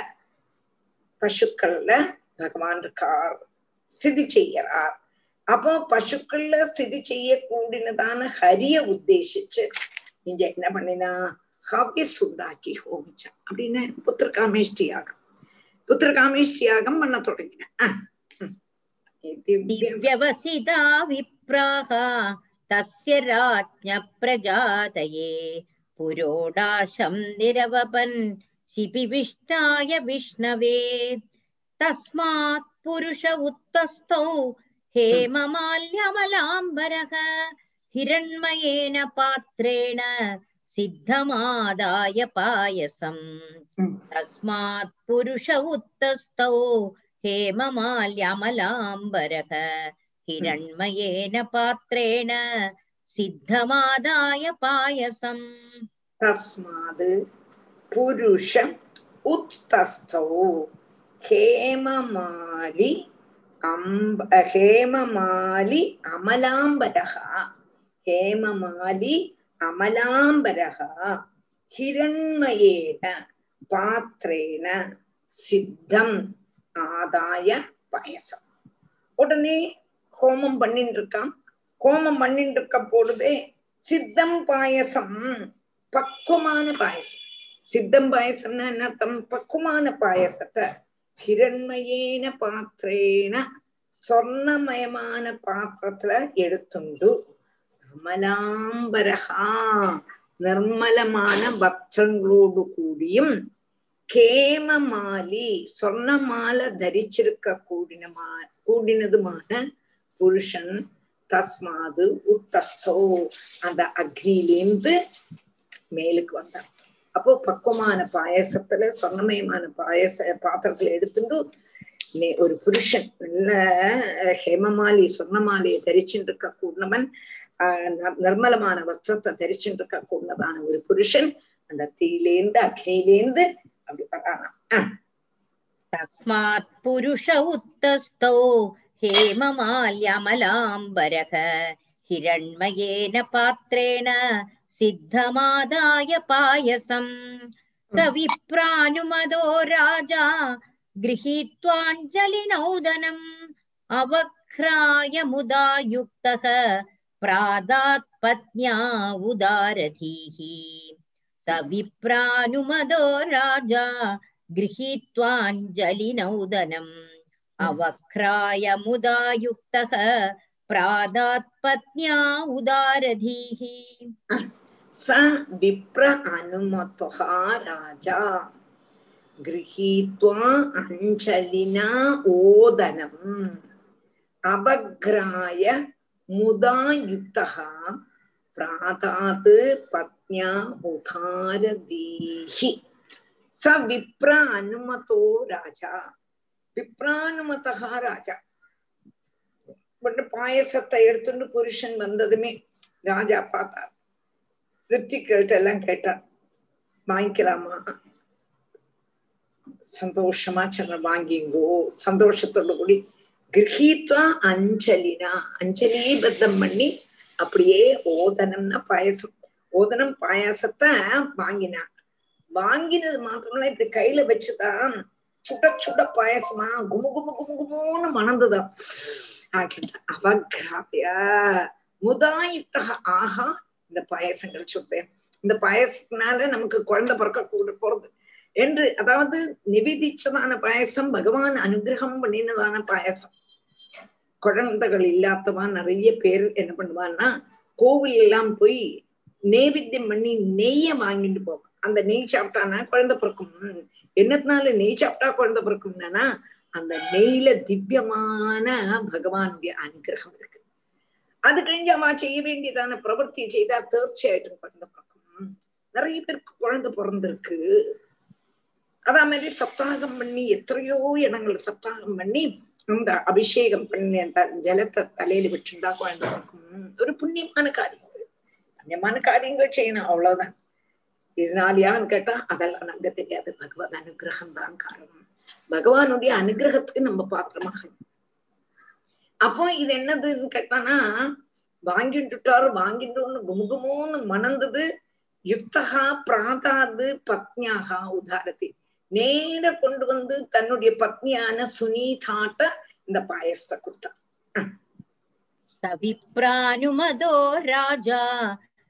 പശുക്കളില് ഭഗവാൻ കാർ സ്ഥിതി ചെയ്യറാർ അപ്പോ പശുക്കളില് സ്ഥിതി ചെയ്യക്കൂടിനതാണ് ഹരിയെ ഉദ്ദേശിച്ച് நீங்க என்ன பண்ணினா ஹவ்யஸ் உண்டாக்கி ஹோமிச்சா அப்படின்னு புத்திர காமேஷ்டி யாகம் புத்திர காமேஷ்டி யாகம் பண்ண தொடங்கினேன் விப்ராக तस्य राज्ञप्रजातये पुरोडाशं निरवपन् शिपिविष्टाय विष्णवे तस्मात् पुरुष उत्तस्थौ हेममाल्यमलाम्बरः हिरण्मयेन पात्रेण सिद्धमादाय पायसम् ம். तस्मात् पुरुष उत्तस्थौ हेममाल्यमलाम्बरः हिरण्मयेन पात्रेण सिद्धमादाय पायसम् தஸ்மாது புருஷம் உத்தஸ்தோ ஹேமமாலி அம்ப ஹேமமாலி அமலாம்பரகா ஹேமமாலி அமலாம்பரகா ஹிரண்மயேன பாத்திரேன சித்தம் ஆதாய பாயசம் உடனே கோமம் பண்ணிட்டு இருக்கான் கோமம் பண்ணிட்டு இருக்க பொழுதே சித்தம் பாயசம் பக்குவமான பாயசம். சித்தம் பாயசம்னா என்ன அர்த்தம் பக்குவமான பாயசத்தை ஹிரண்மயேன பாத்திரேன சொர்ணமயமான பாத்திரத்துல எடுத்துண்டு. கமலாம்பரகா நிர்மலமான பக்தங்களோடு கூடியும் கேமமாலி சொர்ணமால தரிச்சிருக்க கூடினமா கூடினதுமான புருஷன் தஸ்மாது உத்தஸ்தோ அந்த அக்னிலேந்து மேலுக்கு வந்தான். அப்போ பக்குவமான பாயசத்துல சொர்ணமயமான பாயச பாத்திரத்துல எடுத்துட்டு ஒரு புருஷன் நல்ல ஹேமமாலி சொர்ணமாலையை தரிச்சுட்டு இருக்க கூடவன் நிர்மலமான வஸ்திரத்தை தரிச்சுட்டு இருக்க கூடதான ஒரு புருஷன் அந்த தீயிலேந்து அக்னியிலேந்து அப்படி வரானா தஸ்மாத் புருஷ உத்தஸ்தோ हेममाल्यमलाम्बरः हिरण्मयेन पात्रेण सिद्धमादाय पायसम् स विप्रानुमदो राजा गृहीत्वाञ्जलिनौदनम् अवक्राय मुदा युक्तः प्रादात् पत्न्या उदारधीः स विप्रानुमदो राजा गृहीत्वाञ्जलिनौदनम् अवक्राय मुदा युक्तः प्रादात् पत्न्या उदारधीः स विप्र अनुमतः राजा गृहीत्वा अञ्जलिना ओदनम् अवग्राय मुदा युक्तः प्रातात् पत्न्या उदारदीः स विप्र अनुमतो राजा விப்ரானுமதா ராஜா கொண்டு பாயசத்தை எடுத்துட்டு புருஷன் வந்ததுமே ராஜா பார்த்தார். ரித்திகள்கிட்ட எல்லாம் கேட்டார் வாங்கிக்கலாமா? சந்தோஷமா சொன்ன வாங்கிங்கோ. சந்தோஷத்தோட கூடி கிரகித்வா அஞ்சலினா. அஞ்சலியே பத்தம் பண்ணி அப்படியே ஓதனம்னா பாயசம். ஓதனம் பாயாசத்தை வாங்கினான். வாங்கினது மாத்திரமல்ல இப்படி கையில வச்சுதான் சுட சுட பாயசமா குமு குமு குமு குமுன்னு மணந்துதான் ஆக்கிட்டான் அவகிராபியா முதாயித்தக ஆஹா இந்த பாயசம் கிடைச்சுட்டேன் இந்த பாயசத்தினால நமக்கு குழந்தை பிறக்க கூட போறது. என்று அதாவது நிவேதிச்சதான பாயசம் பகவான் அனுகிரகம் பண்ணினதான பாயசம். குழந்தைகள் இல்லாதவன் நிறைய பேர் என்ன பண்ணுவான்னா கோவில் எல்லாம் போய் நெய்வேத்தியம் பண்ணி நெய்ய வாங்கிட்டு போவான் அந்த நெய் சாப்பிட்டானா குழந்தை பிறக்கும். என்னத்தினால நெய் சாப்பிட்டா குழந்தை பிறக்கும்னா அந்த நெய்ல திவ்யமான பகவானுடைய அனுகிரகம் இருக்கு. அது கழிஞ்சு அவ செய்ய வேண்டியதான பிரவர்த்தி செய்தா தேர்ச்சியாயிட்டு குழந்தை பிறக்கும். நிறைய பேருக்கு குழந்தை பிறந்திருக்கு. அதா மாதிரி சப்தாகம் பண்ணி எத்தனையோ இடங்கள் சப்தாகம் பண்ணி இந்த அபிஷேகம் பண்ணி அந்த ஜலத்தை தலையில விட்டுண்டா குழந்தை பிறக்கும். ஒரு புண்ணியமான காரியங்கள். புண்ணியமான காரியங்கள் செய்யணும் அவ்வளவுதான். இதனாலயான்னு கேட்டா அதெல்லாம் நாங்க தெரியாது. பகவான் அனுகிரகம் தான் காரணம். பகவானுடைய அனுகிரகத்துக்கு நம்ம பாத்திரமாகணும் அப்போ இது என்னதுன்னு கேட்டானா வாங்கிட்டுட்டாரு வாங்கிட்டோன்னு குமுகுமோன்னு மணந்தது யுக்தகா பிராதாது பத்னியாக உதாரதி நேர கொண்டு வந்து தன்னுடைய பத்னியான சுனீதாட்ட இந்த பாயசத்தை கொடுத்தான். தவிப்ரானுமதோ ராஜா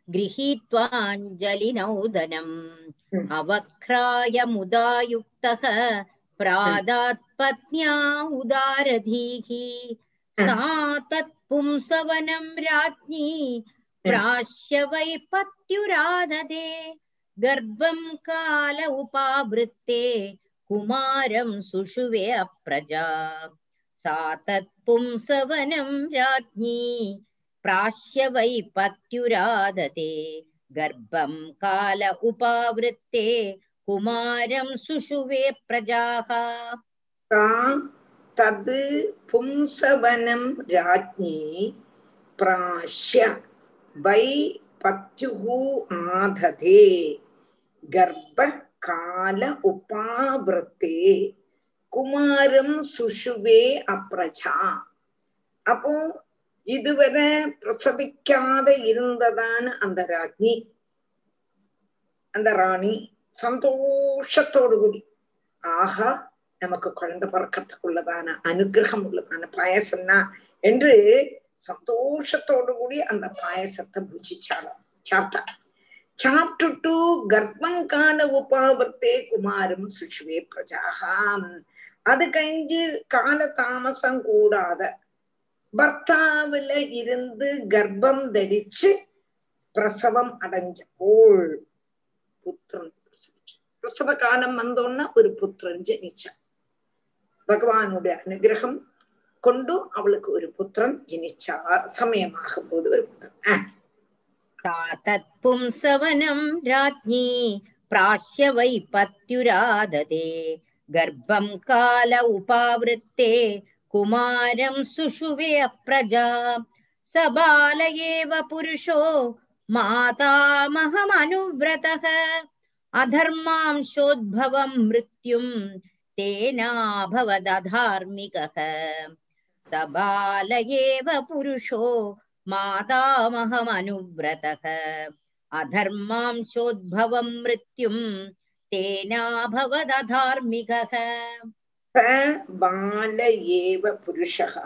गृहीत्वाञ्जलिनौदनम् Hmm. अवक्राय मुदा युक्तः प्रादात् पत्न्या उदारधीः सा तत्पुंसवनं राज्ञी प्राश्य वै पत्युराददे गर्भं काल उपावृत्ते कुमारं सुषुवे अप्रजा सा तत्पुंसवनं राज्ञी प्राश्य वै पत्युरादते गर्भं काल उपावृत्ते कुमारं सुषुवे प्रजाः सा तद् पुंसवनं राज्ञी प्राश्य वै पत्युः आधते गर्भकाल उपावृत्ते குமாரம் சுஷுவே அப்ரஜா அப்போ இதுவரை பிரசவிக்காத இருந்ததான அந்த ராஜ்ஞி அந்த ராணி சந்தோஷத்தோடு கூடி ஆஹா நமக்கு குழந்தை பிறக்கிறதுக்குள்ளதான அனுகிரகம் உள்ளதான பாயசம்னா என்று சந்தோஷத்தோடு கூடி அந்த பாயசத்தை புஜிச்சாலாம் சாப்பிட்டா சாப்பிட்டுட்டு கர்ப்பங்கால உபாபத்தே குமாரும் சுஷ்வே பிரஜாகாம் அது கழிஞ்சு கால தாமசம் கூடாத ഭർത്താവില ഇരുന്ന് ഗർഭം ധരിച്ച് പ്രസവം അടഞ്ഞപ്പോൾ പുത്രൻ പ്രസവിച്ചു. പ്രസവകാലം വന്നോന്ന ഒരു പുത്രൻ ജനിച്ച. ഭഗവാനുടെ അനുഗ്രഹം கொண்டு அவளுக்கு ஒரு புத்திரன் ஜனிச்சா சமயமாகும் போது ஒரு புத்திரன் தத்பும்சவனம் ராஜ்ஞி பிராஷ்ய வை பத்யுராததே கர்ப்பம் கால உபாவிருத்தே कुमारं सुषुवे अप्रजा स बाल एव पुरुषो, मातामहमनुव्रतः। अधर्मांशोद्भवं मृत्युं तेनाभवदधार्मिकः। स बाल एव पुरुषो, मातामहमनुव्रतः। अधर्मांशोद्भवं मृत्युं तेनाभवदधार्मिकः। ச பால ஏவ புருஷகா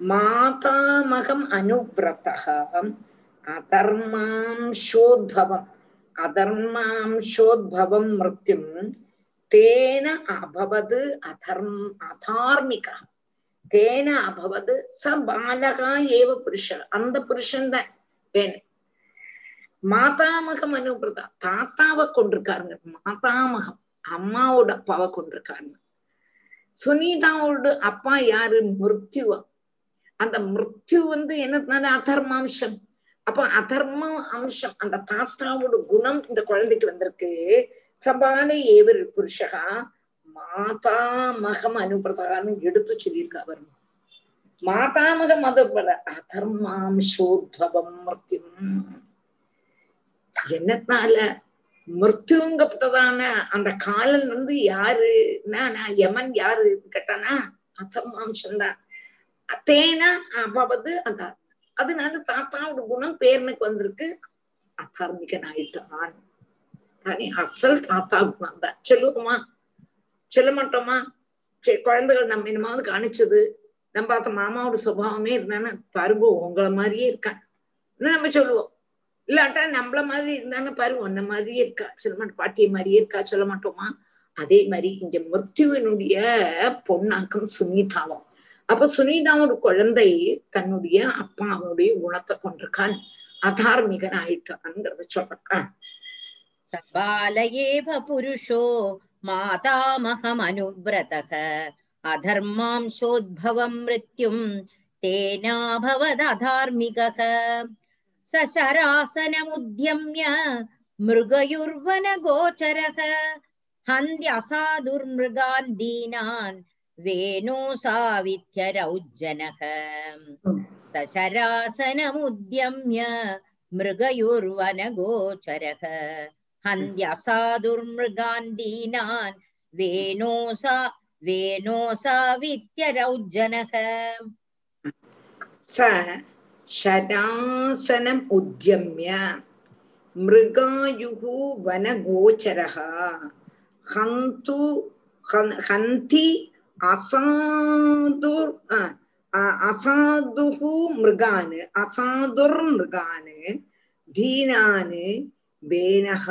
மாதாமகம் அனுவிரதம் அதர்மாம் ஷோத்பவம் அதர்மாம் ஷோத்பவம் மிருத்யும் தேன அபவது அதர்ம் அதார்மிக தேன அபவது ச பாலகா ஏவ புருஷர் அந்த புருஷன் தான் வேணும் மாதாமகம் அனுபிரதா தாத்தாவை கொண்டிருக்காருங்க மாதாமகம். அம்மாவோட அப்பாவை கொண்டிருக்காருங்க சுனிதாவோட அப்பா யாரு? மிருத்யுவா. அந்த மிருத்யு வந்து என்னதுனால? அதர்மாம்சம். அப்ப அதர்ம அம்சம் அந்த தாத்தாவோட குணம் இந்த குழந்தைக்கு வந்திருக்கு. சபால ஏவர் புருஷகா மாதாமகம் அனுபிரதான்னு எடுத்து சொல்லியிருக்கா அவர் மாதாமகம் அது போல அதர்மாம்சோத்பவம் மிருத்யும் என்னத்தால மிருத்யுங்கப்பட்டதான அந்த காலன் வந்து யாருன்னா நான்? யமன் யாரு? கேட்டானா அதர்மாம்சம் தான் தேனா அபவது அதான் அதனால தாத்தாவோட குணம் பேரனுக்கு வந்திருக்கு. அத்தார்மிகன் ஆயிட்டான் தானே அசல் தாத்தா குணம் தான். சொல்லுவோமா சொல்ல மாட்டோமா சரி குழந்தைகள் நம்ம என்னமாவது காணிச்சது. நம்ம பார்த்த மாமாவோட சுபாவமே இருந்தானே பருவம் உங்களை மாதிரியே இருக்கான். நம்ம சொல்லுவோம்? இல்லாட்டா நம்மள மாதிரி இருந்தாங்க பாரு உன்ன மாதிரியே இருக்கா? சொல்ல மாட்டோம். பாட்டிய மாதிரியே இருக்கா? சொல்ல மாட்டோமா? அதே மாதிரி இங்க மிருத்யுவனுடைய பொண்ணாக்கம் சுனிதாவும். அப்ப சுனிதாவோட குழந்தை தன்னுடைய அப்பாவுடைய குணத்தை கொண்டிருக்கான். அதார்மிகன் ஆயிட்டான்ங்கிறத சொல்றான். சபாலயேவ புருஷோ மாதாமகம் அனுவிரதக. அதர்மாம் சோத்பவம் மிருத்யும். தேனாபவத் அதார்மிகக. शरासनमुद्यम्य मृगयुर्वनगोचरः हन्त्यसाधुर्मृगान् दीनान् वेणो साविध्यरौज्जनः स शरासनमुद्यम्य मृगयुर्वनगोचरः हन्त्यसाधुर्मृगान् दीनान् वेणोसा वेणोसा वित्यरौज्जनः स शरासनम् उद्यम्य मृगायुः वनगोचरः हन्तु हन्ति असाधुर् असाधुः मृगान् असाधुर्मृगान् दीनान् வேனக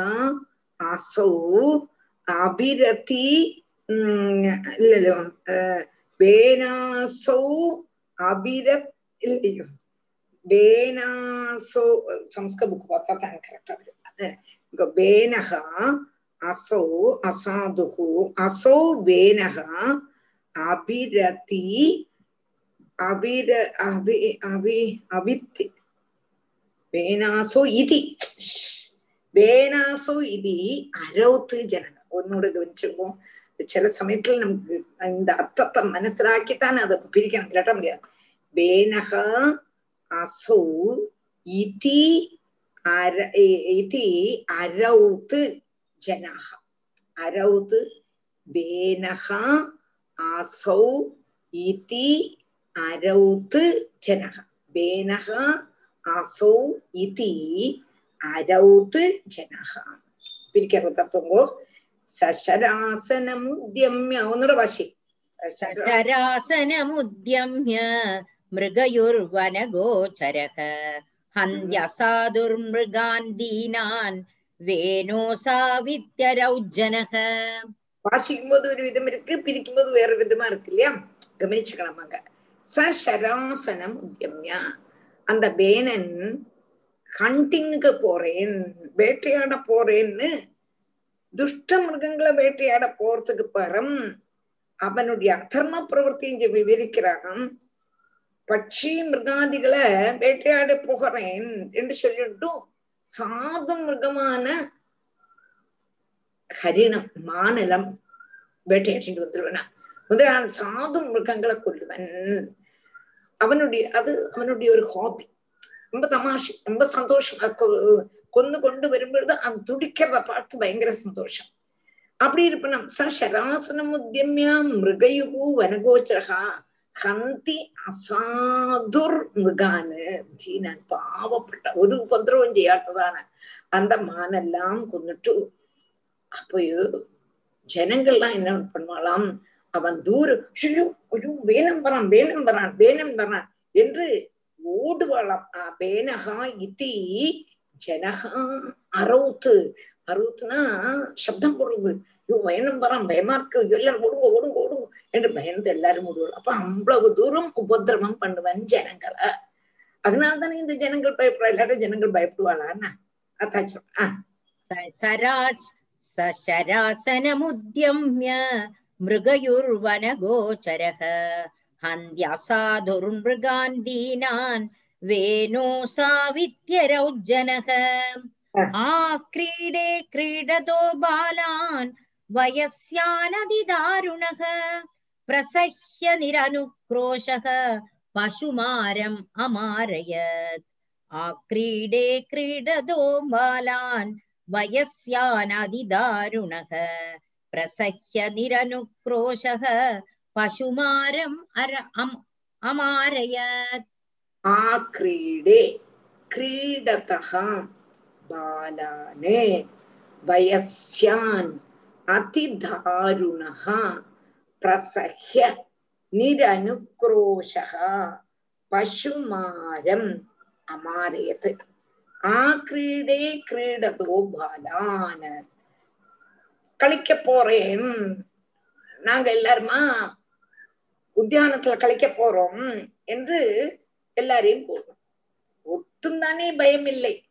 அசௌ அபிரதி இல்லையோ வேனாசௌ அபிரத் இல்லையோ வேனாசோ சம்ஸ்க புக் பார்த்தா தான் கரெக்டா வரும் இங்க வேனக அசௌ அசாதுகு அசோ வேனகா அபிரதி அபிர அபி அபி அபித்தி வேணாசோ இதி வேணாசோ இதி அரௌத்து ஜனங்க ஒன்னோட கவனிச்சிருப்போம் சில சமயத்துல நமக்கு இந்த அர்த்தத்தை மனசிலாக்கித்தான் அதை பிரிக்கணும் கேட்ட முடியாது வேணக அசௌ இதி அர இதி அரௌத்து ஜனாக அரௌத்து பேனகா ஆசௌ இதி அரௌத்து ஜனக பேனக ஆசௌ இதி அரௌத்து ஜனக பிரிக்க தத்துவங்கோ சசராசனமுத்யம்ய ஒன்னோட வாசி சசராசனமுத்யம்ய मृगयुर्वनगोचरः हन्त्यसाधुर्मृगान् दीनान् वेणोसावित्यरौज्जनः வாசிக்கும்போது ஒரு விதம் இருக்கு பிரிக்கும்போது வேற விதமா இருக்கு இல்லையா கவனிச்சுக்கலாம் அங்க சசராசனம் உத்தியம்யா அந்த பேனன் ஹண்டிங்க்கு போறேன் வேட்டையாட போறேன்னு துஷ்ட மிருகங்களை வேட்டையாட போறதுக்கு பரம் அவனுடைய அதர்ம பிரவൃத்தி இங்க விவரிக்கிறான் பட்சி மிருகாதிகளை வேட்டையாட போகிறேன் என்று சொல்லிட்டு சாது மிருகமான ஹரிணம் மாநிலம் வேட்டையாட்டிட்டு வந்துருவனா. முதலான சாது மிருகங்களை கொல்லுவன். அவனுடைய அது அவனுடைய ஒரு ஹாபி ரொம்ப தமாஷி ரொம்ப சந்தோஷமா. கொண்டு கொண்டு வரும்பொழுது அவன் துடிக்கிறத பார்த்து பயங்கர சந்தோஷம். அப்படி இருப்பணும் ச சராசனம் உத்தியமியா மிருகயுகு வனகோச்சரகா. ஹந்தி அசாதுர் மிருகானு தீனன் பாவப்பட்ட ஒரு உபதிரவம் செய்யாததான அந்த மானெல்லாம் கொண்டுட்டு அப்பயோ ஜனங்கள்லாம் என்ன பண்ணலாம் அவன் தூரம் ஐயோ ஐயோ வேனம் வரான் வேனம் வரான் வேனம் வரான் என்று ஓடுவாளாம் வேனகா இத்தி ஜனகா அரவுத்து அரவுத்துனா சப்தம் போடுறது ஐயோ பயணம் வரான் பயமா இருக்கு எல்லாரும் ஓடுங்க ஓடுங்க ஓடுங்க என்று பயந்து எல்லாரும் ஓடுவாள் அப்ப அவ்வளவு தூரம் உபதிரவம் பண்ணுவன் ஜனங்களை அதனால்தானே இந்த ஜனங்கள் பயப்படுறா இல்லாட்ட ஜனங்கள் பயப்படுவாளான்னா அதான் சொல்றேன் सराज सशरासनमुद्यम्य मृगयुर्वनगोचरः हन्त्यसाधुर्मृगान् दीनान् वेणोसावित्यरौज्जनः आक्रीडे क्रीडतो बालान् वयस्यानदिदारुणः प्रसह्य निरनुक्रोशः पशुमारम् अमारयत् आक्रीडे क्रीडतो बालान् वयस्यानदिदारुणः प्रसह्य निरनुक्रोशः पशुमारम् अर अम् अमारयत् आक्रीडे क्रीडतः बालाने वयस्यान् அதிதாருணா பிரசஹ்ய நிரனுக்ரோஷः பசுமாரம் அமாரயத். ஆ கிரீடே கிரீடதோ பாலான. கழிக்க போறேன். நாங்க எல்லாருமா உத்தியானத்துல கழிக்க போறோம் என்று எல்லாரையும் போடுறோம் ஒட்டும் தானே பயம் இல்லை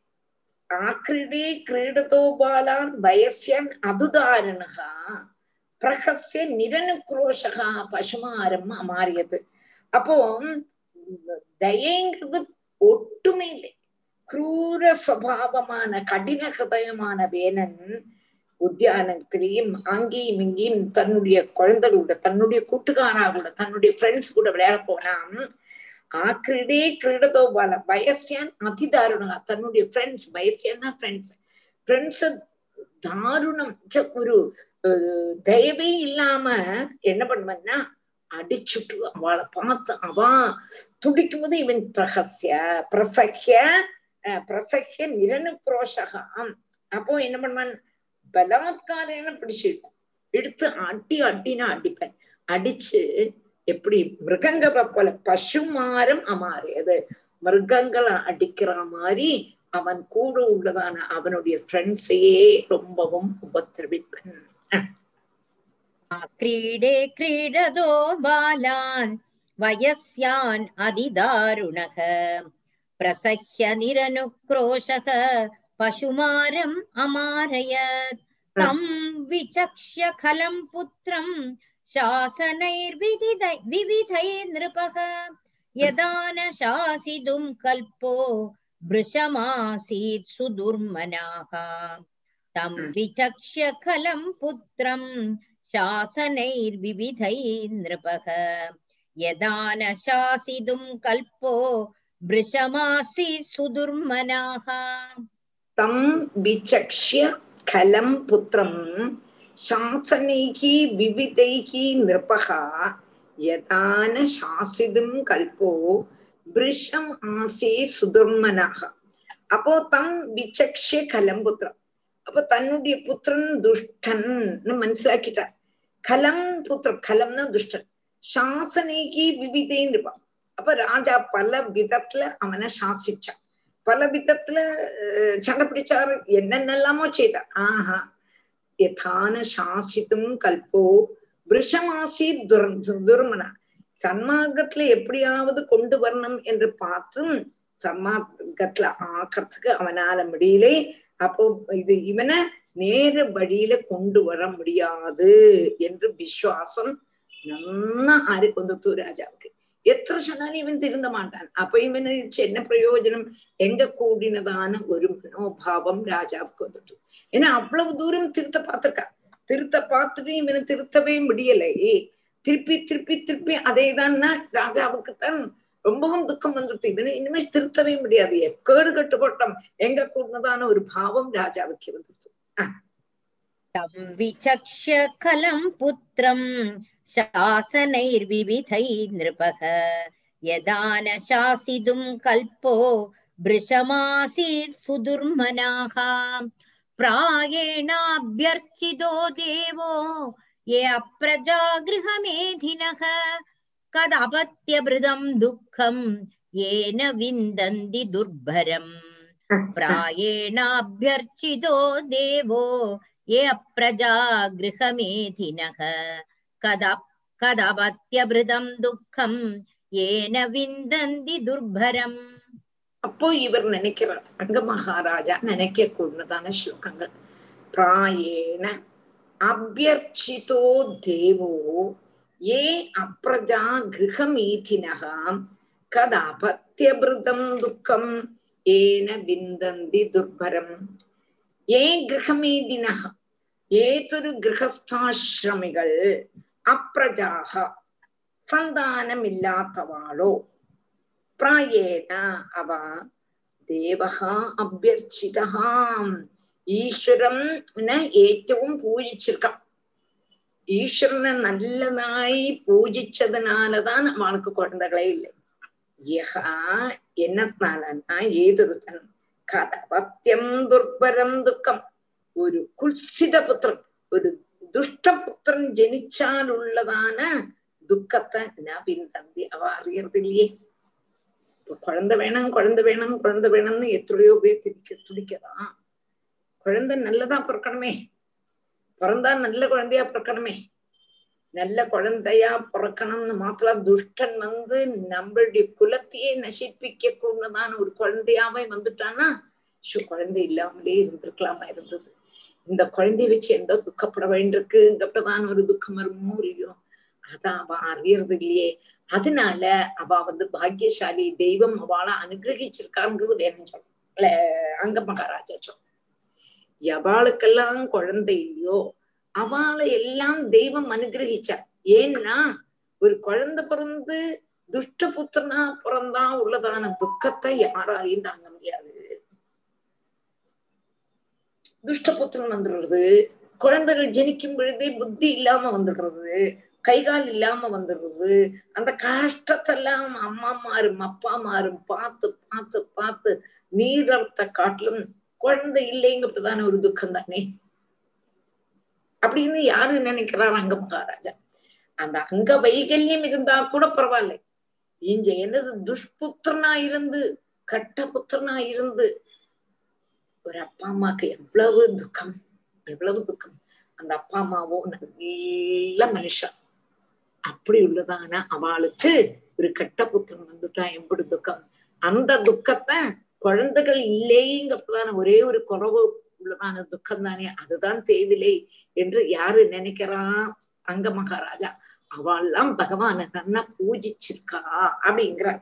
ആക്രീഡീ ക്രീഡതോ ബാലാൻ വയസ്യൻ അതുദാരുണ പ്രഹസ്യ നിരനുക്രോഷ പശുമാരം അമാറിയത് അപ്പോ தயங்கிறது ஒட்டுமே இல்லை குரூர சுவாவமான கடின ஹதயமான வேலன் உத்தியானத்திலையும் அங்கேயும் இங்கேயும் தன்னுடைய குழந்தைகளோட தன்னுடைய கூட்டுக்காரா கூட தன்னுடைய ஃப்ரெண்ட்ஸ் கூட விளையாட போனான் ஆ ஆக்கிரடே கிரீடதோ பால வயசியான் அதிதாருணா. தன்னுடைய ஃப்ரெண்ட்ஸ் வயசியானா ஃப்ரெண்ட்ஸ் ஃப்ரெண்ட்ஸ் தாருணம். ஒரு தயவே இல்லாம என்ன பண்ணுவன்னா அடிச்சுட்டு அவளை பார்த்து அவா துடிக்கும் போது இவன் பிரகசிய பிரசக்கிய பிரசக்கிய நிரனுக்ரோஷகம். அப்போ என்ன பண்ணுவான்? பலாத்காரன பிடிச்சிருக்கும். எடுத்து அடி அடினா அடிப்பேன். அடிச்சு எப்படி மிருகங்களை போல பசுமாரம் அமாறியது மிருகங்களை அடிக்கிற மாதிரி அவன் கூட உள்ளதான அவனுடைய ஃப்ரெண்ட்ஸையே ரொம்பவும் உபத்திரவிப்பன் क्रीडे क्रीडतो बालान् वयस्यान् अधिदारुणः प्रसह्य निरनुक्रोशः पशुमारम् अमारयत् तं विचक्ष्य खलं पुत्रं शासनैर्विधिदै विविधै नृपः यदा न शासितुं कल्पो भृशमासीत् सुदुर्मनाः तं विचक्ष्य खलं पुत्रं शासनैर्विविधैः नृपः यदा न शासितुं कल्पो भृशमासीत् सुदुर्मनाः तं विचक्ष्य खलं पुत्रं சாசனைகி விவிதைகி நிருபகா யதான சாசிதும் கல்போ பிரிஷம் ஆசே சுதுர்மனாக அப்போ தம் விசக்ஷ கலம்புத்திரம். அப்போ தன்னுடைய புத்திரன் துஷ்டன்னு மனசிலாக்கிட்டார். கலம் புத்திரம் கலம்னா துஷ்டன். சாசனைக்கு விவிதைன்னு இருப்பான் அப்ப ராஜா பல விதத்துல அவனை சாசிச்சான். பல விதத்துல சண்டை பிடிச்சாரு. என்னென்னலாமோ செய்தார். ஆஹா யதான சாசித்தும் கல்போ விஷமாசி துர் துர்மனா சன்மார்க்கத்துல எப்படியாவது கொண்டு வரணும் என்று பார்த்தும் சன்மார்க்கத்துல ஆக்கிறதுக்கு அவனால முடியலே. அப்போ இது இவனை நேர வழியில கொண்டு வர முடியாது என்று விசுவாசம் நல்லா ஆறி கொண்டு ராஜாவுக்கு. എത്ര ചെന്നാലും ഇവൻ തിരുന്ന മാട്ടാൻ. അപ്പൊ ഇവന് ചെന്ന പ്രയോജനം എങ്ക കൂടിനതാണ് ഒരു മനോഭാവം രാജാവുக்கு வந்துட்டு ஏன்னா அவ்வளவு தூரம் திருத்த பார்த்திருக்கான் திருத்த பார்த்துட்டு இவனை திருத்தவே முடியலை திருப்பி திருப்பி திருப்பி அதே தான்னா ராஜாவுக்குத்தான் ரொம்பவும் துக்கம் வந்துடுது இவனை இனிமே திருத்தவே முடியாது எக்கேடு கட்டுப்பட்டோம் எங்க கூடதான ஒரு பாவம் ராஜாவுக்கு வந்துடுது தம் விசக்ஷ கலம் புத்திரம் शासनैर्विविधैः नृपः यदा न शासितुं कल्पो भृशमासीत् सुदुर्मनाः प्रायेणाभ्यर्चितो देवो ये अप्रजागृहमेधिनः कदपत्यभृदं दुःखं येन विन्दन्ति दुर्भरम् प्रायेणाभ्यर्चितो देवो ये अप्रजा गृहमेधिनः कदा கதவத்தியபிருதம் துக்கம் ஏன விந்தந்தி துர்பரம் அப்போ இவர் நினைக்கிறார் அங்க மகாராஜா நினைக்க கூடதான ஸ்லோகங்கள் பிராயேன அபியர்ச்சிதோ தேவோ ஏ அப்ரஜா கிரகமீதினகா கதாபத்தியபிருதம் துக்கம் ஏன விந்தந்தி துர்பரம் ஏ கிரகமீதினக ஏதொரு கிரகஸ்தாசிரமிகள் அப்ரஜாக சந்தானம் இல்லாதவாளோ பிராயேன அவ தேவகா அபியர்ச்சிதாம் ஈஸ்வரம் ஏற்றவும் பூஜிச்சிருக்கான். ஈஸ்வரனை நல்லதாய் பூஜிச்சதுனாலதான் அவனுக்கு குழந்தைகளே இல்லை. யகா என்னத்தினாலன்னா ஏதொருத்தன். கதபத்தியம் துர்பரம் துக்கம். ஒரு குல்சித புத்திரன். ஒரு துஷ்டபுத்திரன் ஜனிச்சால் உள்ளதான துக்கத்தை நான் பின்தந்தி அவ அறியறது இல்லையே குழந்தை வேணும் குழந்தை வேணும் குழந்தை வேணும்னு எத்தனையோ பேர் திரிக்க துடிக்கலாம் குழந்தை நல்லதா பிறக்கணுமே. பிறந்தா நல்ல குழந்தையா பிறக்கணுமே. நல்ல குழந்தையா பிறக்கணும்னு மாத்திரம் துஷ்டன் வந்து நம்மளுடைய குலத்தையே நசிப்பிக்க கூடதான ஒரு குழந்தையாவே வந்துட்டான்னா குழந்தை இல்லாமலே இருந்திருக்கலாமா இருந்தது? இந்த குழந்தைய வச்சு எந்த துக்கப்பட வேண்டியிருக்குங்கப்பட்டதான ஒரு துக்கம் வருமோ இல்லையோ அதான் அவ அறியறது இல்லையே. அதனால அவ வந்து பாக்கியசாலி தெய்வம் அவளை அனுகிரகிச்சிருக்காருங்கிறது வேணும் சொல்ல அங்க மகாராஜா சொல். எவாளுக்கெல்லாம் குழந்தை இல்லையோ அவளை எல்லாம் தெய்வம் அனுகிரகிச்சார். ஏன்னா ஒரு குழந்தை பிறந்து துஷ்ட புத்திரனா பிறந்தா உள்ளதான துக்கத்தை யாராலையும் தாங்க முடியாது துஷ்டபுத்திரன் வந்துடுறது. குழந்தைகள் ஜனிக்கும் பொழுதே புத்தி இல்லாம வந்துடுறது. கைகால் இல்லாம வந்துடுறது. அந்த கஷ்டத்தெல்லாம் அம்மாமாரும் அப்பாமாரும் பார்த்து பார்த்து பார்த்து நீரத்த காட்டிலும் குழந்தை இல்லைங்கிறதுதான ஒரு துக்கம் தானே அப்படின்னு யாரு நினைக்கிறார் அங்க மகாராஜா? அந்த அங்க வைகல்யம் இருந்தா கூட பரவாயில்ல. இங்க என்னது துஷ்புத்திரனா இருந்து கட்ட புத்திரனா இருந்து ஒரு அப்பா அம்மாக்கு எவ்வளவு துக்கம் எவ்வளவு துக்கம். அந்த அப்பா அம்மாவோ நல்ல மனுஷன் அப்படி உள்ளதான அவளுக்கு ஒரு கெட்ட புத்திரன் வந்துட்டா. எப்படி துக்கம். அந்த துக்கத்தை குழந்தைகள் இல்லைங்கிறதான ஒரே ஒரு குறவு உள்ளதான துக்கம் தானே அதுதான் தேவிலை என்று யாரு நினைக்கிறான் அங்க மகாராஜா. அவெல்லாம் பகவான நன்னா பூஜிச்சிருக்கா அப்படிங்கிறார்.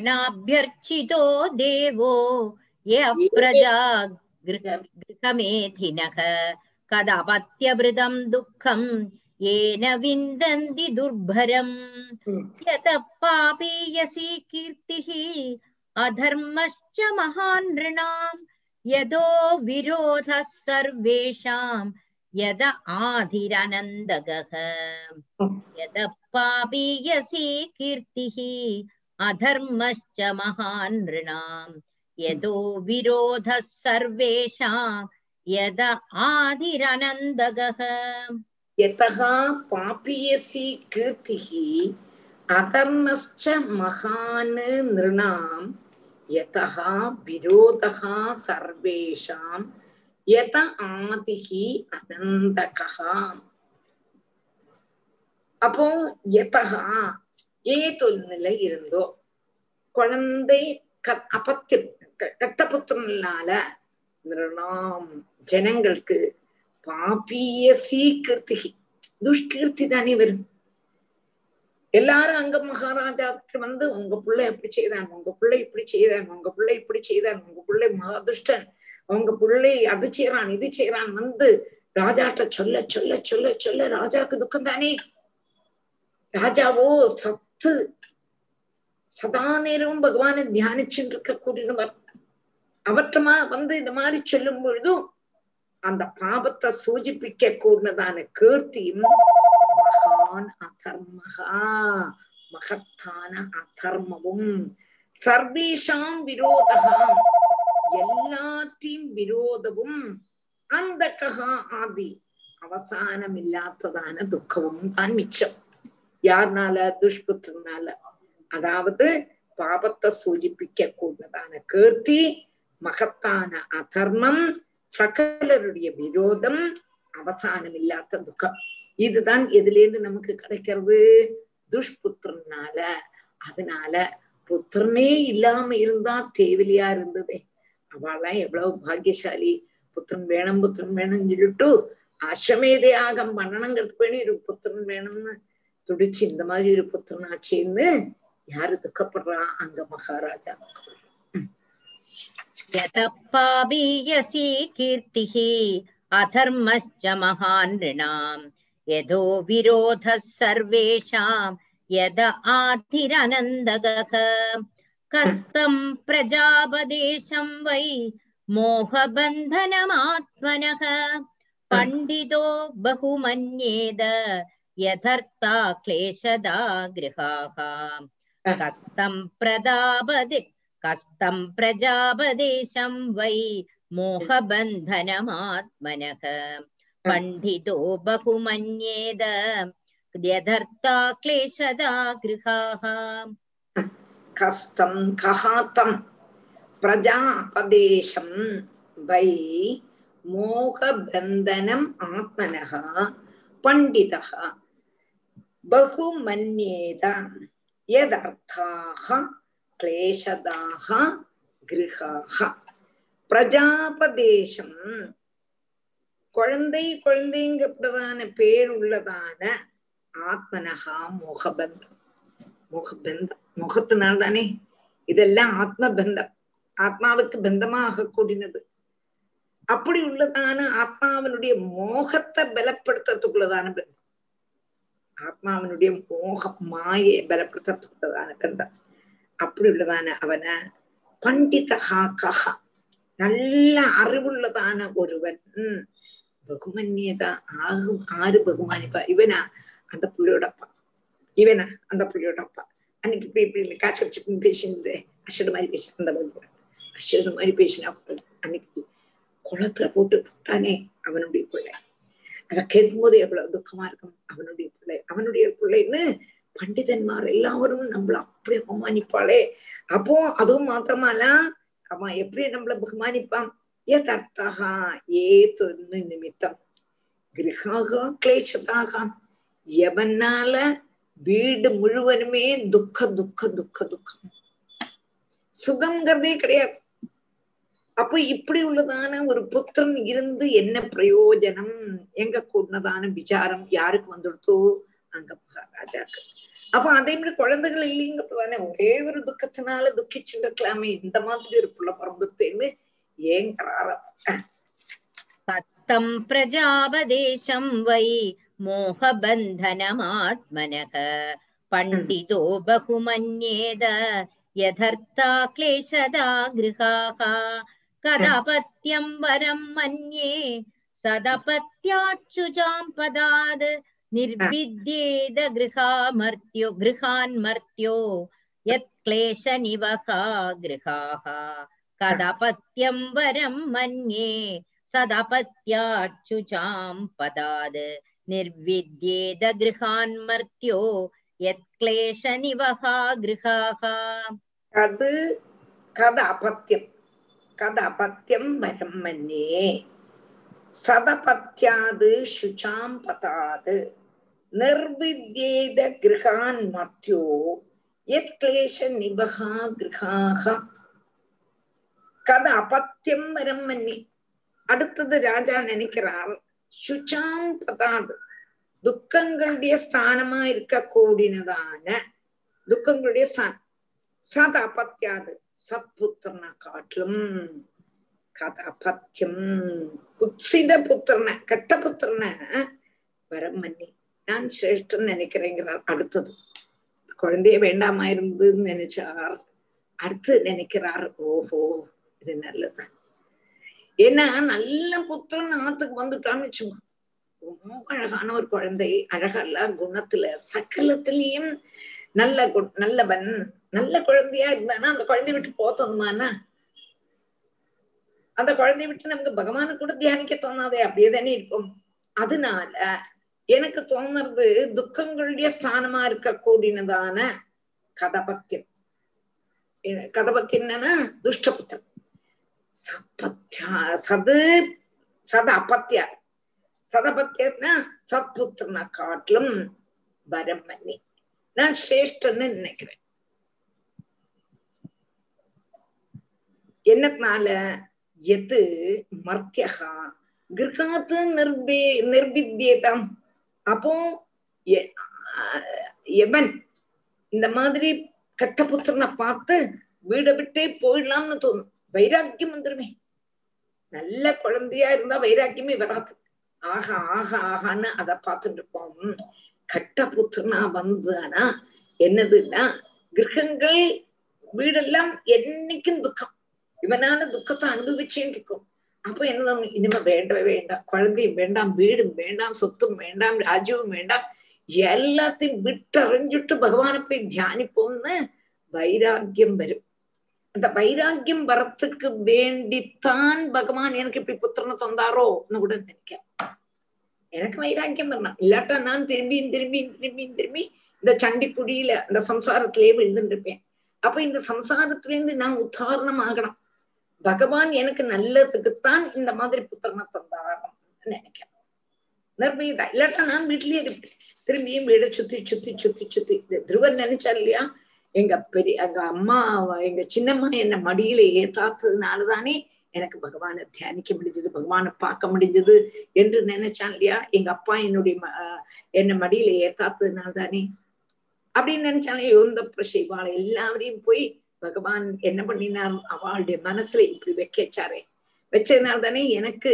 प्रायेणाभ्यर्चितो देवो ये अप्रजा गृह- गृहमेधिनः कदपत्यभृतं दुःखं येन विन्दन्ति दुर्भरम् यतः पापीयसी कीर्तिः अधर्मश्च महान् नृणां यदो विरोधः सर्वेषां यद आधिरनन्दगः यतः पापीयसी कीर्तिः अधर्मश्च महान् नृणां यतो विरोधः सर्वेषां यद आधिरनन्दगः यतः पापीयसी कीर्तिः अधर्मश्च महान् नृणां यतः विरोधः सर्वेषां எத ஆதிகி அனந்தகா அப்போ எதகா ஏதொரு நிலை இருந்தோ குழந்தை அபத்திய கட்டபுத்திரனால நிரணாம் ஜனங்களுக்கு பாப்பிய சீக்கிருத்திகி துஷ்கீர்த்தி தானே வரும் எல்லாரும் அங்க மகாராஜாக்கு வந்து உங்க பிள்ளை எப்படி செய்தான் உங்க பிள்ளை இப்படி செய்தான் உங்க பிள்ளை இப்படி செய்தான் உங்க பிள்ளை மகாதுஷ்டன் அவங்க பிள்ளை அது செய்யறான் இது செய்யறான் வந்து ராஜாட்ட சொல்ல சொல்ல சொல்ல சொல்ல ராஜாக்கு துக்கம் தானே? ராஜாவோ சத்து சதா நேரமும் பகவானை தியானிச்சுட்டு இருக்க கூடியவர். அவற்றமா வந்து இந்த மாதிரி சொல்லும் பொழுதும் அந்த பாபத்தை சூச்சிப்பிக்க கூடினதான கீர்த்தியும் மகான் அதர்மகா மகத்தான அதர்மமும் சர்வேஷாம் விரோதகாம். எல்லாத்தையும் விரோதமும் அந்த വിരോധവും ஆதி. அவசானம் இல்லாததான துக்கமும் தான் மிச்சம். யாருனால? துஷ்புத்தினால அதாவது பாபத்தை சூச்சிப்பிக்க கூடதான கீர்த்தி மகத்தான அதர்மம் சகலருடைய விரோதம் அவசானமில்லாத்த துக்கம். இதுதான் எதுல இருந்து நமக்கு கிடைக்கிறது. துஷ்புத்திரனால. அதனால புத்திரனே இல்லாம இருந்தா தேவையா இருந்ததே. அவள்லாம் எவ்வளவு பாக்கியசாலி. புத்திரன் வேணும் புத்திரன் வேணும்னு சொல்லிட்டு அஸ்வமேதே ஆகம் பண்ணணுங்கிறதுக்கு வேணும் ஒரு புத்திரன் வேணும்னு துடிச்சு இந்த மாதிரி ஒரு புத்திரன் ஆச்சுன்னு யாரு துக்கப்படுறா? அங்க மகாராஜா. யதப்பாபீயசி கீர்த்திஹி அதர்மஸ்ச மகான் ரிணாம் யதோ விரோத சர்வேஷாம் யத ஆதிரனந்தக कस्तं प्रजापदेशं वै मोहबन्धनमात्मनः पण्डितो बहुमन्येद यथर्था क्लेशदा गृहाः कस्तं प्रदापदे कस्तं प्रजापदेशं वै मोहबन्धनमात्मनः पण्डितो बहुमन्येद यथर्था क्लेशदा गृहाः கஸ்தம் கஹாத்தம் பிரஜாபதேசம் வை மோகபந்தனம் ஆத்மனः பண்டிதः बहुमन्येत यदर्थाः क्लेशदाः गृहाः பிரஜாபதேசம் குழந்தை குழந்தைங்கப்பட்டதான பேர் உள்ளதான ஆத்மனகா மோகபந்தம் முகபந்தம் முகத்தினால் தானே இதெல்லாம் ஆத்ம பந்தம் ஆத்மாவுக்கு பந்தமாக கூடினது. அப்படி உள்ளதான ஆத்மாவினுடைய மோகத்தை பலப்படுத்துறதுக்குள்ளதான பந்தம். ஆத்மாவினுடைய மோகம் மாயை பலப்படுத்துறதுக்குள்ளதான பந்தம். அப்படி உள்ளதான அவனை பண்டிதகா கஹா நல்ல அறிவுள்ளதான ஒருவன். உம் பகுமன்யதா ஆகும் ஆறு பகுமானிப்பா. இவனா அந்த புள்ளியோட அப்பா. இவனா அந்த புள்ளியோட அப்பா. அன்னைக்கு இப்படி இப்படி இந்த காய்ச்சி வச்சு பேசினது அஷடு மாதிரி பேச அந்த மாதிரி. அஷடு மாதிரி பேசினா அன்னைக்கு குளத்துல போட்டு போட்டானே அவனுடைய பிள்ளை. அதை கேட்கும்போது எவ்வளவு துக்கமா இருக்கும் அவனுடைய பிள்ளை. அவனுடைய பிள்ளைன்னு பண்டிதன்மார் எல்லாரும் நம்மள அப்படி அவமானிப்பாளே. அப்போ அதுவும் மாத்திரமால அவன் எப்படி நம்மள பகுமானிப்பான்? ஏ தர்த்தகா ஏ தொன்னு நிமித்தம். கிரகாக கிளேசதாக எவனால வீடு முழுவதுமே துக்க துக்க துக்க துக்கம். சுகம்ங்கிறதே கிடையாது. அப்ப இப்படி உள்ளதான ஒரு புத்திரன் இருந்து என்ன பிரயோஜனம்? எங்க கூடதான விசாரம்? யாருக்கு வந்துடுத்தோ அங்க மகாராஜாக்கு அப்ப அதே மாதிரி குழந்தைகள் இல்லைங்கிறதானே ஒரே ஒரு துக்கத்தினால துக்கிச்சுருக்கலாமே. இந்த மாதிரி ஒரு புள்ள பிறந்துட்டேன்னு ஏங்கிறார தத்தம் பிரஜாபதேசம் வை. मोहबन्धनमात्मनः पण्डितो बहुमन्येद यथर्था क्लेशदा गृहाः कदापत्यं वरं मन्ये सदपत्याच्युजां पदाद् निर्विद्येद गृहामर्त्यो गृहान्मर्त्यो यत्क्लेशनिवहा गृहाः कदपत्यं वरं मन्ये सदपत्याच्युचां पदाद् निर्विद्येद गृहान्मर्त्यो यत्क्लेशनिवहा गृहाः அது கத அபத்தியம் கத அபத்தியம் வரம் மன்யே சதபத்யாது சுச்சாம் பதாது நிர்வித்யேத கிரகான் மர்த்தியோ யத் கிளேஷ நிபகா கிரகாக கத அபத்தியம் வரம் மன்னி அடுத்தது ராஜா நினைக்கிறார் சுச்சாம் பதாது துக்கங்களுடைய ஸ்தானமா இருக்க கூடினதான துக்கங்களுடைய ஸ்தானம் சத் அபத்தியாது சத்புத்திரனை காட்டிலும். கத அபத்தியம் குத்சித புத்திரனை கெட்ட புத்திரனை வரம் மன்னி நான் சிரேஷ்டன் நினைக்கிறேங்கிறார் அடுத்தது. குழந்தைய வேண்டாமா இருந்ததுன்னு நினைச்சார். அடுத்து நினைக்கிறார் ஓஹோ இது நல்லது. ஏன்னா நல்ல புத்திரன் ஆத்துக்கு வந்துட்டான்னு வச்சுக்கோ. ரொம்ப அழகான ஒரு குழந்தை அழகல்ல குணத்துல. சக்கலத்திலையும் நல்ல நல்லவன் நல்ல குழந்தையா இருந்தானா அந்த குழந்தைய விட்டு போத்தோமானா அந்த குழந்தைய விட்டு நமக்கு பகவானு கூட தியானிக்க தோணாதே அப்படியே தானே இருக்கும். அதனால எனக்கு தோணுறது துக்கங்களுடைய ஸ்தானமா இருக்க கூடினதான கதபத்தியம். கதபத்தியம் என்னன்னா துஷ்டபுத்திரம் சது சத அபத்தியா சதபத்தியம்னா சத்புத்திரனை காட்டிலும் வரம் பண்ணி நான் சிரேஷ்டன்னு நினைக்கிறேன். என்னத்தினால? எது மர்த்தியகா? கிரகாத்து நிர்பி நிர்பித்தியதம் அப்போ எவன் இந்த மாதிரி கட்ட புத்திரனை பார்த்து வீடை விட்டே போயிடலாம்னு தோணும். வைராக்கியம் வந்துருமே. நல்ல குழந்தையா இருந்தா வைராக்கியமே வராது. ஆஹா ஆஹா ஆகான்னு அதை பார்த்துட்டு இருப்போம். கட்ட புத்திரனா வந்தானா என்னதுன்னா கிரகங்கள் வீடெல்லாம் என்னைக்கும் துக்கம். இவனால துக்கத்தை அனுபவிச்சேன்னு இருக்கும் அப்ப என்ன இனிமே வேண்டவே வேண்டாம். குழந்தையும் வேண்டாம் வீடும் வேண்டாம் சொத்தும் வேண்டாம் ராஜ்யവും வேண்டாம். எல்லாத்தையும் விட்டறிஞ்சிட்டு பகவானை போய் தியானிப்போம்னு வைராக்கியம் வரும். அந்த வைராக்கியம் வரத்துக்கு வேண்டித்தான் பகவான் எனக்கு இப்படி புத்திரனை தந்தாரோன்னு கூட நினைக்க. எனக்கு வைராக்கியம் வரணும். இல்லாட்டா நான் திரும்பியும் திரும்பியும் திரும்பியும் திரும்பி இந்த சண்டிக்குடியில அந்த சம்சாரத்திலேயே விழுந்துட்டு இருப்பேன் அப்ப இந்த சம்சாரத்திலேருந்து நான் உத்தாரணம் ஆகணும் பகவான் எனக்கு நல்லதுக்குத்தான் இந்த மாதிரி புத்திரனை தந்தாரம் நினைக்கிறேன் நிர்பயிதா இல்லாட்டா நான் வீட்லயே இருப்பேன். திரும்பியும் வீடை சுத்தி சுத்தி சுத்தி சுத்தி. இது துருவன் நினைச்சா இல்லையா? எங்க பெரிய எங்க அம்மா எங்க சின்னம்மா என்ன மடியில ஏத்தாத்ததுனாலதானே எனக்கு பகவானை தியானிக்க முடிஞ்சது பகவானை பார்க்க முடிஞ்சது என்று நினைச்சான் இல்லையா? எங்க அப்பா என்னுடைய என்ன மடியில ஏத்தாத்ததுனால தானே அப்படின்னு நினைச்சாலே யோந்த பிரசைவாள் எல்லாரையும் போய் பகவான் என்ன பண்ணினார்? அவளுடைய மனசுல இப்படி வைக்க வச்சாரே வச்சதுனால தானே எனக்கு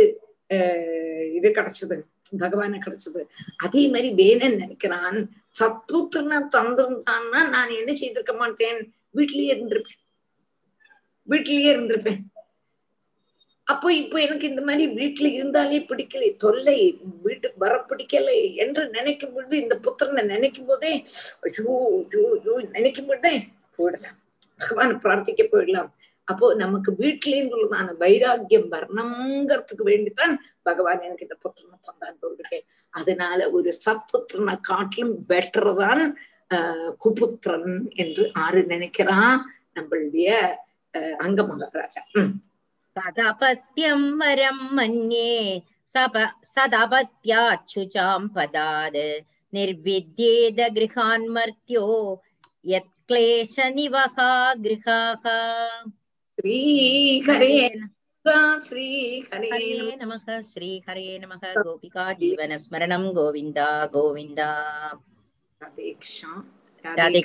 இது கிடைச்சது பகவான கிடைச்சது. அதே மாதிரி வேணன் நினைக்கிறான். சத்புத்திரனை தந்திருந்தான்னா நான் என்ன செய்திருக்க மாட்டேன்? வீட்லயே இருந்திருப்பேன். வீட்லயே இருந்திருப்பேன். அப்போ இப்போ எனக்கு இந்த மாதிரி வீட்டுல இருந்தாலே பிடிக்கலை. தொல்லை வீட்டுக்கு வர பிடிக்கலை என்று நினைக்கும் பொழுது இந்த புத்திரனை நினைக்கும் போதே ஐயோ ஐயோ ஐயோ நினைக்கும் பொழுதே போயிடலாம். பகவான் பிரார்த்திக்க போயிடலாம். அப்போ நமக்கு வீட்டில இருந்துள்ளதான வைராக்கியம் வரணுங்கிறதுக்கு வேண்டித்தான் பகவான் எனக்கு இந்த புத்திரனை தந்தான் போயிருக்கேன் அதனால ஒரு சத்புத்திரனை காட்டிலும் பெட்டர் தான் ஆஹ் குபுத்திரன் என்று ஆறு நினைக்கிறான் நம்மளுடைய ஆஹ் அங்க மகாராஜா உம் तदपत्यं वरं मन्ये सप सदपत्याच्छुचां पदाद् निर्विद्येद गृहान्मर्त्यो यत्क्लेशनिवहा गृहाः ஸ்ரீஹரே ஸ்ரீ ஹரே ஹரே நமக ஸ்ரீ ஹரே நமக கோபிகா ஜீவன ஸ்மரணம் கோவிந்தா கோவிந்தா. ராதே